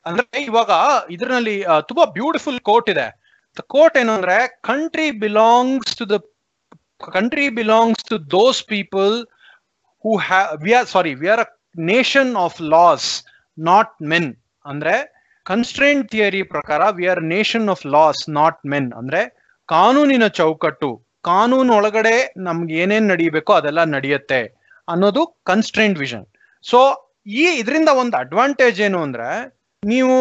ಅಂದ್ರೆ ಇವಾಗ ಇದರಲ್ಲಿ ತುಂಬಾ ಬ್ಯೂಟಿಫುಲ್ ಕೋಟ್ ಇದೆ. ಕೋಟ್ ಏನು ಅಂದ್ರೆ country belongs to the country belongs to those people who we are sorry we are a nation of laws not men ಅಂದ್ರೆ constraint theory ಪ್ರಕಾರ we are nation of laws not men ಅಂದ್ರೆ, ಕಾನೂನಿನ ಚೌಕಟ್ಟು ಕಾನೂನು ಒಳಗಡೆ ನಮ್ಗೆ ಏನೇನ್ ನಡೀಬೇಕೋ ಅದೆಲ್ಲ ನಡೆಯುತ್ತೆ ಅನ್ನೋದು ಕನ್ಸ್ಟ್ರೆಂಟ್ ವಿಷನ್ ಸೊ ಈ ಇದರಿಂದ ಒಂದು ಅಡ್ವಾಂಟೇಜ್ ಏನು ಅಂದ್ರೆ, ನೀವು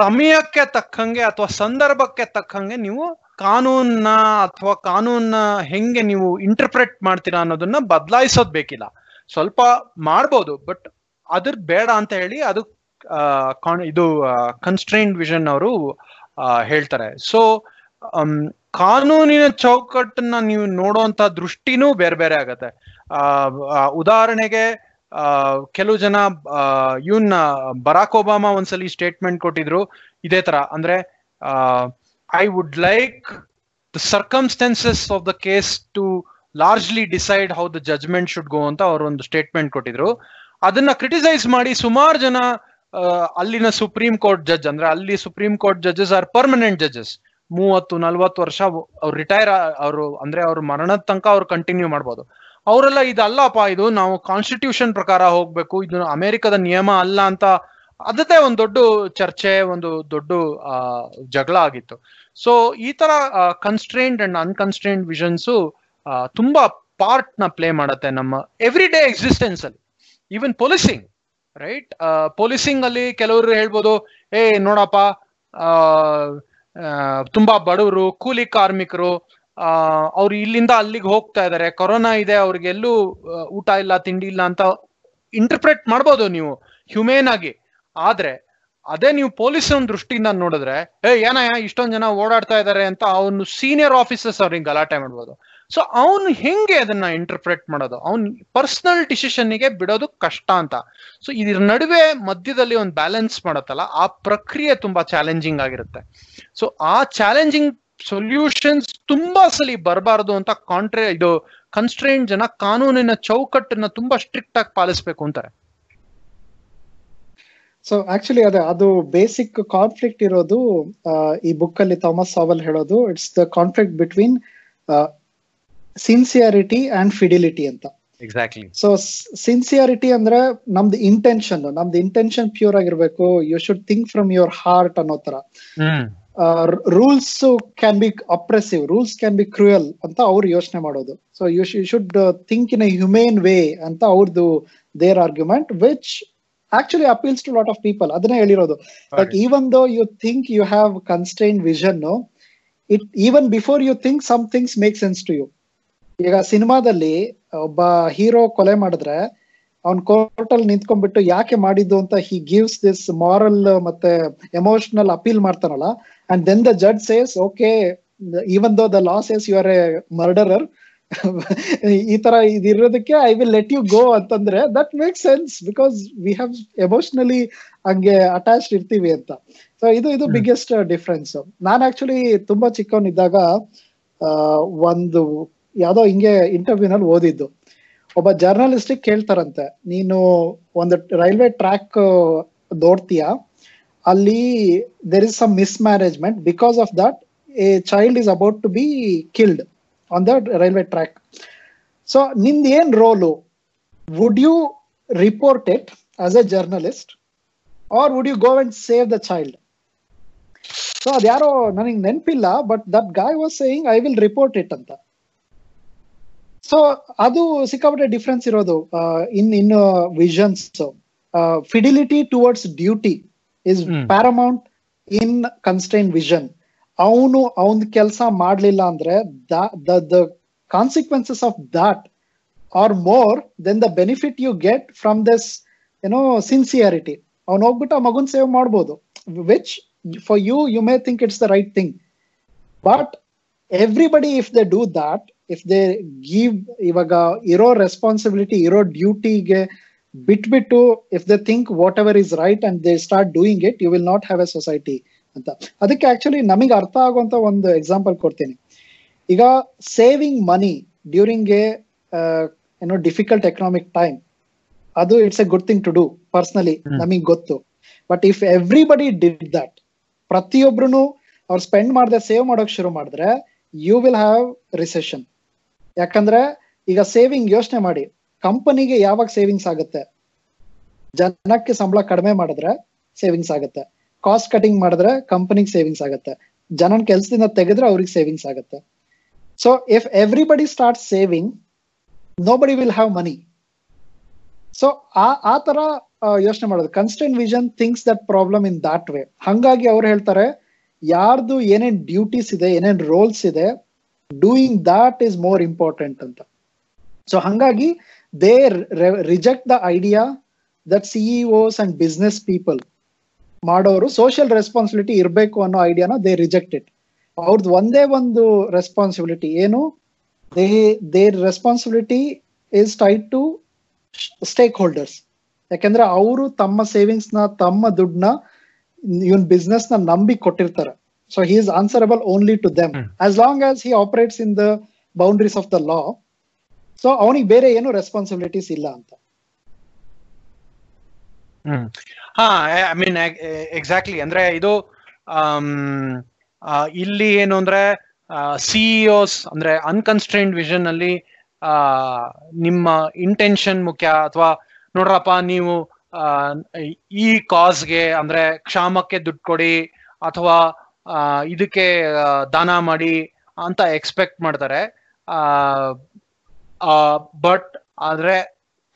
ಸಮಯಕ್ಕೆ ತಕ್ಕಂಗೆ ಅಥವಾ ಸಂದರ್ಭಕ್ಕೆ ತಕ್ಕಂಗೆ ನೀವು ಕಾನೂನ ಅಥವಾ ಕಾನೂನ ಹೆಂಗೆ ನೀವು ಇಂಟರ್ಪ್ರೆಟ್ ಮಾಡ್ತೀರಾ ಅನ್ನೋದನ್ನ ಬದಲಾಯಿಸೋದ್ ಬೇಕಿಲ್ಲ. ಸ್ವಲ್ಪ ಮಾಡ್ಬೋದು ಬಟ್ ಅದ್ರ ಬೇಡ ಅಂತ ಹೇಳಿ ಅದು ಇದು ಕನ್ಸ್ಟ್ರೈನ್ ವಿಷನ್ ಅವರು ಹೇಳ್ತಾರೆ. ಸೊ ಕಾನೂನಿನ ಚೌಕಟ್ಟನ್ನ ನೀವು ನೋಡುವಂತ ದೃಷ್ಟಿನೂ ಬೇರೆ ಬೇರೆ ಆಗತ್ತೆ. ಆ, ಉದಾಹರಣೆಗೆ ಕೆಲವು ಜನ ಇವನ್ನ ಬರಾಕ್ ಒಬಾಮಾ ಒಂದ್ಸಲಿ ಸ್ಟೇಟ್ಮೆಂಟ್ ಕೊಟ್ಟಿದ್ರು ಇದೇ ತರ. ಅಂದ್ರೆ I would like the circumstances of the case to largely decide how the judgement should go ಅಂತ ಅವರು ಒಂದು ಸ್ಟೇಟ್ಮೆಂಟ್ ಕೊಟ್ಟಿದ್ರು. ಅದನ್ನ ಕ್ರಿಟಿಸೈಸ್ ಮಾಡಿ ಸುಮಾರು ಜನ ಅಲ್ಲಿನ ಸುಪ್ರೀಂ ಕೋರ್ಟ್ ಜಡ್ಜ್ ಅಂದ್ರೆ ಅಲ್ಲಿ supreme court judges are permanent judges ಮೂವತ್ತು, ನಲ್ವತ್ತು ವರ್ಷ ಅವ್ರು ರಿಟೈರ್ ಅವರು ಅಂದ್ರೆ ಅವ್ರ ಮರಣದ ತನಕ ಅವ್ರು ಕಂಟಿನ್ಯೂ ಮಾಡ್ಬೋದು. ಅವರೆಲ್ಲ ಇದಲ್ಲಪ್ಪ, ಇದು ನಾವು ಕಾನ್ಸ್ಟಿಟ್ಯೂಷನ್ ಪ್ರಕಾರ ಹೋಗ್ಬೇಕು, ಇದು ಅಮೆರಿಕದ ನಿಯಮ ಅಲ್ಲ ಅಂತ ಅದಕ್ಕೆ ಒಂದು ದೊಡ್ಡ ಚರ್ಚೆ, ಒಂದು ದೊಡ್ಡ ಜಗಳ ಆಗಿತ್ತು. ಸೊ ಈ ತರ ಕನ್ಸ್ಟ್ರೈನ್ಡ್ ಅಂಡ್ ಅನ್ಕನ್ಸ್ಟ್ರೈನ್ಡ್ ವಿಷನ್ಸು ತುಂಬಾ ಪಾರ್ಟ್ನ ಪ್ಲೇ ಮಾಡತ್ತೆ ನಮ್ಮ ಎವ್ರಿ ಡೇ ಎಕ್ಸಿಸ್ಟೆನ್ಸ್ ಅಲ್ಲಿ ಈವನ್ ಪೊಲೀಸಿಂಗ್ ರೈಟ್ ಪೊಲೀಸಿಂಗ್ ಅಲ್ಲಿ ಕೆಲವರು ಹೇಳ್ಬೋದು, ಏ, ನೋಡಪ್ಪ ತುಂಬಾ ಬಡವರು ಕೂಲಿ ಕಾರ್ಮಿಕರು ಆ, ಅವ್ರು ಇಲ್ಲಿಂದ ಅಲ್ಲಿಗೆ ಹೋಗ್ತಾ ಇದಾರೆ. ಕೊರೋನಾ ಇದೆ ಅವ್ರಿಗೆಲ್ಲೂ ಊಟ ಇಲ್ಲ ತಿಂಡಿ ಇಲ್ಲ ಅಂತ ಇಂಟರ್ಪ್ರೆಟ್ ಮಾಡ್ಬೋದು ನೀವು ಹ್ಯೂಮೇನ್ ಆಗಿ. ಆದ್ರೆ ಅದೇ ನೀವು ಪೊಲೀಸ್ ದೃಷ್ಟಿಯಿಂದ ನೋಡಿದ್ರೆ ಏ ಏನಯ್ಯ ಇಷ್ಟೊಂದ್ ಜನ ಓಡಾಡ್ತಾ ಇದಾರೆ ಅಂತ ಅವನು ಸೀನಿಯರ್ ಆಫೀಸರ್ಸ್ ಅವ್ರಿಗೆ ಗಲಾಟೆ ಮಾಡ್ಬೋದು. ಸೊ ಅವನು ಹೆಂಗೆ ಅದನ್ನ ಇಂಟರ್ಪ್ರೆಟ್ ಮಾಡೋದು? ಅವನ್ ಪರ್ಸನಲ್ ಡಿಸಿಷನ್ಗೆ ಬಿಡೋದು ಕಷ್ಟ ಅಂತ. ಸೊ ಇದ್ರ ನಡುವೆ ಮಧ್ಯದಲ್ಲಿ ಒಂದು ಬ್ಯಾಲೆನ್ಸ್ ಮಾಡತ್ತಲ್ಲ, ಆ ಪ್ರಕ್ರಿಯೆ ತುಂಬಾ ಚಾಲೆಂಜಿಂಗ್ ಆಗಿರುತ್ತೆ. ಸೊ ಆ ಚಾಲೆಂಜಿಂಗ್ ಸೊಲ್ಯೂಷನ್ಸ್ ತುಂಬಾ ಸಲಿ ಬರಬಾರದು ಅಂತ ಕಾಂಟ್ರೇ ಇದು ಕನ್ಸ್ಟ್ರೇಂಟ್ ಜನ ಕಾನೂನಿನ ಚೌಕಟ್ಟನ್ನ ತುಂಬಾ ಸ್ಟ್ರಿಕ್ಟ್ ಆಗಿ ಪಾಲಿಸ್ಬೇಕು ಅಂತಾರೆ. ಸೊ ಆಕ್ಚುಲಿ ಅದೇ, ಅದು ಬೇಸಿಕ್ ಕಾನ್ಫ್ಲಿಕ್ಟ್ ಇರೋದು ಈ ಬುಕ್ ಅಲ್ಲಿ ಥಾಮಸ್ ಸಾವಲ್ ಹೇಳೋದು it's the conflict between sincerity and fidelity ಅಂತ. ಎಕ್ಸಾಕ್ಟ್ಲಿ ಸೊ ಸಿನ್ಸಿಯಾರಿಟಿ ಅಂದ್ರೆ ನಮ್ದು ಇಂಟೆನ್ಷನ್ ನಮ್ದು ಇಂಟೆನ್ಷನ್ ಪ್ಯೂರ್ ಆಗಿರ್ಬೇಕು. You should think from your heart ಅನ್ನೋ ತರ rules can be oppressive rules can be cruel ಅಂತ ಅವ್ರು ಯೋಚನೆ ಮಾಡೋದು. So you should think in a humane way ಅಂತ ಅವ್ರದ್ದು their argument which actually appeals to lot of people ಅದನ್ನೇ ಹೇಳಿರೋದು. Like even though you think you have constrained vision it even before you think some things make sense to you ಈಗ ಸಿನಿಮಾದಲ್ಲಿ ಒಬ್ಬ hero ಕೊಲೆ ಮಾಡಿದ್ರೆ ಅವ್ನ್ ಕೋರ್ಟ್ ಅಲ್ಲಿ ನಿಂತ್ಕೊಂಡ್ಬಿಟ್ಟು ಯಾಕೆ ಮಾಡಿದ್ದು ಅಂತ ಹಿ ಗಿವ್ಸ್ ದಿಸ್ ಮಾರಲ್ ಮತ್ತೆ emotional appeal ಮಾಡ್ತಾನಲ್ಲ? And then the judge says okay even though the law says you are a murderer ಈ ತರ ಇದಿರೋದಕ್ಕೆ I will let you go ಅಂತಂದ್ರೆ that make sense because we have emotionally ಹಂಗೆ attached ಇರ್ತೀವಿ ಅಂತ. So ಇದು ಇದು. Biggest difference ನಾನು actually ತುಂಬಾ ಚಿಕ್ಕವನಿದ್ದಾಗ ಒಂದು ಯಾವ್ದೋ ಹಿಂಗೆ ಇಂಟರ್ವ್ಯೂನಲ್ಲಿ ಓದಿದ್ದು. ಒಬ್ಬ ಜರ್ನಲಿಸ್ಟ್ ಕೇಳ್ತಾರಂತೆ, ನೀನು ಒಂದು ರೈಲ್ವೆ ಟ್ರ್ಯಾಕ್ ನೋಡ್ತೀಯಾ ಅಲ್ಲಿ there is some mismanagement because of that a child is about to be killed on the railway track so ನಿಂದ ಏನ್ role would you report it as a journalist or would you go and save the child so ಅದ್ಯಾರೋ ನನಗೆ ನೆನಪಿಲ್ಲ but that guy was saying I will report it ಅಂತ. So ಅದು ಸಿಕ್ಕಾಪಟ್ಟೆ difference ಇರೋದು in in visions fidelity towards duty is. Paramount in constrained vision ಅವನು ಅವನ್ ಕೆಲಸ ಮಾಡ್ಲಿಲ್ಲ ಅಂದ್ರೆ the consequences of that are more than the benefit you get from this ಏನೋ ಸಿನ್ಸಿಯಾರಿಟಿ ಅವ್ನು ಹೋಗ್ಬಿಟ್ಟು ಆ ಮಗುನ್ ಸೇವ್ ಮಾಡ್ಬೋದು. Which for you you may think it's the right thing but everybody if they do that if they give ಇವಾಗ ಇರೋ responsibility ಇರೋ ಡ್ಯೂಟಿಗೆ ಬಿಟ್ಬಿಟ್ಟು if they think whatever is right and they start doing it you will not have a society ಅಂತ. ಅದಕ್ಕೆ actually ನಮಗೆ ಅರ್ಥ ಆಗುವಂತ ಒಂದು ಎಕ್ಸಾಂಪಲ್ ಕೊಡ್ತೀನಿ. ಈಗ ಸೇವಿಂಗ್ ಮನಿ ಡ್ಯೂರಿಂಗ್ ಎ ಏನೋ ಡಿಫಿಕಲ್ಟ್ ಎಕನಾಮಿಕ್ ಟೈಮ್ ಅದು it's a good thing to do personally. ನಮಗೆ ಗೊತ್ತು. But if everybody did that ಪ್ರತಿಯೊಬ್ರು ಅವ್ರು ಸ್ಪೆಂಡ್ ಮಾಡದೆ ಸೇವ್ ಮಾಡೋಕೆ ಶುರು ಮಾಡಿದ್ರೆ ಯು ವಿಲ್ ಹ್ಯಾವ್ ರಿಸೆಷನ್ ಯಾಕಂದ್ರೆ ಈಗ ಸೇವಿಂಗ್ ಯೋಚನೆ ಮಾಡಿ ಕಂಪನಿಗೆ ಯಾವಾಗ ಸೇವಿಂಗ್ಸ್ ಆಗುತ್ತೆ? ಜನಕ್ಕೆ ಸಂಬಳ ಕಡಿಮೆ ಮಾಡಿದ್ರೆ ಸೇವಿಂಗ್ಸ್ ಆಗುತ್ತೆ. ಕಾಸ್ಟ್ ಕಟಿಂಗ್ ಮಾಡಿದ್ರೆ ಕಂಪನಿಗೆ ಸೇವಿಂಗ್ಸ್ ಆಗುತ್ತೆ. ಜನನ್ ಕೆಲಸದಿಂದ ತೆಗೆದ್ರೆ ಅವ್ರಿಗೆ ಸೇವಿಂಗ್ಸ್ ಆಗುತ್ತೆ. So if everybody start saving nobody will have money so ಆ ಆ ತರ ಯೋಚನೆ ಮಾಡೋದು. Constrained vision things that problem in that way ಹಂಗಾಗಿ ಅವ್ರು ಹೇಳ್ತಾರೆ, ಯಾರ್ದು ಏನೇನ್ ಡ್ಯೂಟೀಸ್ ಇದೆ, ಏನೇನ್ ರೋಲ್ಸ್ ಇದೆ doing that is more important ಅಂತ. ಸೊ ಹಂಗಾಗಿ they reject the idea that CEOs and business people ಮಾಡೋರು ಸೋಷಿಯಲ್ ರೆಸ್ಪಾನ್ಸಿಬಿಲಿಟಿ ಇರಬೇಕು ಅನ್ನೋ ಐಡಿಯಾನ ದೇ ರಿಜೆಕ್ಟ್ ಇಟ್ ಅವ್ರದ್ದು ಒಂದೇ ಒಂದು ರೆಸ್ಪಾನ್ಸಿಬಿಲಿಟಿ ಏನು? They their responsibility is tied to stakeholders ಯಾಕಂದ್ರೆ, ಅವರು ತಮ್ಮ ಸೇವಿಂಗ್ಸ್ನ, ತಮ್ಮ ದುಡ್ಡನ್ನ, ಇವನ್ ಬಿಸ್ನೆಸ್ನ ನಂಬಿ ಕೊಟ್ಟಿರ್ತಾರೆ. So he is answerable only to them hmm. As long as he operates in the boundaries of the law so ಅವನಿಗೆ ಬೇರೆ ಏನು ರೆಸ್ಪಾನ್ಸಿಬಿಲಿಟೀಸ್ ಇಲ್ಲ ಅಂತ. ಹಾ ಐ ಮೀನ್ ಎಕ್ಸಾಕ್ಟ್ಲಿ ಅಂದ್ರೆ ಇದು ಇಲ್ಲಿ ಏನು ಅಂದ್ರೆ ಸಿಇಒಸ್ ಅಂದ್ರೆ ಅನ್ಕನ್ಸ್ಟ್ರೈನ್ಡ್ ವಿಷನ್ ಅಲ್ಲಿ ನಿಮ್ಮ ಇಂಟೆನ್ಷನ್ ಮುಖ್ಯ. ಅಥವಾ ನೋಡ್ರಪ್ಪ ನೀವು ಈ ಕಾಸ್ಗೆ ಅಂದ್ರೆ ಕ್ಷಾಮಕ್ಕೆ ದುಡ್ಡು ಕೊಡಿ ಅಥವಾ ಇದಕ್ಕೆ ದಾನ ಮಾಡಿ ಅಂತ ಎಕ್ಸ್ಪೆಕ್ಟ್ ಮಾಡ್ತಾರೆ. ಬಟ್ ಆದ್ರೆ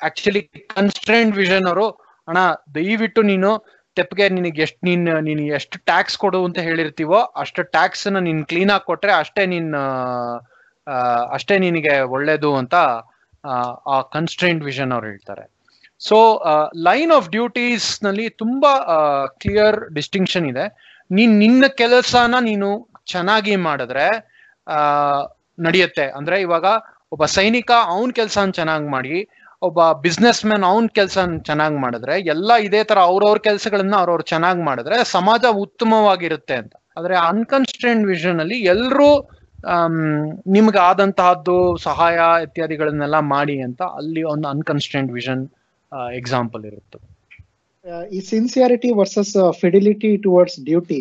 ಆಕ್ಚುಲಿ ಕನ್ಸ್ಟ್ರೆಂಟ್ ವಿಷನ್ ಅವರು ಅಣ್ಣ ದಯವಿಟ್ಟು ನೀನು ತೆಪ್ಪಿಗೆ ನಿನಗೆ ಎಷ್ಟು ನೀನು ನೀನು ಎಷ್ಟು ಟ್ಯಾಕ್ಸ್ ಕೊಡು ಅಂತ ಹೇಳಿರ್ತೀವೋ ಅಷ್ಟು ಟ್ಯಾಕ್ಸ್ ನೀನು ಕ್ಲೀನ್ ಆಗಿ ಕೊಟ್ರೆ ಅಷ್ಟೇ ನಿನ್ನ ಅಷ್ಟೇ ನಿನಗೆ ಒಳ್ಳೇದು ಅಂತ ಆ, ಕನ್ಸ್ಟ್ರೆಂಟ್ ವಿಷನ್ ಅವ್ರು ಹೇಳ್ತಾರೆ. ಸೊ ಲೈನ್ ಆಫ್ ಡ್ಯೂಟೀಸ್ನಲ್ಲಿ ತುಂಬಾ ಕ್ಲಿಯರ್ ಡಿಸ್ಟಿಂಕ್ಷನ್ ಇದೆ. ನೀನ್ ನಿನ್ನ ಕೆಲಸನ ನೀನು ಚೆನ್ನಾಗಿ ಮಾಡಿದ್ರೆ, ಆ, ನಡೆಯುತ್ತೆ. ಅಂದ್ರೆ ಇವಾಗ ಒಬ್ಬ ಸೈನಿಕ ಅವನ್ ಕೆಲಸ ಚೆನ್ನಾಗಿ ಮಾಡಿ, ಒಬ್ಬ ಬಿಸ್ನೆಸ್ ಮ್ಯಾನ್ ಅವನ್ ಕೆಲಸ ಚೆನ್ನಾಗಿ ಮಾಡಿದ್ರೆ, ಎಲ್ಲ ಇದೇ ತರ ಅವ್ರವ್ರ ಕೆಲಸಗಳನ್ನ ಅವ್ರವ್ರು ಚೆನ್ನಾಗಿ ಮಾಡಿದ್ರೆ ಸಮಾಜ ಉತ್ತಮವಾಗಿರುತ್ತೆ ಅಂತ. ಆದ್ರೆ ಅನ್ಕನ್ಸ್ಟೆಂಟ್ ವಿಷನ್ ಅಲ್ಲಿ ಎಲ್ರೂ ನಿಮ್ಗೆ ಆದಂತಹದ್ದು ಸಹಾಯ ಇತ್ಯಾದಿಗಳನ್ನೆಲ್ಲ ಮಾಡಿ ಅಂತ ಅಲ್ಲಿ ಒಂದು ಅನ್ಕನ್ಸ್ಟೆಂಟ್ ವಿಷನ್ ಎಕ್ಸಾಂಪಲ್ ಇರುತ್ತೆ. ಈ sincerity versus fidelity towards duty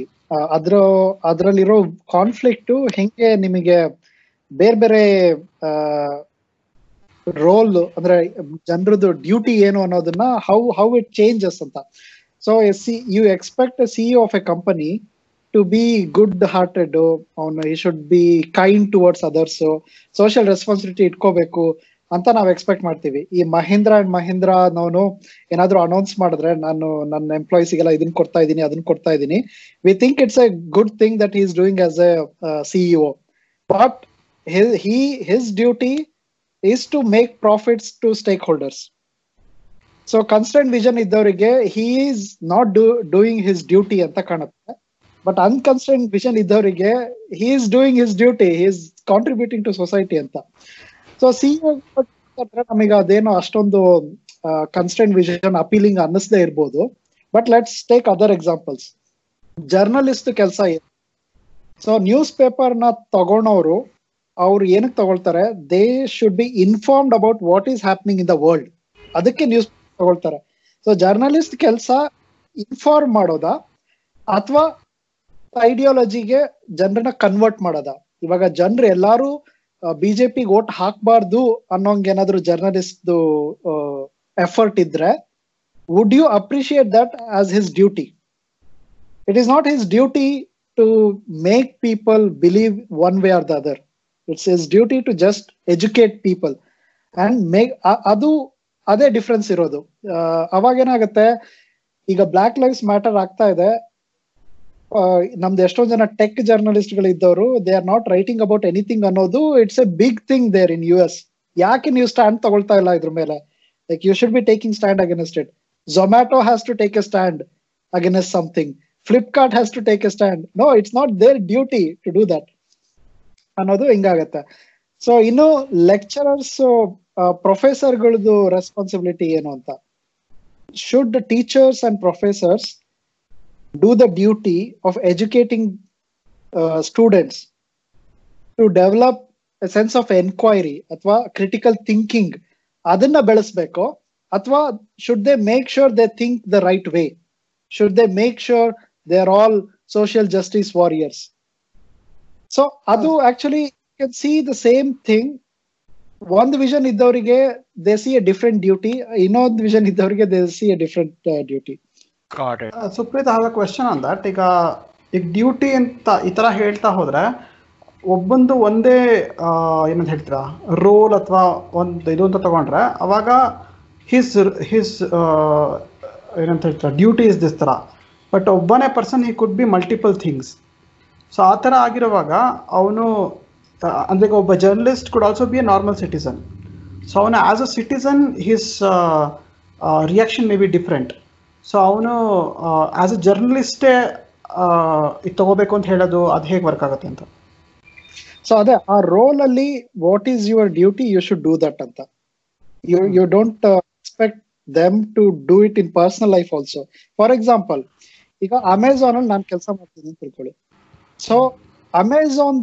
ಅದ್ರ, ಅದ್ರಲ್ಲಿರೋ ಕಾನ್ಫ್ಲಿಕ್ಟ್ ಹೆಂಗೆ ನಿಮಗೆ ಬೇರೆ ಬೇರೆ ರೋಲ್ ಅಂದ್ರೆ ಜನರದ್ದು ಡ್ಯೂಟಿ ಏನು ಅನ್ನೋದನ್ನ ಹೌ ಹೌ ಇಟ್ ಚೇಂಜಸ್ ಅಂತ. So see you expect CEO of a company to be good hearted ಅವನು ಈ should be kind towards others social responsibility ಇಟ್ಕೋಬೇಕು ಅಂತ ನಾವು ಎಕ್ಸ್ಪೆಕ್ಟ್ ಮಾಡ್ತೀವಿ. ಈ ಮಹೇಂದ್ರ ಅಂಡ್ ಮಹೀಂದ್ರ ನಾನು ಏನಾದ್ರು ಅನೌನ್ಸ್ ಮಾಡಿದ್ರೆ ನಾನು ನನ್ನ ಎಂಪ್ಲಾಯೀಸ್ಗೆಲ್ಲ ಇದನ್ನ ಕೊಡ್ತಾ ಇದ್ದೀನಿ ಅದನ್ನ ಕೊಡ್ತಾ ಇದ್ದೀನಿ we think it's a good thing that is doing as a CEO but he his duty is to make profits to stakeholders so constrained vision ಇದ್ದವರಿಗೆ he is not doing his duty ಅಂತ ಕಾಣುತ್ತೆ. But inconstant vision ಇದ್ದವರಿಗೆ he is doing his duty he is contributing to society ಅಂತ. So see ನಮಗೆ ಅದೇನೋ ಅಷ್ಟೊಂದು constant vision appealing ಅನ್ನಿಸದೇ ಇರ್ಬೋದು. But let's take other examples journalist ಕೆಲಸ ಏನು? ಸೊ ನ್ಯೂಸ್ ಪೇಪರ್ನ ತಗೊಂಡವರು ಅವ್ರು ಏನಕ್ಕೆ ತಗೊಳ್ತಾರೆ? They should be informed about what is happening in the world ಅದಕ್ಕೆ ನ್ಯೂಸ್ ತಗೊಳ್ತಾರೆ. ಸೊ ಜರ್ನಲಿಸ್ಟ್ ಕೆಲಸ ಇನ್ಫಾರ್ಮ್ ಮಾಡೋದಾ? ಅಥವಾ ಐಡಿಯಾಲಜಿಗೆ ಜನರನ್ನ ಕನ್ವರ್ಟ್ ಮಾಡೋದ? ಇವಾಗ ಜನರು ಎಲ್ಲಾರು ಬಿಜೆಪಿಗೆ ಓಟ್ ಹಾಕ್ಬಾರ್ದು ಅನ್ನೋಂಗ್ ಏನಾದ್ರು ಜರ್ನಲಿಸ್ಟ್ ಎಫರ್ಟ್ ಇದ್ರೆ would you appreciate that as his duty it is not his duty to make people believe one way or the other it's his duty to just educate people and make ಅದು, ಅದೇ difference ಇರೋದು. ಅವಾಗ ಏನಾಗುತ್ತೆ, ಈಗ block lives matter ಆಗ್ತಾ ಇದೆ. ನಮ್ದು ಎಷ್ಟೊಂದ್ ಜನ ಟೆಕ್ ಜರ್ನಲಿಸ್ಟ್ಗಳು ಇದ್ದವರು they are not writing about anything ಅನ್ನೋದು it's a big thing there in U S ಯಾಕೆ ನೀವು ಸ್ಟ್ಯಾಂಡ್ ತಗೊಳ್ತಾ ಇಲ್ಲ ಇದ್ರ ಮೇಲೆ? Like you should be taking stand against it Zomato has to take a stand against something Flipkart has to take a stand no it's not their duty to do that ಅನ್ನೋದು ಹಿಂಗಾಗತ್ತೆ. So ಇನ್ನು lecturers ಪ್ರೊಫೆಸರ್ಗಳದ್ದು responsibility ಏನು ಅಂತ? Should teachers and professors do the duty of educating uh, students to develop a sense of enquiry ಅಥವಾ critical thinking ಅದನ್ನ ಬೆಳೆಸ್ಬೇಕು ಅಥವಾ should they make sure they think the right way should they make sure they are all social justice warriors so ಅದು actually can see the same thing ಒಂದು vision ಇದ್ದವರಿಗೆ they see a different duty ಇನ್ನೊಂದು vision ಇದ್ದವರಿಗೆ they see a different duty Got it Supreet have a question on ಈಗ ಈಗ duty ಅಂತ ಈ ತರ ಹೇಳ್ತಾ ಹೋದ್ರೆ, ಒಬ್ಬಂದು ಒಂದೇ ಏನಂತ ಹೇಳ್ತೀರಾ ರೋಲ್ ಅಥವಾ ಒಂದು ಇದು ಅಂತ ತಗೊಂಡ್ರೆ, ಅವಾಗ ಹಿಸ್ ಹಿಸ್ ಏನಂತ ಹೇಳ್ತೀರಾ ಡ್ಯೂಟಿ ಇಸ್ ದಿಸ್ ಥರ ಬಟ್ ಒಬ್ಬನೇ person he could be multiple things so ಆ ಥರ ಆಗಿರುವಾಗ, ಅವನು ಅಂದರೆ ಒಬ್ಬ journalist could also be a normal citizen so ಅವನು as a citizen his reaction may be different so ಅವನು ಆಸ್ ಅ ಜರ್ನಲಿಸ್ಟೇ ಇದು ತಗೋಬೇಕು ಅಂತ ಹೇಳೋದು ಅದು ಹೇಗೆ ವರ್ಕ್ ಆಗುತ್ತೆ ಅಂತ. ಸೊ ಅದೇ, ಆ ರೋಲ್ ಅಲ್ಲಿ what is your duty you should do that ಅಂತ. You you don't expect them to do it in personal life also for example ಈಗ ಅಮೆಝಾನ್ ಅಲ್ಲಿ ನಾನು ಕೆಲಸ ಮಾಡ್ತೀನಿ ಅಂತ ತಿಳ್ಕೊಳ್ಳಿ. ಸೊ ಅಮೆಝಾನ್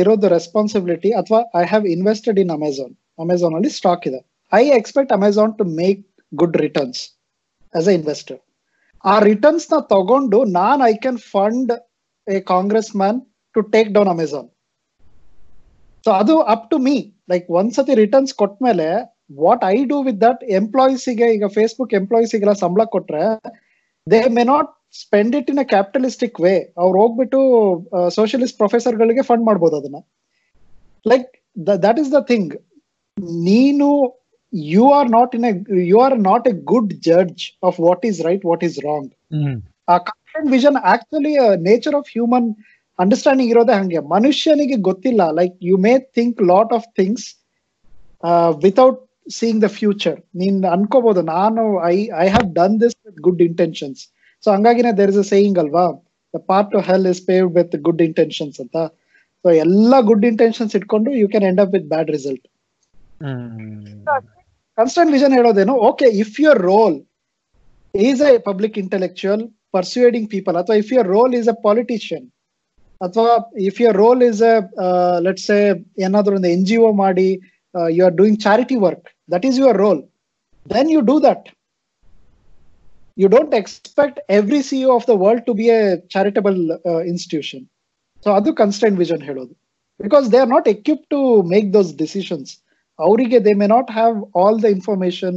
ಇರೋದು ರೆಸ್ಪಾನ್ಸಿಬಿಲಿಟಿ ಅಥವಾ I have invested in Amazon Amazon ಅಲ್ಲಿ ಸ್ಟಾಕ್ ಇದೆ. I expect Amazon to make good returns as a investor ಆ ರಿಟರ್ನ್ಸ್ನ ತಗೊಂಡು ನಾನ್ I can fund a congressman to take down Amazon so ಅದು ಅಪ್ ಟು ಮೀ ಲೈಕ್ ಒಂದ್ಸತಿ returns ಕೊಟ್ಮೇಲೆ what I do with that ಎಂಪ್ಲಾಯೀಸ್ಗೆ ಈಗ Facebook ಎಂಪ್ಲಾಯೀಸ್ಗೆಲ್ಲ ಸಂಬಳ ಕೊಟ್ರೆ they may not spend it in a capitalistic way ಅವ್ರು ಹೋಗ್ಬಿಟ್ಟು ಸೋಷಿಯಲಿಸ್ಟ್ ಪ್ರೊಫೆಸರ್ಗಳಿಗೆ ಫಂಡ್ ಮಾಡ್ಬೋದು ಅದನ್ನ. Like that is the thing ನೀನು you are not in you are not a good judge of what what right what is wrong ಆ confident vision actually nature of human understanding ಇರೋದೇ ಹಂಗೆ. ಮನುಷ್ಯನಿಗೆ ಗೊತ್ತಿಲ್ಲ like you may think lot of things without seeing the future ನೀನ್ ಅನ್ಕೋಬಹುದು ನಾನು I I have done this with good intentions so ಹಂಗಾಗಿನೇ there is a saying ಅಲ್ವಾ the path to hell is paved with good intentions ಅಂತ. So ಎಲ್ಲ good intentions ಇಟ್ಕೊಂಡು you can end up with bad result constrained vision ಹೇಳೋದೇನು okay if your role is a public intellectual persuading people ಅಥವಾ if your role is a politician ಅಥವಾ if your role is a let's a ಏನಾದ್ರೂ ಒಂದು N G O ಮಾಡಿ you are doing charity work that is your role then you do that you don't expect every CEO of the world to be a charitable institution so ಅದು constant vision ಹೇಳೋದು. Because they are not equip to make those decisions ಅವರಿಗೆ they may not have all the information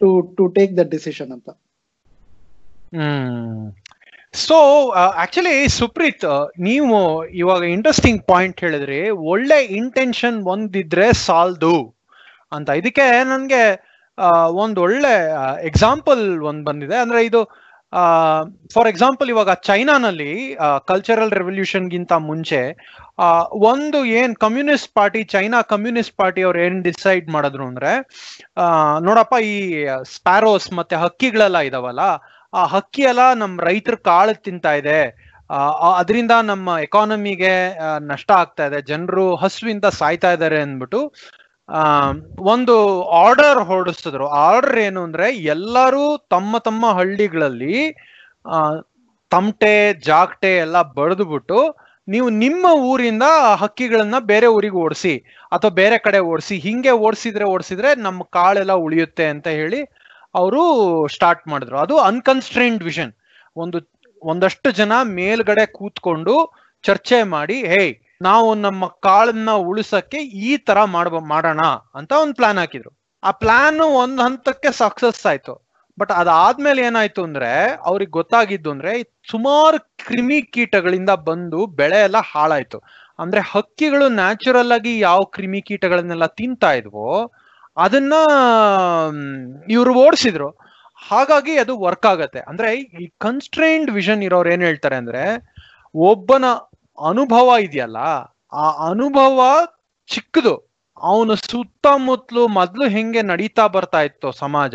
to to take the decision ಅಂತ. So actually Supreeth ನೀವು ಇವಾಗ interesting point ಹೇಳಿದ್ರಿ. ಒಳ್ಳೆ intention ಒಂದಿದ್ರೆ ಸಾಲ್ದು ಅಂತ. ಇದಕ್ಕೆ ನನ್ಗೆ ಒಂದ್ ಒಳ್ಳೆ ಎಕ್ಸಾಂಪಲ್ ಒಂದ್ ಬಂದಿದೆ. ಅಂದ್ರೆ ಇದು ಫಾರ್ ಎಕ್ಸಾಂಪಲ್ ಇವಾಗ ಚೈನಾನಲ್ಲಿ ಕಲ್ಚರಲ್ ರೆವಲ್ಯೂಷನ್ಗಿಂತ ಮುಂಚೆ ಒಂದು ಏನ್ communist party China communist party ಅವ್ರು ಏನ್ ಡಿಸೈಡ್ ಮಾಡಿದ್ರು ಅಂದ್ರೆ ನೋಡಪ್ಪ ಈ ಸ್ಪ್ಯಾರೋಸ್ ಮತ್ತೆ ಹಕ್ಕಿಗಳೆಲ್ಲ ಇದಾವಲ್ಲ, ಆ ಹಕ್ಕಿ ಎಲ್ಲ ನಮ್ ರೈತರ ಕಾಳು ತಿಂತಾ ಇದೆ ಅದರಿಂದ ನಮ್ಮ ಎಕಾನಮಿಗೆ ನಷ್ಟ ಆಗ್ತಾ ಇದೆ, ಜನರು ಹಸುವಿಂದ ಸಾಯ್ತಾ ಇದ್ದಾರೆ ಅಂದ್ಬಿಟ್ಟು ಒಂದು ಆರ್ಡರ್ ಹೊರಡಿಸಿದ್ರು. ಆರ್ಡರ್ ಏನು ಅಂದ್ರೆ ಎಲ್ಲರೂ ತಮ್ಮ ತಮ್ಮ ಹಳ್ಳಿಗಳಲ್ಲಿ ತಮಟೆ, ಜಾಕ್ಟೆ ಎಲ್ಲ ಬಡಿದ್ಬಿಟ್ಟು ನೀವು ನಿಮ್ಮ ಊರಿಂದ ಹಕ್ಕಿಗಳನ್ನ ಬೇರೆ ಊರಿಗೆ ಓಡಿಸಿ ಅಥವಾ ಬೇರೆ ಕಡೆ ಓಡಿಸಿ, ಹಿಂಗೆ ಓಡಿಸಿದ್ರೆ ಓಡಿಸಿದ್ರೆ ನಮ್ಮ ಕಾಳೆಲ್ಲ ಉಳಿಯುತ್ತೆ ಅಂತ ಹೇಳಿ ಅವರು ಸ್ಟಾರ್ಟ್ ಮಾಡಿದ್ರು. ಅದು ಅನ್ಕನ್ಸ್ಟ್ರೈನ್ಡ್ ವಿಷನ್ ಒಂದು, ಒಂದಷ್ಟು ಜನ ಮೇಲ್ಗಡೆ ಕೂತ್ಕೊಂಡು ಚರ್ಚೆ ಮಾಡಿ ಹೇ ನಾವು ನಮ್ಮ ಕಾಳನ್ನ ಉಳಿಸಕ್ಕೆ ಈ ತರ ಮಾಡ್ಬ, ಮಾಡೋಣ ಅಂತ ಒಂದು ಪ್ಲಾನ್ ಹಾಕಿದ್ರು. ಆ ಪ್ಲಾನ್ ಒಂದ್ ಹಂತಕ್ಕೆ ಸಕ್ಸಸ್ ಆಯ್ತು. ಬಟ್ ಅದಾದ್ಮೇಲೆ ಏನಾಯ್ತು ಅಂದ್ರೆ, ಅವ್ರಿಗೆ ಗೊತ್ತಾಗಿದ್ದು ಅಂದ್ರೆ ಸುಮಾರು ಕ್ರಿಮಿ ಕೀಟಗಳಿಂದ ಬಂದು ಬೆಳೆ ಎಲ್ಲ ಹಾಳಾಯ್ತು. ಅಂದ್ರೆ ಹಕ್ಕಿಗಳು ನ್ಯಾಚುರಲ್ ಆಗಿ ಯಾವ ಕ್ರಿಮಿ ಕೀಟಗಳನ್ನೆಲ್ಲ ತಿಂತಾ ಇದ್ವೋ, ಅದನ್ನ ಇವ್ರು ಓಡಿಸಿದ್ರು. ಹಾಗಾಗಿ ಅದು ವರ್ಕ್ ಆಗತ್ತೆ. ಅಂದ್ರೆ ಈ ಕನ್ಸ್ಟ್ರೈನ್ಡ್ ವಿಷನ್ ಇರೋರು ಏನ್ ಹೇಳ್ತಾರೆ ಅಂದ್ರೆ, ಒಬ್ಬನ ಅನುಭವ ಇದೆಯಲ್ಲ, ಆ ಅನುಭವ ಚಿಕ್ಕದು. ಅವನ ಸುತ್ತಮುತ್ತಲು ಮೊದ್ಲು ಹೆಂಗೆ ನಡೀತಾ ಬರ್ತಾ ಇತ್ತು ಸಮಾಜ,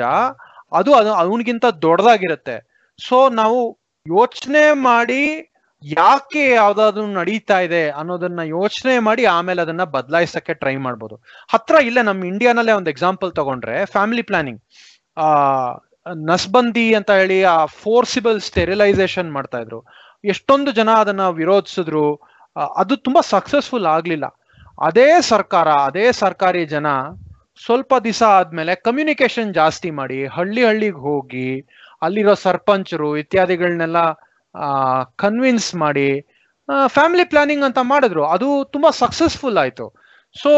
ಅದು ಅದು, ಅವನಿಗಿಂತ ದೊಡ್ಡದಾಗಿರುತ್ತೆ. ಸೊ ನಾವು ಯೋಚನೆ ಮಾಡಿ ಯಾಕೆ ಯಾವ್ದಾದ್ರು ನಡೀತಾ ಇದೆ ಅನ್ನೋದನ್ನ ಯೋಚನೆ ಮಾಡಿ ಆಮೇಲೆ ಅದನ್ನ ಬದಲಾಯಿಸಕ್ಕೆ ಟ್ರೈ ಮಾಡ್ಬೋದು. ಹತ್ರ ಇಲ್ಲೇ ನಮ್ಮ ಇಂಡಿಯಾನಲ್ಲೇ ಒಂದು ಎಕ್ಸಾಂಪಲ್ ತಗೊಂಡ್ರೆ ಫ್ಯಾಮಿಲಿ ಪ್ಲಾನಿಂಗ್ ಆ, ನಸ್ಬಂದಿ ಅಂತ ಹೇಳಿ ಆ ಫೋರ್ಸಿಬಲ್ ಸ್ಟೆರಿಲೈಸೇಷನ್ ಮಾಡ್ತಾ ಎಷ್ಟೊಂದು ಜನ ಅದನ್ನ ವಿರೋಧಿಸಿದ್ರು ಅದು ತುಂಬಾ ಸಕ್ಸಸ್ಫುಲ್ ಆಗ್ಲಿಲ್ಲ. ಅದೇ ಸರ್ಕಾರ, ಅದೇ ಸರ್ಕಾರಿ ಜನ ಸ್ವಲ್ಪ ದಿವಸ ಆದ್ಮೇಲೆ ಕಮ್ಯುನಿಕೇಶನ್ ಜಾಸ್ತಿ ಮಾಡಿ, ಹಳ್ಳಿ ಹಳ್ಳಿಗೆ ಹೋಗಿ, ಅಲ್ಲಿರೋ ಸರ್ಪಂಚರು ಇತ್ಯಾದಿಗಳನ್ನೆಲ್ಲ ಕನ್ವಿನ್ಸ್ ಮಾಡಿ ಫ್ಯಾಮಿಲಿ ಪ್ಲಾನಿಂಗ್ ಅಂತ ಮಾಡಿದ್ರು. ಅದು ತುಂಬಾ ಸಕ್ಸಸ್ಫುಲ್ ಆಯ್ತು. ಸೊ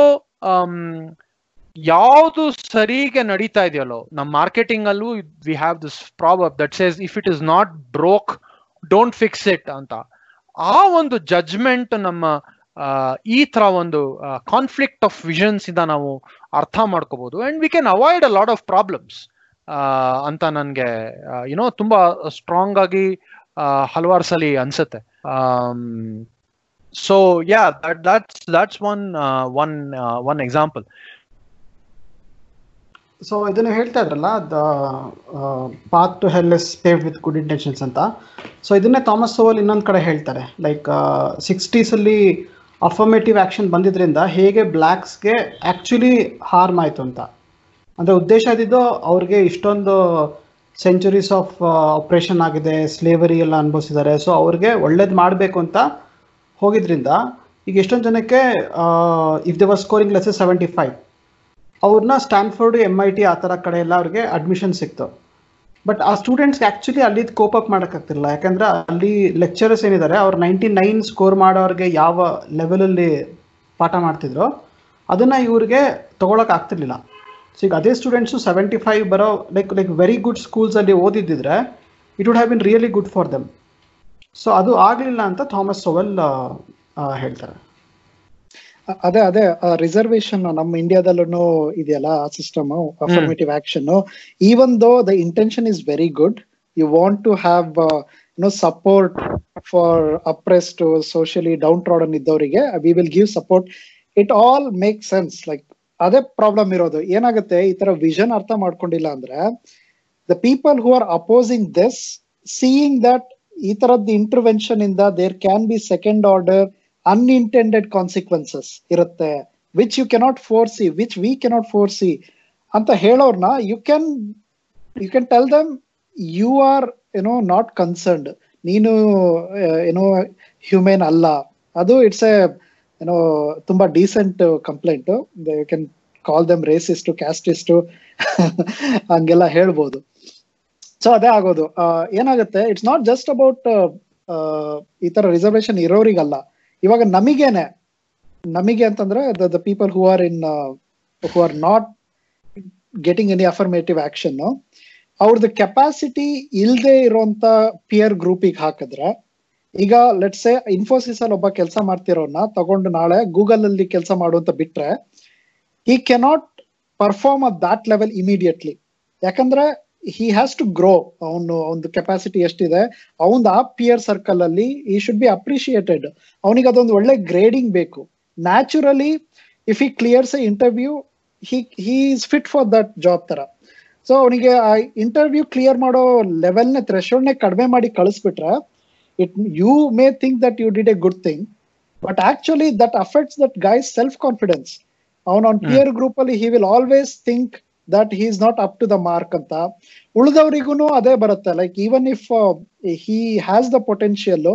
ಯಾವುದು ಸರಿಗೆ ನಡೀತಾ ಇದೆಯಲ್ಲೋ ನಮ್ಮ ಮಾರ್ಕೆಟಿಂಗ್ ಅಲ್ಲೂ we have this prob that says if it is not broke don't fix it ಅಂತ. ಆ ಒಂದು ಜಡ್ಜ್ಮೆಂಟ್ ನಮ್ಮ ಈ ತರ ಒಂದು ಕಾನ್ಫ್ಲಿಕ್ಟ್ ಆಫ್ ವಿಷನ್ಸ್ ಇಂದ ನಾವು ಅರ್ಥ ಮಾಡ್ಕೋಬಹುದು and we can avoid a lot of problems ಅಂತ ನನಗೆ ಯುನೋ ತುಂಬಾ ಸ್ಟ್ರಾಂಗ್ ಆಗಿ ಹಲವಾರು ಸಲ ಅನ್ಸುತ್ತೆ. So yeah that that's that's one one one example so ಇದನ್ನು ಹೇಳ್ತಾ ಇದ್ರಲ್ಲ, the path to hell is paved with good intentions ಅಂತ. ಸೊ ಇದನ್ನೇ ಥಾಮಸ್ ಸೋವಲ್ ಇನ್ನೊಂದು ಕಡೆ ಹೇಳ್ತಾರೆ. ಲೈಕ್ ಸಿಕ್ಸ್ಟೀಸಲ್ಲಿ ಅಫರ್ಮೇಟಿವ್ ಆ್ಯಕ್ಷನ್ ಬಂದಿದ್ದರಿಂದ ಹೇಗೆ ಬ್ಲ್ಯಾಕ್ಸ್ಗೆ ಆ್ಯಕ್ಚುಲಿ ಹಾರ್ಮ್ ಆಯಿತು ಅಂತ. ಅಂದರೆ ಉದ್ದೇಶ ಇದ್ದಿದ್ದು ಅವ್ರಿಗೆ ಇಷ್ಟೊಂದು ಸೆಂಚುರೀಸ್ ಆಫ್ ಆಪ್ರೇಷನ್ ಆಗಿದೆ ಸ್ಲೇವರಿ ಎಲ್ಲ ಅನುಭವಿಸಿದ್ದಾರೆ. ಸೊ ಅವ್ರಿಗೆ ಒಳ್ಳೇದು ಮಾಡಬೇಕು ಅಂತ ಹೋಗಿದ್ರಿಂದ ಈಗ ಎಷ್ಟೊಂದು ಜನಕ್ಕೆ if they were scoring less seventy five ಅವ್ರನ್ನ ಸ್ಟ್ಯಾನ್ಫೋರ್ಡ್ ಎಂ ಐ ಟಿ ಆ ಥರ ಕಡೆ ಎಲ್ಲ ಅವ್ರಿಗೆ ಅಡ್ಮಿಷನ್ ಸಿಕ್ತು. ಬಟ್ ಆ ಸ್ಟೂಡೆಂಟ್ಸ್ಗೆ ಆ್ಯಕ್ಚುಲಿ ಅಲ್ಲಿ ಕೋಪ್ ಅಪ್ ಮಾಡೋಕ್ಕಾಗ್ತಿಲ್ಲ ಯಾಕಂದ್ರೆ ಅಲ್ಲಿ ಲೆಕ್ಚರರ್ಸ್ ಏನಿದ್ದಾರೆ ಅವ್ರು ನೈಂಟಿ ನೈನ್ ಸ್ಕೋರ್ ಮಾಡೋರಿಗೆ ಯಾವ ಲೆವೆಲಲ್ಲಿ ಪಾಠ ಮಾಡ್ತಿದ್ರು, ಅದನ್ನು ಇವ್ರಿಗೆ ತೊಗೊಳಕ್ಕೆ ಆಗ್ತಿರ್ಲಿಲ್ಲ ಸೊ ಈಗ ಅದೇ ಸ್ಟೂಡೆಂಟ್ಸು ಸೆವೆಂಟಿ ಫೈವ್ ಬರೋ ಲೈಕ್ ಲೈಕ್ ವೆರಿ ಗುಡ್ ಸ್ಕೂಲ್ಸಲ್ಲಿ ಓದಿದ್ದಿದ್ರೆ it would have been really good for them so ಅದು ಆಗಲಿಲ್ಲ ಅಂತ ಥಾಮಸ್ ಸೋವೆಲ್ ಹೇಳ್ತಾರೆ. ಅದೇ ಅದೇ ರಿಸರ್ವೇಶನ್ ನಮ್ಮ ಇಂಡಿಯಾದಲ್ಲೂ ಇದೆಯಲ್ಲ, ಆ system affirmative action even though the intention is very good you want to have no support for oppressed socially downtrodden ಇದ್ದವರಿಗೆ we will give support it all make sense like ಅದೇ problem ಇರೋದು. ಏನಾಗುತ್ತೆ? ಈ ತರ ವಿಷನ್ ಅರ್ಥ ಮಾಡ್ಕೊಂಡಿಲ್ಲ ಅಂದ್ರೆ the people who are opposing this seeing that ಈ ತರದ್ ಇಂಟರ್ವೆನ್ಷನ್ ಇಂದ there can be second order unintended consequences ಇರುತ್ತೆ which you cannot foresee which we cannot ಫೋರ್ಸಿ ಅಂತ ಹೇಳೋರ್ನ you can you can tell them you are you know not concerned ನೀನು ಏನೋ humane ಅಲ್ಲ. ಅದು it's a ಏನೋ ತುಂಬಾ decent complaint you can call them racist casteist ಹಂಗೆಲ್ಲ ಹೇಳ್ಬೋದು. ಸೊ ಅದೇ ಆಗೋದು. ಏನಾಗುತ್ತೆ ಇಟ್ಸ್ ನಾಟ್ ಜಸ್ಟ್ ಅಬೌಟ್ ಈ ತರ ರಿಸರ್ವೇಶನ್ ಇರೋರಿಗಲ್ಲ. ಇವಾಗ ನಮಗೇನೆ, ನಮಗೆ ಅಂತಂದ್ರೆ the people who are in who are not getting any affirmative action ಅವ್ರದ್ದು ಕೆಪಾಸಿಟಿ ಇಲ್ಲದೆ ಇರೋಂತ ಪಿಯರ್ ಗ್ರೂಪಿಗೆ ಹಾಕಿದ್ರೆ, ಈಗ ಲೆಟ್ಸ್ ಇನ್ಫೋಸಿಸ್ ಅಲ್ಲಿ ಒಬ್ಬ ಕೆಲಸ ಮಾಡ್ತಿರೋನ್ನ ತಗೊಂಡು ನಾಳೆ ಗೂಗಲ್ ಅಲ್ಲಿ ಕೆಲಸ ಮಾಡುವಂತ ಬಿಟ್ರೆ ಈ cannot perform at that level immediately ಯಾಕಂದ್ರೆ ಹಿ ಹ್ಯಾಸ್ ಟು ಗ್ರೋ ಅವನು ಒಂದು ಕೆಪಾಸಿಟಿ ಎಷ್ಟಿದೆ? ಅವನ್ ಆ ಪಿಯರ್ ಸರ್ಕಲ್ ಅಲ್ಲಿ ಈ ಶುಡ್ ಬಿ ಅಪ್ರಿಶಿಯೇಟೆಡ್ ಅವನಿಗೆ ಅದೊಂದು ಒಳ್ಳೆ ಗ್ರೇಡಿಂಗ್ ಬೇಕು. Naturally if he clears a interview he he is fit for that job ತರ. ಸೊ ಅವನಿಗೆ ಆ ಇಂಟರ್ವ್ಯೂ ಕ್ಲಿಯರ್ ಮಾಡೋ ಲೆವೆಲ್ನ ಥ್ರೆಶೋಲ್ಡ್ನೇ ಕಡಿಮೆ ಮಾಡಿ ಕಳಿಸ್ಬಿಟ್ರೆ it you may think that you did a good thing but actually that affects that guy's self confidence ಅವನ ಅವ್ನ ಪಿಯರ್ ಗ್ರೂಪ್ ಅಲ್ಲಿ he will always think that he is not up to the mark ಅಂತ. ಉಳಿದವರಿಗೂ ಅದೇ ಬರುತ್ತೆ. Like even if he has the potential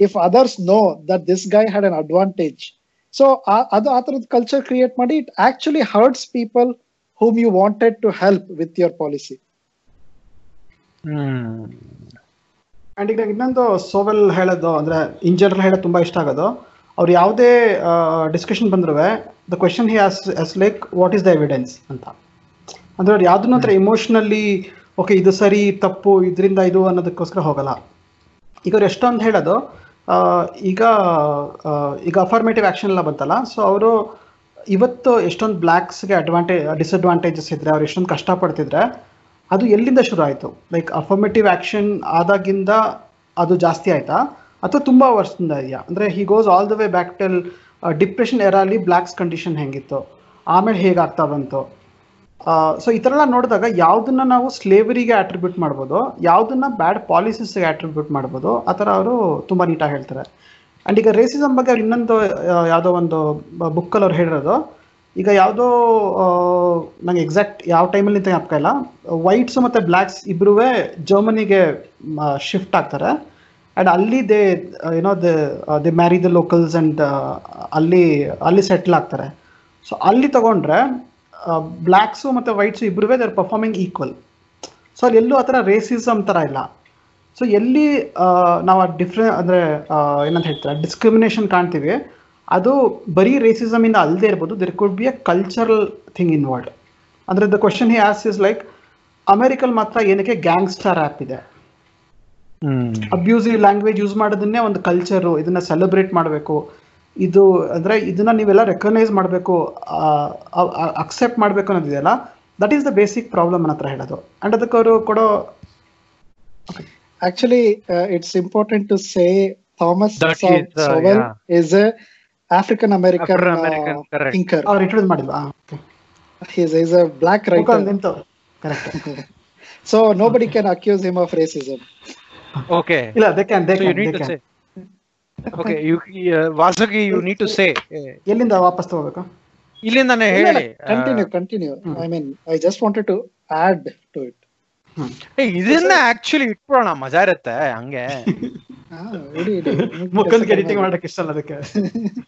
if others know that this guy had an advantage so ಅದು ಆ ತರದ culture create ಮಾಡಿ it actually hurts people whom you wanted to help with your policy hmm. And ಈಗ ಇನ್ನೊಂದು Sowell ಹೇಳೋದು ಅಂದರೆ in general ಹೇಳೋದು ತುಂಬ ಇಷ್ಟ ಆಗೋದು. ಅವ್ರು ಯಾವುದೇ ಡಿಸ್ಕಷನ್ ಬಂದ್ರೂ the question he as is like what is the evidence ಅಂತ. ಅಂದರೆ ಅವ್ರು ಯಾವ್ದನ್ನ ಹತ್ರ ಇಮೋಷನಲ್ಲಿ ಓಕೆ ಇದು ಸರಿ, ತಪ್ಪು, ಇದರಿಂದ ಇದು ಅನ್ನೋದಕ್ಕೋಸ್ಕರ ಹೋಗಲ್ಲ. ಈಗ ಅವ್ರು ಎಷ್ಟೊಂದು ಹೇಳೋದು ಈಗ ಈಗ ಅಫಾರ್ಮೇಟಿವ್ ಆ್ಯಕ್ಷನ್ ಎಲ್ಲ ಬಂತಲ್ಲ ಸೊ ಅವರು ಇವತ್ತು ಎಷ್ಟೊಂದು ಬ್ಲ್ಯಾಕ್ಸ್ಗೆ ಅಡ್ವಾಂಟೇಜ್ ಡಿಸ್ಅಡ್ವಾಂಟೇಜಸ್ ಇದ್ದರೆ ಅವ್ರು ಎಷ್ಟೊಂದು ಕಷ್ಟಪಡ್ತಿದ್ರೆ, ಅದು ಎಲ್ಲಿಂದ ಶುರು ಆಯಿತು? ಲೈಕ್ ಅಫಾರ್ಮೇಟಿವ್ ಆ್ಯಕ್ಷನ್ ಆದಾಗಿಂದ ಅದು ಜಾಸ್ತಿ ಆಯಿತಾ? ಅಥವಾ ತುಂಬ ವರ್ಷದಿಂದ ಇದೆಯಾ? ಅಂದರೆ he goes all the way back till depression ಎರಾಲಿ blacks condition ಹೆಂಗಿತ್ತು? ಆಮೇಲೆ ಹೇಗಾಗ್ತಾ ಬಂತು? ಸೊ ಈ ಥರ ಎಲ್ಲ ನೋಡಿದಾಗ ಯಾವುದನ್ನ ನಾವು ಸ್ಲೇವರಿಗೆ ಅಟ್ರಿಬ್ಯೂಟ್ ಮಾಡ್ಬೋದು, ಯಾವುದನ್ನ ಬ್ಯಾಡ್ ಪಾಲಿಸೀಸ್ಗೆ ಅಟ್ರಿಬ್ಯೂಟ್ ಮಾಡ್ಬೋದು, ಆ ಥರ ಅವರು ತುಂಬ ನೀಟಾಗಿ ಹೇಳ್ತಾರೆ. ಆ್ಯಂಡ್ ಈಗ ರೇಸಿಸಮ್ ಬಗ್ಗೆ ಅವ್ರು ಇನ್ನೊಂದು ಯಾವುದೋ ಒಂದು ಬುಕ್ಕಲ್ಲಿ ಅವ್ರು ಹೇಳಿರೋದು. ಈಗ ಯಾವುದೋ ನಂಗೆ ಎಕ್ಸಾಕ್ಟ್ ಯಾವ ಟೈಮಲ್ಲಿ ಅಂತ ಜ್ಞಾಪಕ ಇಲ್ಲ. ವೈಟ್ಸು ಮತ್ತು ಬ್ಲ್ಯಾಕ್ಸ್ ಇಬ್ಬರೂ ಜರ್ಮನಿಗೆ ಶಿಫ್ಟ್ ಆಗ್ತಾರೆ. ಆ್ಯಂಡ್ ಅಲ್ಲಿ ದೇ ಏನೋ they they marry the locals and ಅಲ್ಲಿ ಅಲ್ಲಿ ಸೆಟ್ಲ್ ಆಗ್ತಾರೆ. ಸೊ ಅಲ್ಲಿ ತಗೊಂಡ್ರೆ ಬ್ಲ್ಯಾಕ್ಸು ಮತ್ತು ವೈಟ್ಸು ಇಬ್ಬರೂ ದರ್ ಪರ್ಫಾರ್ಮಿಂಗ್ ಈಕ್ವಲ್ ಸೊ ಅಲ್ಲಿ ಎಲ್ಲೂ ಆ ಥರ ರೇಸಿಸಮ್ ಥರ ಇಲ್ಲ. ಸೊ ಎಲ್ಲಿ ನಾವು ಆ ಡಿಫ್ರೆ ಅಂದರೆ ಏನಂತ ಹೇಳ್ತಾರೆ ಡಿಸ್ಕ್ರಿಮಿನೇಷನ್ ಕಾಣ್ತೀವಿ ಅದು ಬರೀ ರೇಸಿಸಮ್ ಇಂದ ಅಲ್ಲದೆ ಇರ್ಬೋದು there could be a cultural thing involved ಅಂದರೆ the question he as is like ಅಮೆರಿಕಲ್ ಮಾತ್ರ ಏನಕ್ಕೆ ಗ್ಯಾಂಗ್ಸ್ಟರ್ ಆ್ಯಪ್ ಇದೆ? ಅಬ್ಯೂಸಿವ್ ಲ್ಯಾಂಗ್ವೇಜ್ ಯೂಸ್ ಮಾಡೋದನ್ನೇ ಒಂದು ಕಲ್ಚರು ಇದನ್ನ ಸೆಲೆಬ್ರೇಟ್ ಮಾಡಬೇಕು. ಇದು ಅಂದ್ರೆ ಇದನ್ನ ನೀವೆಲ್ಲ ರೆಕಗ್ನೈಸ್ ಮಾಡಬೇಕು ಅಕ್ಸೆಪ್ಟ್ ಮಾಡಬೇಕು ಅನ್ನೋದಿದೆಯಲ್ಲ that is the basic problem ಹತ್ರ ಹೇಳೋದು. ಅಂಡ್ ಅದಕ್ಕೆ ಅವರು ಕೊಡೋ actually it's important to say Thomas Sowell is African American thinker ಅವ್ರು ಇಂಟ್ರೋಸ್ ಮಾಡಿಲ್ಲ ಇಸ್ ಅ ಬ್ಲಾಕ್ ರೈಟರ್ ನಿಂತು so nobody can accuse him of racism okay ಇಲ್ಲ they can they can to you ವಾಸುಗಿ you need to say need to ಎಲ್ಲಿಂದ ವಾಪಸ್ ತಗೋಬೇಕು? ಇಲ್ಲಿಂದಾನೆ ಹೇಳಿ continue continue I mean I just wanted to add to it ಇದನ್ನ actually ಇಟ್ಬಿಡೋಣ ಮಜಾ ಇರುತ್ತೆ ಹಂಗೆ. ಮುಖಂದ್ಗೆ ಎಡಿಟಿಂಗ್ ಮಾಡಕ್ ಇಷ್ಟ ಅದಕ್ಕೆ. <laughs>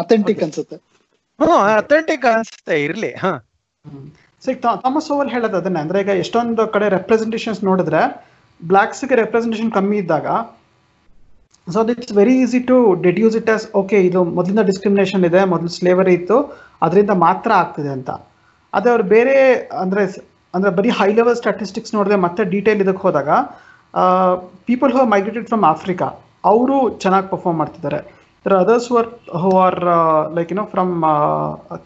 ಅಥೆಂಟಿಕ್ ಅನ್ಸುತ್ತೆ. ಹ್ಮ್ ಅಥೆಂಟಿಕ್ ಅನ್ಸುತ್ತೆ ಇರ್ಲಿ ಹಾ. ಸೊ ಈಗ ಥಾಮಸ್ ಓವಲ್ ಹೇಳೋದು ಅದನ್ನ ಅಂದ್ರೆ ಈಗ ಎಷ್ಟೊಂದು ಕಡೆ ರೆಪ್ರೆಸೆಂಟೇಷನ್ಸ್ ನೋಡಿದ್ರೆ ಬ್ಲ್ಯಾಕ್ಸ್ಗೆ ರೆಪ್ರೆಸೆಂಟೇಷನ್ ಕಮ್ಮಿ ಇದ್ದಾಗ so it's very easy to deduce it as okay ಇದು ಮೊದಲಿಂದ ಡಿಸ್ಕ್ರಿಮಿನೇಷನ್ ಇದೆ, ಮೊದಲು ಸ್ಲೇವರಿ ಇತ್ತು, ಅದರಿಂದ ಮಾತ್ರ ಆಗ್ತಿದೆ ಅಂತ. ಅದೇ ಅವ್ರು ಬೇರೆ, ಅಂದರೆ ಅಂದರೆ ಬರೀ ಹೈ ಲೆವೆಲ್ ಸ್ಟಾಟಿಸ್ಟಿಕ್ಸ್ ನೋಡಿದೆ ಮತ್ತೆ ಡೀಟೇಲ್ ಇದಕ್ಕೆ ಹೋದಾಗ people who migrated from Africa ಅವರು ಚೆನ್ನಾಗಿ ಪರ್ಫಾರ್ಮ್ ಮಾಡ್ತಿದ್ದಾರೆ. There others were who are like you know from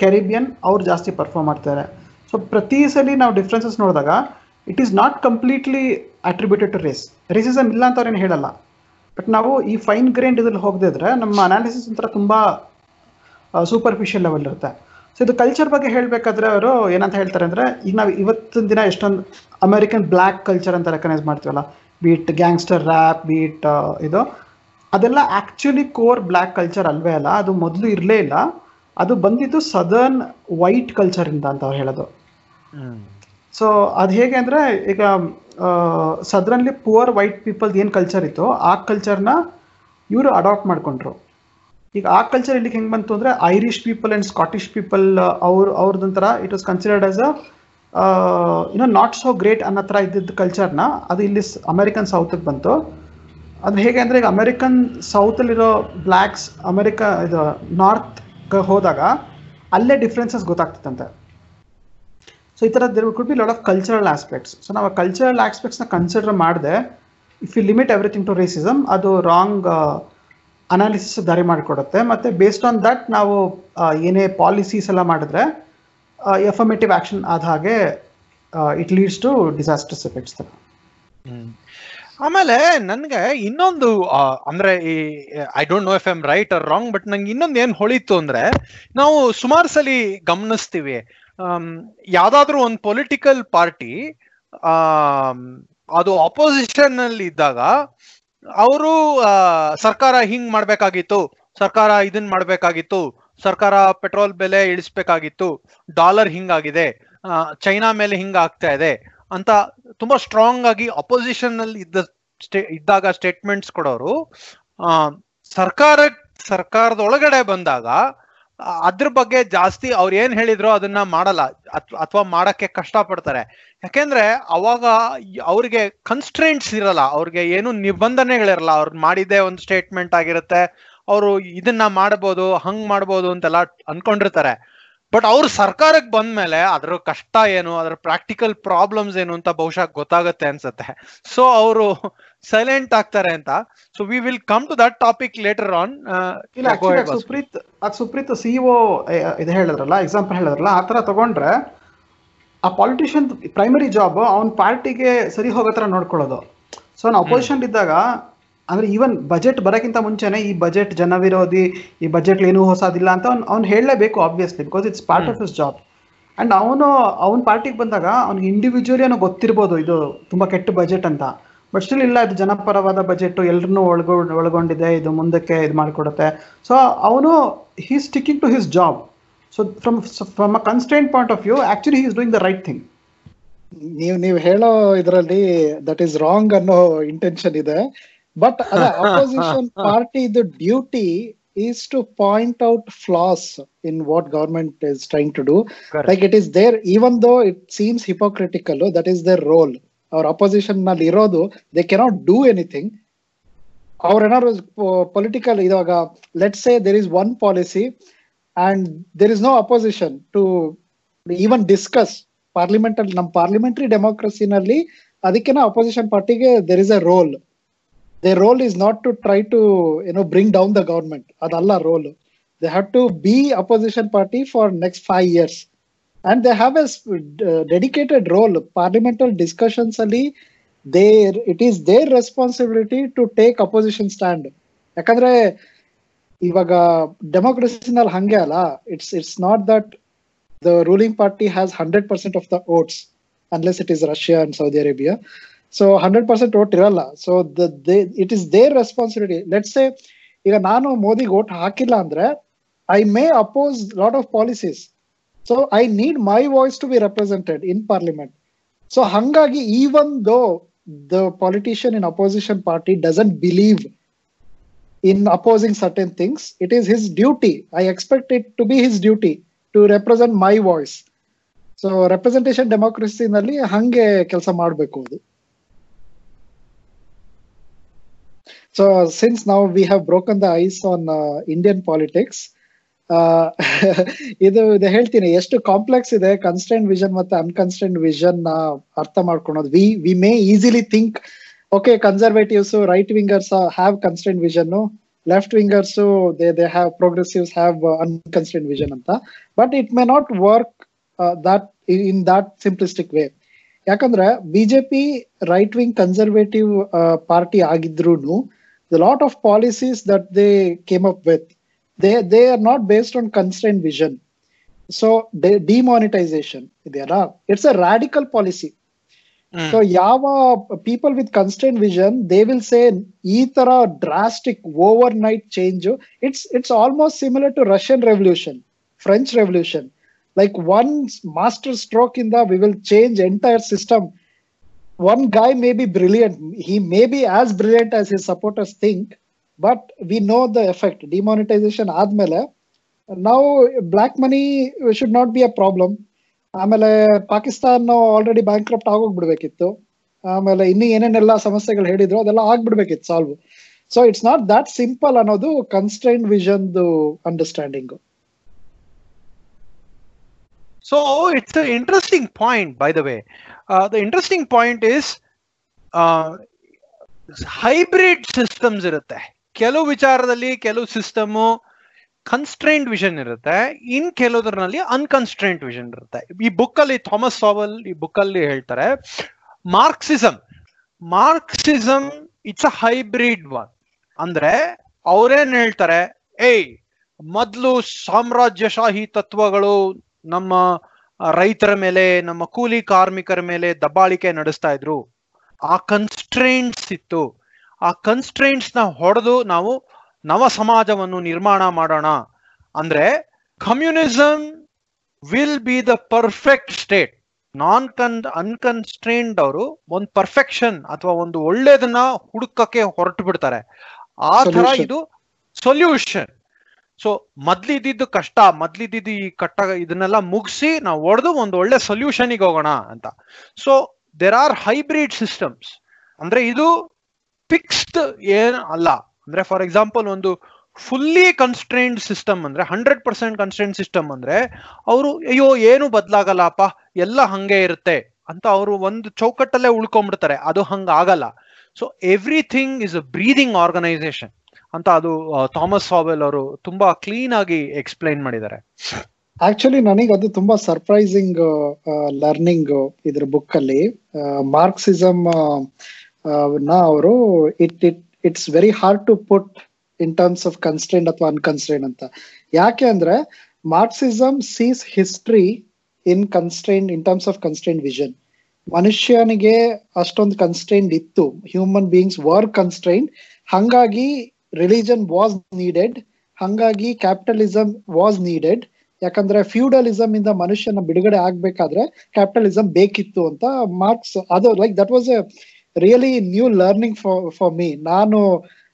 Caribbean ಅವ್ರು ಜಾಸ್ತಿ ಪರ್ಫಾರ್ಮ್ ಮಾಡ್ತಿದ್ದಾರೆ. ಸೊ ಪ್ರತಿ ಸಲ ನಾವು ಡಿಫ್ರೆನ್ಸಸ್ ನೋಡಿದಾಗ it is not completely attributed to race racism ಇಲ್ಲ ಅಂತ ಅವ್ರೇನು ಹೇಳಲ್ಲ. ಬಟ್ ನಾವು ಈ ಫೈನ್ ಗ್ರೇಂಡ್ ಇದ್ರಲ್ಲಿ ಹೋಗದಿದ್ರೆ ನಮ್ಮ ಅನಾಲಿಸಿಸ್ ಒಂಥರ ತುಂಬ ಸೂಪರ್ಫಿಷಿಯಲ್ ಲೆವೆಲ್ ಇರುತ್ತೆ. ಸೊ ಇದು ಕಲ್ಚರ್ ಬಗ್ಗೆ ಹೇಳಬೇಕಾದ್ರೆ ಅವರು ಏನಂತ ಹೇಳ್ತಾರೆ ಅಂದರೆ ಈಗ ನಾವು ಇವತ್ತಿನ ದಿನ ಎಷ್ಟೊಂದು ಅಮೆರಿಕನ್ ಬ್ಲ್ಯಾಕ್ ಕಲ್ಚರ್ ಅಂತ ರೆಕಗ್ನೈಸ್ ಮಾಡ್ತೀವಲ್ಲ ಬೀಟ್ ಗ್ಯಾಂಗ್ಸ್ಟರ್ ರ್ಯಾಪ್ ಬೀಟ್ ಇದು ಅದೆಲ್ಲ ಆ್ಯಕ್ಚುಲಿ ಕೋರ್ ಬ್ಲ್ಯಾಕ್ ಕಲ್ಚರ್ ಅಲ್ವೇ ಅಲ್ಲ ಅದು ಮೊದಲು ಇರಲೇ ಇಲ್ಲ. ಅದು ಬಂದಿದ್ದು ಸದರ್ನ್ ವೈಟ್ ಕಲ್ಚರಿಂದ ಅಂತ ಅವ್ರು ಹೇಳೋದು. ಸೊ ಅದು ಹೇಗೆ ಅಂದರೆ ಈಗ ಸದರ್ನ್ಲಿ ಪುವರ್ ವೈಟ್ ಪೀಪಲ್ದು ಏನು ಕಲ್ಚರ್ ಇತ್ತು ಆ ಕಲ್ಚರ್ನ ಇವರು ಅಡಾಪ್ಟ್ ಮಾಡ್ಕೊಂಡ್ರು. ಈಗ ಆ ಕಲ್ಚರ್ ಇಲ್ಲಿಗೆ ಹೆಂಗೆ ಬಂತು ಅಂದರೆ Irish people and Scottish people ಅವ್ರ, ಅವ್ರದೊಂಥರ it was considered as a ಏನೋ ನಾಟ್ ಸೋ ಗ್ರೇಟ್ ಅನ್ನೋ ಥರ ಇದ್ದಿದ್ದ ಕಲ್ಚರ್ನ ಅದು ಇಲ್ಲಿ ಅಮೆರಿಕನ್ ಸೌತಿಗೆ ಬಂತು. ಅದು ಹೇಗೆ ಅಂದರೆ ಈಗ ಅಮೆರಿಕನ್ ಸೌತಲ್ಲಿರೋ ಬ್ಲ್ಯಾಕ್ಸ್ ಅಮೆರಿಕ ಇದು ನಾರ್ತ್ಗೆ ಹೋದಾಗ ಅಲ್ಲೇ ಡಿಫ್ರೆನ್ಸಸ್ ಗೊತ್ತಾಗ್ತದಂತೆ ಸೊ ಈ ಥರ there could be lot of cultural aspects so ನಾವು ಕಲ್ಚರಲ್ ಆಸ್ಪೆಕ್ಟ್ಸ್ನ ಕನ್ಸಿಡರ್ ಮಾಡಿದೆ if you limit everything to racism ಅದು ರಾಂಗ್ ಅನಾಲಿಸಿಸ್ ದಾರಿ ಮಾಡಿಕೊಡುತ್ತೆ. ಮತ್ತು ಬೇಸ್ಡ್ ಆನ್ ದಟ್ ನಾವು ಏನೇ ಪಾಲಿಸೀಸ್ ಎಲ್ಲ ಮಾಡಿದ್ರೆ ಎಫರ್ಮೇಟಿವ್ ಆ್ಯಕ್ಷನ್ ಆದ ಹಾಗೆ it leads to disasters effects ಥರ ಆಮೇಲೆ ನನಗೆ ಇನ್ನೊಂದು ಅಂದರೆ ಈ I don't know if I'm right or wrong but ನಂಗೆ ಇನ್ನೊಂದು ಏನು ಹೊಳಿತು ಅಂದ್ರೆ, ನಾವು ಸುಮಾರು ಸಲಿ ಗಮನಿಸ್ತೀವಿ. ಯಾವ್ದಾದ್ರು ಒಂದು ಪೊಲಿಟಿಕಲ್ ಪಾರ್ಟಿ ಅದು ಅಪೋಸಿಷನ್ ಅಲ್ಲಿ ಇದ್ದಾಗ ಅವರು ಸರ್ಕಾರ ಹಿಂಗ್ ಮಾಡ್ಬೇಕಾಗಿತ್ತು ಸರ್ಕಾರ ಇದನ್ ಮಾಡ್ಬೇಕಾಗಿತ್ತು ಸರ್ಕಾರ ಪೆಟ್ರೋಲ್ ಬೆಲೆ ಇಳಿಸ್ಬೇಕಾಗಿತ್ತು ಡಾಲರ್ ಹಿಂಗಾಗಿದೆ ಆ, ಚೈನಾ ಮೇಲೆ ಹಿಂಗ ಆಗ್ತಾ ಇದೆ ಅಂತ ತುಂಬಾ ಸ್ಟ್ರಾಂಗ್ ಆಗಿ ಅಪೋಸಿಷನ್ ಅಲ್ಲಿ ಇದ್ದ ಇದ್ದಾಗ ಸ್ಟೇಟ್ಮೆಂಟ್ಸ್ ಕೊಡೋರು ಆ, ಸರ್ಕಾರ ಸರ್ಕಾರದ ಒಳಗಡೆ ಬಂದಾಗ ಆ, ಅದ್ರ ಬಗ್ಗೆ ಜಾಸ್ತಿ ಅವ್ರು ಏನ್ ಹೇಳಿದ್ರು ಅದನ್ನ ಮಾಡಲ್ಲ ಅಥವಾ ಮಾಡಕ್ಕೆ ಕಷ್ಟ ಪಡ್ತಾರೆ ಯಾಕೆಂದ್ರೆ ಅವಾಗ ಅವ್ರಿಗೆ ಕನ್ಸ್ಟ್ರೆಂಟ್ಸ್ ಇರಲ್ಲ, ಅವ್ರಿಗೆ ಏನು ನಿಬಂಧನೆಗಳಿರಲ್ಲ, ಅವ್ರು ಮಾಡಿದ್ದೇ ಒಂದು ಸ್ಟೇಟ್ಮೆಂಟ್ ಆಗಿರುತ್ತೆ, ಅವರು ಇದನ್ನ ಮಾಡ್ಬೋದು, ಹಂಗ್ ಮಾಡ್ಬೋದು ಅಂತೆಲ್ಲ ಅನ್ಕೊಂಡಿರ್ತಾರೆ. ಬಟ್ ಅವ್ರು ಸರ್ಕಾರಕ್ಕೆ ಬಂದ್ಮೇಲೆ ಅದ್ರ ಕಷ್ಟ ಏನು ಅದ್ರ ಪ್ರಾಕ್ಟಿಕಲ್ ಪ್ರಾಬ್ಲಮ್ಸ್ ಏನು ಅಂತ ಬಹುಶಃ ಗೊತ್ತಾಗುತ್ತೆ ಅನ್ಸುತ್ತೆ. ಸೊ ಅವರು ಸೈಲೆಂಟ್ ಆಗ್ತಾರೆ ಅಂತ. So we will come to that topic later on Supreeth ಅದ್ ಸುಪ್ರೀತ್ ಸಿ ಒ ಇದು ಹೇಳಿದ್ರಲ್ಲ ಎಕ್ಸಾಂಪಲ್ ಹೇಳಿದ್ರಲ್ಲ ಆ ತರ ತಗೊಂಡ್ರೆ ಆ ಪಾಲಿಟಿಷಿಯನ್ ಪ್ರೈಮರಿ ಜಾಬ್ ಅವ್ನ ಪಾರ್ಟಿಗೆ ಸರಿ ಹೋಗೋ ತರ ನೋಡ್ಕೊಳ್ಳೋದು. ಸೊ ಅವ್ನು ಅಪೋಸಿಷನ್ ಇದ್ದಾಗ ಅಂದ್ರೆ ಈವನ್ ಬಜೆಟ್ ಬರೋಕ್ಕಿಂತ ಮುಂಚೆನೆ ಈ ಬಜೆಟ್ ಜನವಿರೋಧಿ ಈ ಬಜೆಟ್ ಏನೂ ಹೊಸದಿಲ್ಲ ಅಂತ ಅವ್ನು ಅವ್ನು ಹೇಳಲೇಬೇಕು obviously because it's part of his job and ಅವನು ಅವನ ಪಾರ್ಟಿಗೆ ಬಂದಾಗ ಅವ್ನಿಗೆ ಇಂಡಿವಿಜುವಲಿ ಅವನು ಗೊತ್ತಿರ್ಬೋದು ಇದು ತುಂಬಾ ಕೆಟ್ಟ ಬಜೆಟ್ ಅಂತ. ಬಟ್ ಸ್ಟಿಲ್ ಇಲ್ಲ ಇದು ಜನಪರವಾದ ಬಜೆಟ್ ಎಲ್ಲರನ್ನೂ ಒಳಗೊ ಒಳಗೊಂಡಿದೆ ಇದು ಮುಂದಕ್ಕೆ ಇದು ಮಾಡಿಕೊಡುತ್ತೆ. ಸೊ ಅವನು he sticking to his job so from from a constant point of view actually he's doing the right thing ನೀವು ನೀವು ಹೇಳೋ ಇದರಲ್ಲಿ ದಟ್ ಈಸ್ ರಾಂಗ್ ಅನ್ನೋ ಇಂಟೆನ್ಷನ್ ಇದೆ. ಬಟ್ ಅದ opposition party duty is to point out flaws in what government is trying to do like it is there even though it seems hypocritical that is their role ಅವ್ರ ಅಪೋಸಿಷನ್ನಲ್ಲಿ ಇರೋದು they cannot do anything ಅವ್ರೇನಾದ್ರು political ಇವಾಗ let say there is one policy and there is no opposition to even discuss parliament ಅಲ್ಲಿ ನಮ್ಮ parliamentary ಡೆಮೋಕ್ರಸಿನಲ್ಲಿ ಅದಕ್ಕೆನ opposition ಪಾರ್ಟಿಗೆ there is a role their role is not to try to ಏನೋ bring down the government ಅದಲ್ಲ role they have to be opposition party for next five years and they have a s- uh, dedicated role parliamental discussions ಅಲ್ಲಿ they it is their responsibility to take opposition stand ಯಾಕಂದ್ರೆ ಇವಾಗ ಡೆಮೋಕ್ರಸಿನಲ್ಲಿ ಹಂಗೆ ಅಲ್ಲ it's it's not that the ruling party has hundred percent of the votes unless it is Russia and Saudi Arabia so hundred percent vote ಇರಲ್ಲ. So it is their responsibility let's say ಈಗ ನಾನು ಮೋದಿಗೆ vote ಹಾಕಿಲ್ಲ ಅಂದ್ರೆ I may oppose lot of policies so I need my voice to be represented in parliament so ಹಂಗಾಗಿ even though the politician in opposition party doesn't believe in opposing certain things it is his duty I expect it to be his duty to represent my voice so representation ಡೆಮೋಕ್ರಸಿನಲ್ಲಿ ಹಂಗೆ ಕೆಲಸ ಮಾಡಬೇಕು ಅದು. So since ನಾವು we broken broken the ice on Indian politics ಇದು ಇದು ಹೇಳ್ತೀನಿ, ಎಷ್ಟು complex ಇದೆ ಕನ್ಸ್ಟೆಂಟ್ ವಿಷನ್ ಮತ್ತೆ ಅನ್ಕನ್ಸ್ಟೆಂಟ್ ವಿಷನ್ನ ಅರ್ಥ ಮಾಡ್ಕೊಳೋದು. We we may easily think okay conservatives right wingers have constant vision left wingers they they have progressives have unconstant vision ಅಂತ. But it may not work that in that simplistic way ಯಾಕಂದ್ರೆ BJP right wing conservative party ಆಗಿದ್ರು the lot of policies that they came up with they they are not based on constraint vision. So the demonetization there are it's a radical policy. Mm. so yava people with constraint vision they will say ethera drastic overnight change. It's it's almost similar to russian revolution french revolution. Like one master stroke in the we will change entire system one guy may be brilliant he may be as brilliant as his supporters think but we know the effect demonetization ಆದ್ಮೇಲೆ now black money should not be a problem ಆಮೇಲೆ Pakistan already bankrupt ಆಗೋಗ್ಬಿಡ್ಬೇಕಿತ್ತು ಆಮೇಲೆ ಇನ್ನು ಏನೇನೆಲ್ಲ ಸಮಸ್ಯೆಗಳು ಹೇಳಿದ್ರು ಅದೆಲ್ಲ ಆಗ್ಬಿಡ್ಬೇಕಿತ್ತು solve so it's not that simple ಅನ್ನೋದು constrain ವಿಷನ್ದು understanding So it's an interesting point, by the way. Uh, the interesting point is uh, hybrid systems ಇರುತ್ತೆ. ಕೆಲವು ವಿಚಾರದಲ್ಲಿ ಕೆಲವು ಸಿಸ್ಟಮು ಕನ್ಸ್ಟ್ರೈಂಟ್ ವಿಷನ್ ಇರುತ್ತೆ. ಇನ್ ಕೆಲವುದ್ರಲ್ಲಿ ಅನ್ಕನ್ಸ್ಟ್ರೈಂಟ್ ವಿಷನ್ ಇರುತ್ತೆ. ಈ ಬುಕ್ ಅಲ್ಲಿ ಥಾಮಸ್ ಸಾವಲ್ ಈ ಬುಕ್ ಅಲ್ಲಿ ಹೇಳ್ತಾರೆ Marxism Marxism it's a hybrid one ಅಂದ್ರೆ ಅವ್ರೇನ್ ಹೇಳ್ತಾರೆ ಏಯ್ ಮೊದ್ಲು ಸಾಮ್ರಾಜ್ಯಶಾಹಿ ತತ್ವಗಳು ನಮ್ಮ ರೈತರ ಮೇಲೆ ನಮ್ಮ ಕೂಲಿ ಕಾರ್ಮಿಕರ ಮೇಲೆ ದಬ್ಬಾಳಿಕೆ ನಡೆಸ್ತಾ ಇದ್ರು. ಆ ಕನ್ಸ್ಟ್ರೈಂಟ್ಸ್ ಇತ್ತು. ಆ ಕನ್ಸ್ಟ್ರೈಂಟ್ಸ್ನ ಹೊಡೆದು ನಾವು ನವ ಸಮಾಜವನ್ನು ನಿರ್ಮಾಣ ಮಾಡೋಣ. ಅಂದ್ರೆ communism will be the perfect state non con unconstrained ಅವರು ಒಂದು ಪರ್ಫೆಕ್ಷನ್ ಅಥವಾ ಒಂದು ಒಳ್ಳೇದನ್ನ ಹುಡುಕಕ್ಕೆ ಹೊರಟು ಬಿಡ್ತಾರೆ. ಆ ತರ ಇದು ಸೊಲ್ಯೂಷನ್ ಸೊ ಮೊದ್ಲಿದ್ದು ಕಷ್ಟ ಮೊದ್ಲಿದ್ದು ಈ ಕಟ್ಟ ಇದನ್ನೆಲ್ಲ ಮುಗಿಸಿ ನಾವು ಹೊಡೆದು ಒಂದು ಒಳ್ಳೆ ಸೊಲ್ಯೂಷನ್ಗೆ ಹೋಗೋಣ ಅಂತ. So there are hybrid systems ಅಂದ್ರೆ ಇದು ಫಿಕ್ಸ್ಡ್ ಏನ್ ಅಲ್ಲ. ಅಂದ್ರೆ ಫಾರ್ ಎಕ್ಸಾಂಪಲ್ ಒಂದು ಫುಲ್ಲಿ ಕನ್ಸ್ಟ್ರೈನ್ಡ್ ಸಿಸ್ಟಮ್ ಅಂದ್ರೆ ಹಂಡ್ರೆಡ್ ಪರ್ಸೆಂಟ್ ಕನ್ಸ್ಟ್ರೈನ್ಡ್ ಸಿಸ್ಟಮ್ ಅಂದ್ರೆ, ಅವರು, ಅಯ್ಯೋ, ಏನು ಬದಲಾಗಲ್ಲಪ್ಪ, ಎಲ್ಲ ಹಂಗೆ ಇರುತ್ತೆ ಅಂತ ಅವರು ಒಂದು ಚೌಕಟ್ಟಲ್ಲೇ ಉಳ್ಕೊಂಡ್ಬಿಡ್ತಾರೆ. ಅದು ಹಂಗ ಆಗಲ್ಲ. So everything is a breathing organisation ಅಂತ ಅದು ಥಾಮಸ್ ಸಾವೆಲ್ ಅವರು ತುಂಬಾ ಕ್ಲೀನ್ ಆಗಿ ಎಕ್ಸ್ಪ್ಲೈನ್ ಮಾಡಿದ್ದಾರೆ. ಆಕ್ಚುಲಿ ನನಗೆ ಅದು ತುಂಬಾ ಸರ್ಪ್ರೈಸಿಂಗ್ ಲರ್ನಿಂಗ್ ಇದ್ರ ಬುಕ್ ಅಲ್ಲಿ. ಮಾರ್ಕ್ಸಿಸಮ್ನ ಅವರು it it it's very hard to put in terms of constant ಅಥವಾ ಅನ್ಕನ್ಸ್ಟೆಂಟ್ ಅಂತ. ಯಾಕೆ ಅಂದ್ರೆ Marxism sees history in constant in terms of constant vision ಮನುಷ್ಯನಿಗೆ ಅಷ್ಟೊಂದು ಕನ್ಸ್ಟೆಂಟ್ ಇತ್ತು. ಹ್ಯೂಮನ್ ಬೀಯಿಂಗ್ಸ್ ವರ್ ಕನ್ಸ್ಟ್ರೈಂಡ್ ಹಂಗಾಗಿ ರಿಲಿಜನ್ ವಾಸ್ ನೀಡೆಡ್ ಹಂಗಾಗಿ ಕ್ಯಾಪಿಟಲಿಸಮ್ ವಾಸ್ ನೀಡೆಡ್ ಯಾಕಂದ್ರೆ ಫ್ಯೂಡಲಿಸಮ್ ಇಂದ ಮನುಷ್ಯನ ಬಿಡುಗಡೆ ಆಗ್ಬೇಕಾದ್ರೆ ಕ್ಯಾಪಿಟಲಿಸಂ ಬೇಕಿತ್ತು ಅಂತ ಮಾರ್ಕ್ಸ್ ಅದು like that was a really new learning for for me ನಾನು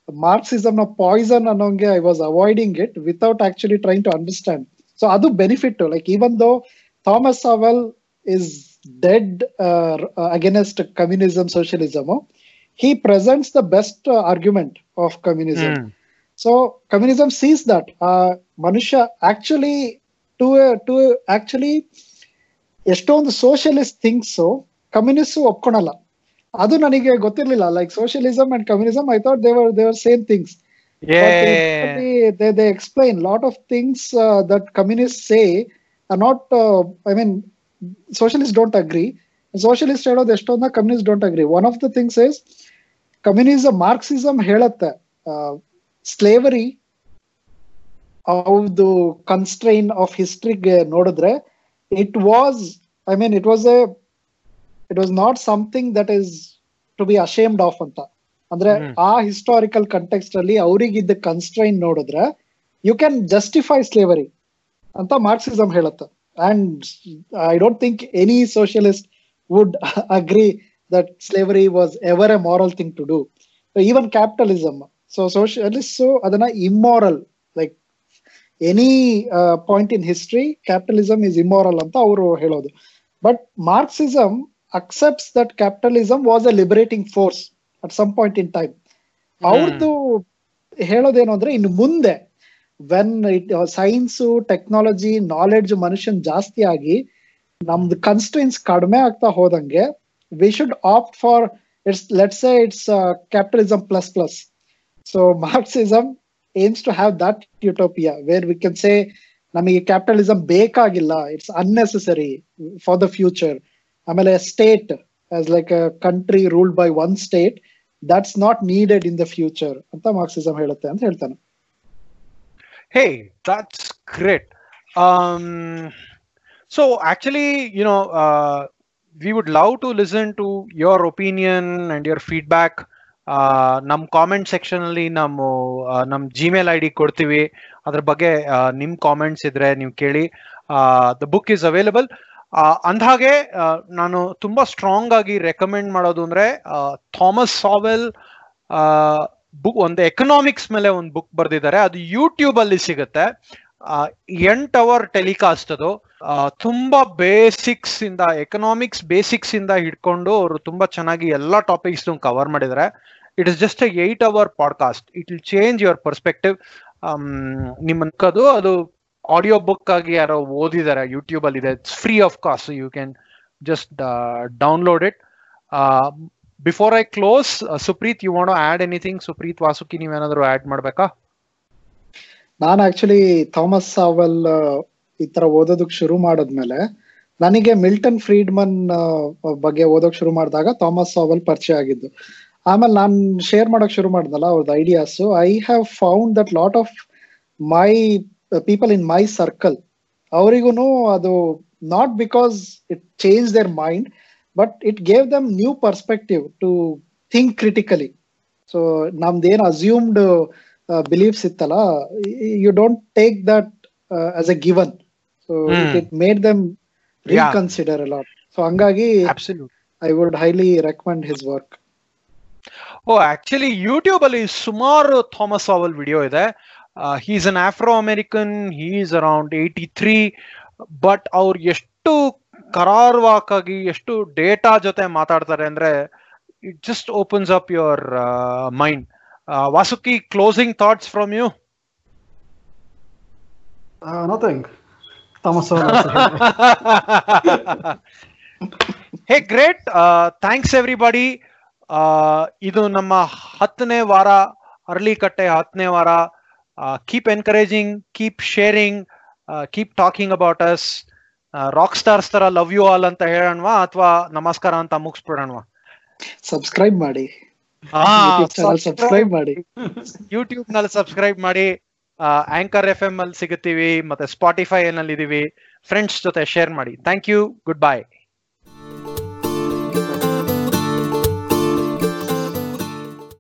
ಮಾರ್ಕ್ಸಿಸಮ್ನ poison ಅನ್ನೋಂಗೆ I was avoiding it without actually trying to understand so ಅದು benefit like even though Thomas Sowell is dead against communism socialism he presents the best uh, argument of communism. So communism sees that uh, Manusha actually to a, to a, actually ಎಷ್ಟೊಂದು socialist things communist ಒಪ್ಕೊಳಲ್ಲ ಅದು ನನಗೆ ಗೊತ್ತಿರ್ಲಿಲ್ಲ like socialism and communism I thought they were they were same things they, they explain lot of things uh, that communists say are not I mean socialist don't agree socialist ಹೇಳೋದು ಎಷ್ಟೊಂದ communist don't agree one of the things is communism Marxism ಹೇಳತ್ತೆ. Slavery ಹೌದು constrain of ಹಿಸ್ಟ್ರಿಗೆ ನೋಡಿದ್ರೆ it was I mean it was a it was not something that is to be ashamed of ಅಂತ. ಅಂದ್ರೆ. ಆ historical context ಅಲ್ಲಿ ಅವರಿಗಿದ್ದ constrain ನೋಡಿದ್ರೆ you can justify slavery ಅಂತ ಮಾರ್ಕ್ಸಿಸಮ್ ಹೇಳುತ್ತೆ. And I don't think any socialist would agree that slavery was ever a moral thing to do even capitalism so socialist ಅದನ್ನ immoral like any point in history capitalism is immoral ಅಂತ ಅವರು ಹೇಳೋದು. But Marxism accepts that capitalism was a liberating force at some point in time ಅವ್ರದ್ದು ಹೇಳೋದೇನು ಅಂದ್ರೆ ಇನ್ನು ಮುಂದೆ when it science technology knowledge ಮನುಷ್ಯನ್ ಜಾಸ್ತಿ ಆಗಿ ನಮ್ದು ಕನ್ಸ್ಟೆನ್ಸ್ ಕಡಿಮೆ ಆಗ್ತಾ ಹೋದಂಗೆ we should opt for it's let's a it's capitalism plus plus so Marxism aims to have that utopia where we can say ನಮಗೆ ಕ್ಯಾಪಿಟಲಿಸಮ್ ಬೇಕಾಗಿಲ್ಲ it's unnecessary for the future ಆಮೇಲೆ state as like a country ruled by one state that's not needed in the future ಅಂತ Marxism ಹೇಳುತ್ತೆ ಅಂತ ಹೇಳ್ತಾನೆ. Hey, that's great. Um, so actually, you know, uh, we would love to listen to your opinion and your feedback. ನಮ್ಮ comment section ಅಲ್ಲಿ ನಮ್ಮ Gmail I D ಕೊಡ್ತೀವಿ. ಅದ್ರ ಬಗ್ಗೆ ನಿಮ್ಮ ನಿಮ್ ಕಾಮೆಂಟ್ಸ್ ಇದ್ರೆ ನೀವು ಕೇಳಿ. ದ ಬುಕ್ ಇಸ್ ಅವೈಲಬಲ್ ಅಂದ್ಹಾಗೆ ನಾನು ತುಂಬಾ ಸ್ಟ್ರಾಂಗ್ ಆಗಿ ರೆಕಮೆಂಡ್ ಮಾಡೋದು ಅಂದ್ರೆ ಥಾಮಸ್ ಸಾವೆಲ್ ಬುಕ್ ಒಂದು ಎಕನಾಮಿಕ್ಸ್ ಮೇಲೆ ಒಂದು ಬುಕ್ ಬರೆದಿದ್ದಾರೆ. ಅದು ಯೂಟ್ಯೂಬ್ ಅಲ್ಲಿ ಸಿಗುತ್ತೆ. ಎಂಟ್ ಅವರ್ ಟೆಲಿಕಾಸ್ಟ್ ಅದು. ತುಂಬಾ ಬೇಸಿಕ್ಸ್ ಇಂದ ಎಕನಾಮಿಕ್ಸ್ ಬೇಸಿಕ್ಸ್ ಇಂದ ಹಿಡ್ಕೊಂಡು ಅವರು ತುಂಬಾ ಚೆನ್ನಾಗಿ ಎಲ್ಲಾ ಟಾಪಿಕ್ಸ್ ಕವರ್ ಮಾಡಿದ್ದಾರೆ it is just at our podcast it will change your perspective ನಿಮ್ಮ ಅದು ಅದು ಆಡಿಯೋ ಬುಕ್ ಆಗಿ ಯಾರೋ ಓದಿದ್ದಾರೆ ಯೂಟ್ಯೂಬ್ ಅಲ್ಲಿ ಇದೆ. Free of cost you can just download it before I close Supreet you want add anything Supreet Vasuki ನೀವೇನಾದ್ರೂ add ಮಾಡ್ಬೇಕಾ? ನಾನು ಆಕ್ಚುಲಿ ಥಾಮಸ್ ಸಾವೆಲ್ ಈ ತರ ಓದೋದಕ್ ಶುರು ಮಾಡಿದ್ಮೇಲೆ ನನಗೆ ಮಿಲ್ಟನ್ ಫ್ರೀಡ್ಮನ್ ಬಗ್ಗೆ ಓದೋಕ್ ಶುರು ಮಾಡಿದಾಗ ಥಾಮಸ್ ಸಾವಲ್ ಪರಿಚಯ ಆಗಿದ್ದು. ಆಮೇಲೆ ನಾನು ಶೇರ್ ಮಾಡಕ್ ಶುರು ಮಾಡ್ದಲ್ಲ ಅವ್ರದ್ದು ideas I have found that lot of my people in my circle ಅವರಿಗೂ ಅದು not because it change their mind but it gave them new perspective to think critically so ನಮ್ದೇನು ಅಸ್ಯೂಮ್ಡ್ ಬಿಲೀಫ್ಸ್ ಇತ್ತಲ್ಲ you don't take that as a given so. It made them. Reconsider ಅಲ್ಲ so ಹಂಗಾಗಿ I would highly recommend his work oh actually YouTube ಅಲ್ಲಿ ಸುಮಾರು Thomas ಅವಲ್ video ಇದೆ. He's an Afro American he's around eighty three but ಅವ್ರು ಎಷ್ಟು ಕರಾರ್ವಾಕಾಗಿ ಎಷ್ಟು data ಜೊತೆ ಮಾತಾಡ್ತಾರೆ ಅಂದ್ರೆ it just opens up your mind Vasuki closing thoughts from you nothing Thomas hey great thanks everybody ಇದು ನಮ್ಮ ಹತ್ತನೇ ವಾರ ಅರ್ಲಿಕಟ್ಟೆ ಹತ್ತನೇ ವಾರ. Keep encouraging keep sharing keep talking about us rock stars ತರ ಲವ್ ಯು ಆಲ್ ಅಂತ ಹೇಳೋಣವಾ ಅಥವಾ ನಮಸ್ಕಾರ ಅಂತ ಮುಗಿಸ್ಬಿಡೋಣವಾ? ಸಬ್ಸ್ಕ್ರೈಬ್ ಮಾಡಿ. ಸಬ್ಸ್ಕ್ರೈಬ್ ಮಾಡಿ. ಯೂಟ್ಯೂಬ್ನಲ್ಲಿ ಸಬ್ಸ್ಕ್ರೈಬ್ ಮಾಡಿ. ಆಂಕರ್ ಎಫ್ ಎಂ ಅಲ್ಲಿ ಸಿಗುತ್ತೀವಿ, ಮತ್ತೆ ಸ್ಪಾಟಿಫೈ ನಲ್ಲಿ ಇದೀವಿ ಫ್ರೆಂಡ್ಸ್ ಜೊತೆ ಶೇರ್ ಮಾಡಿ. Thank you good bye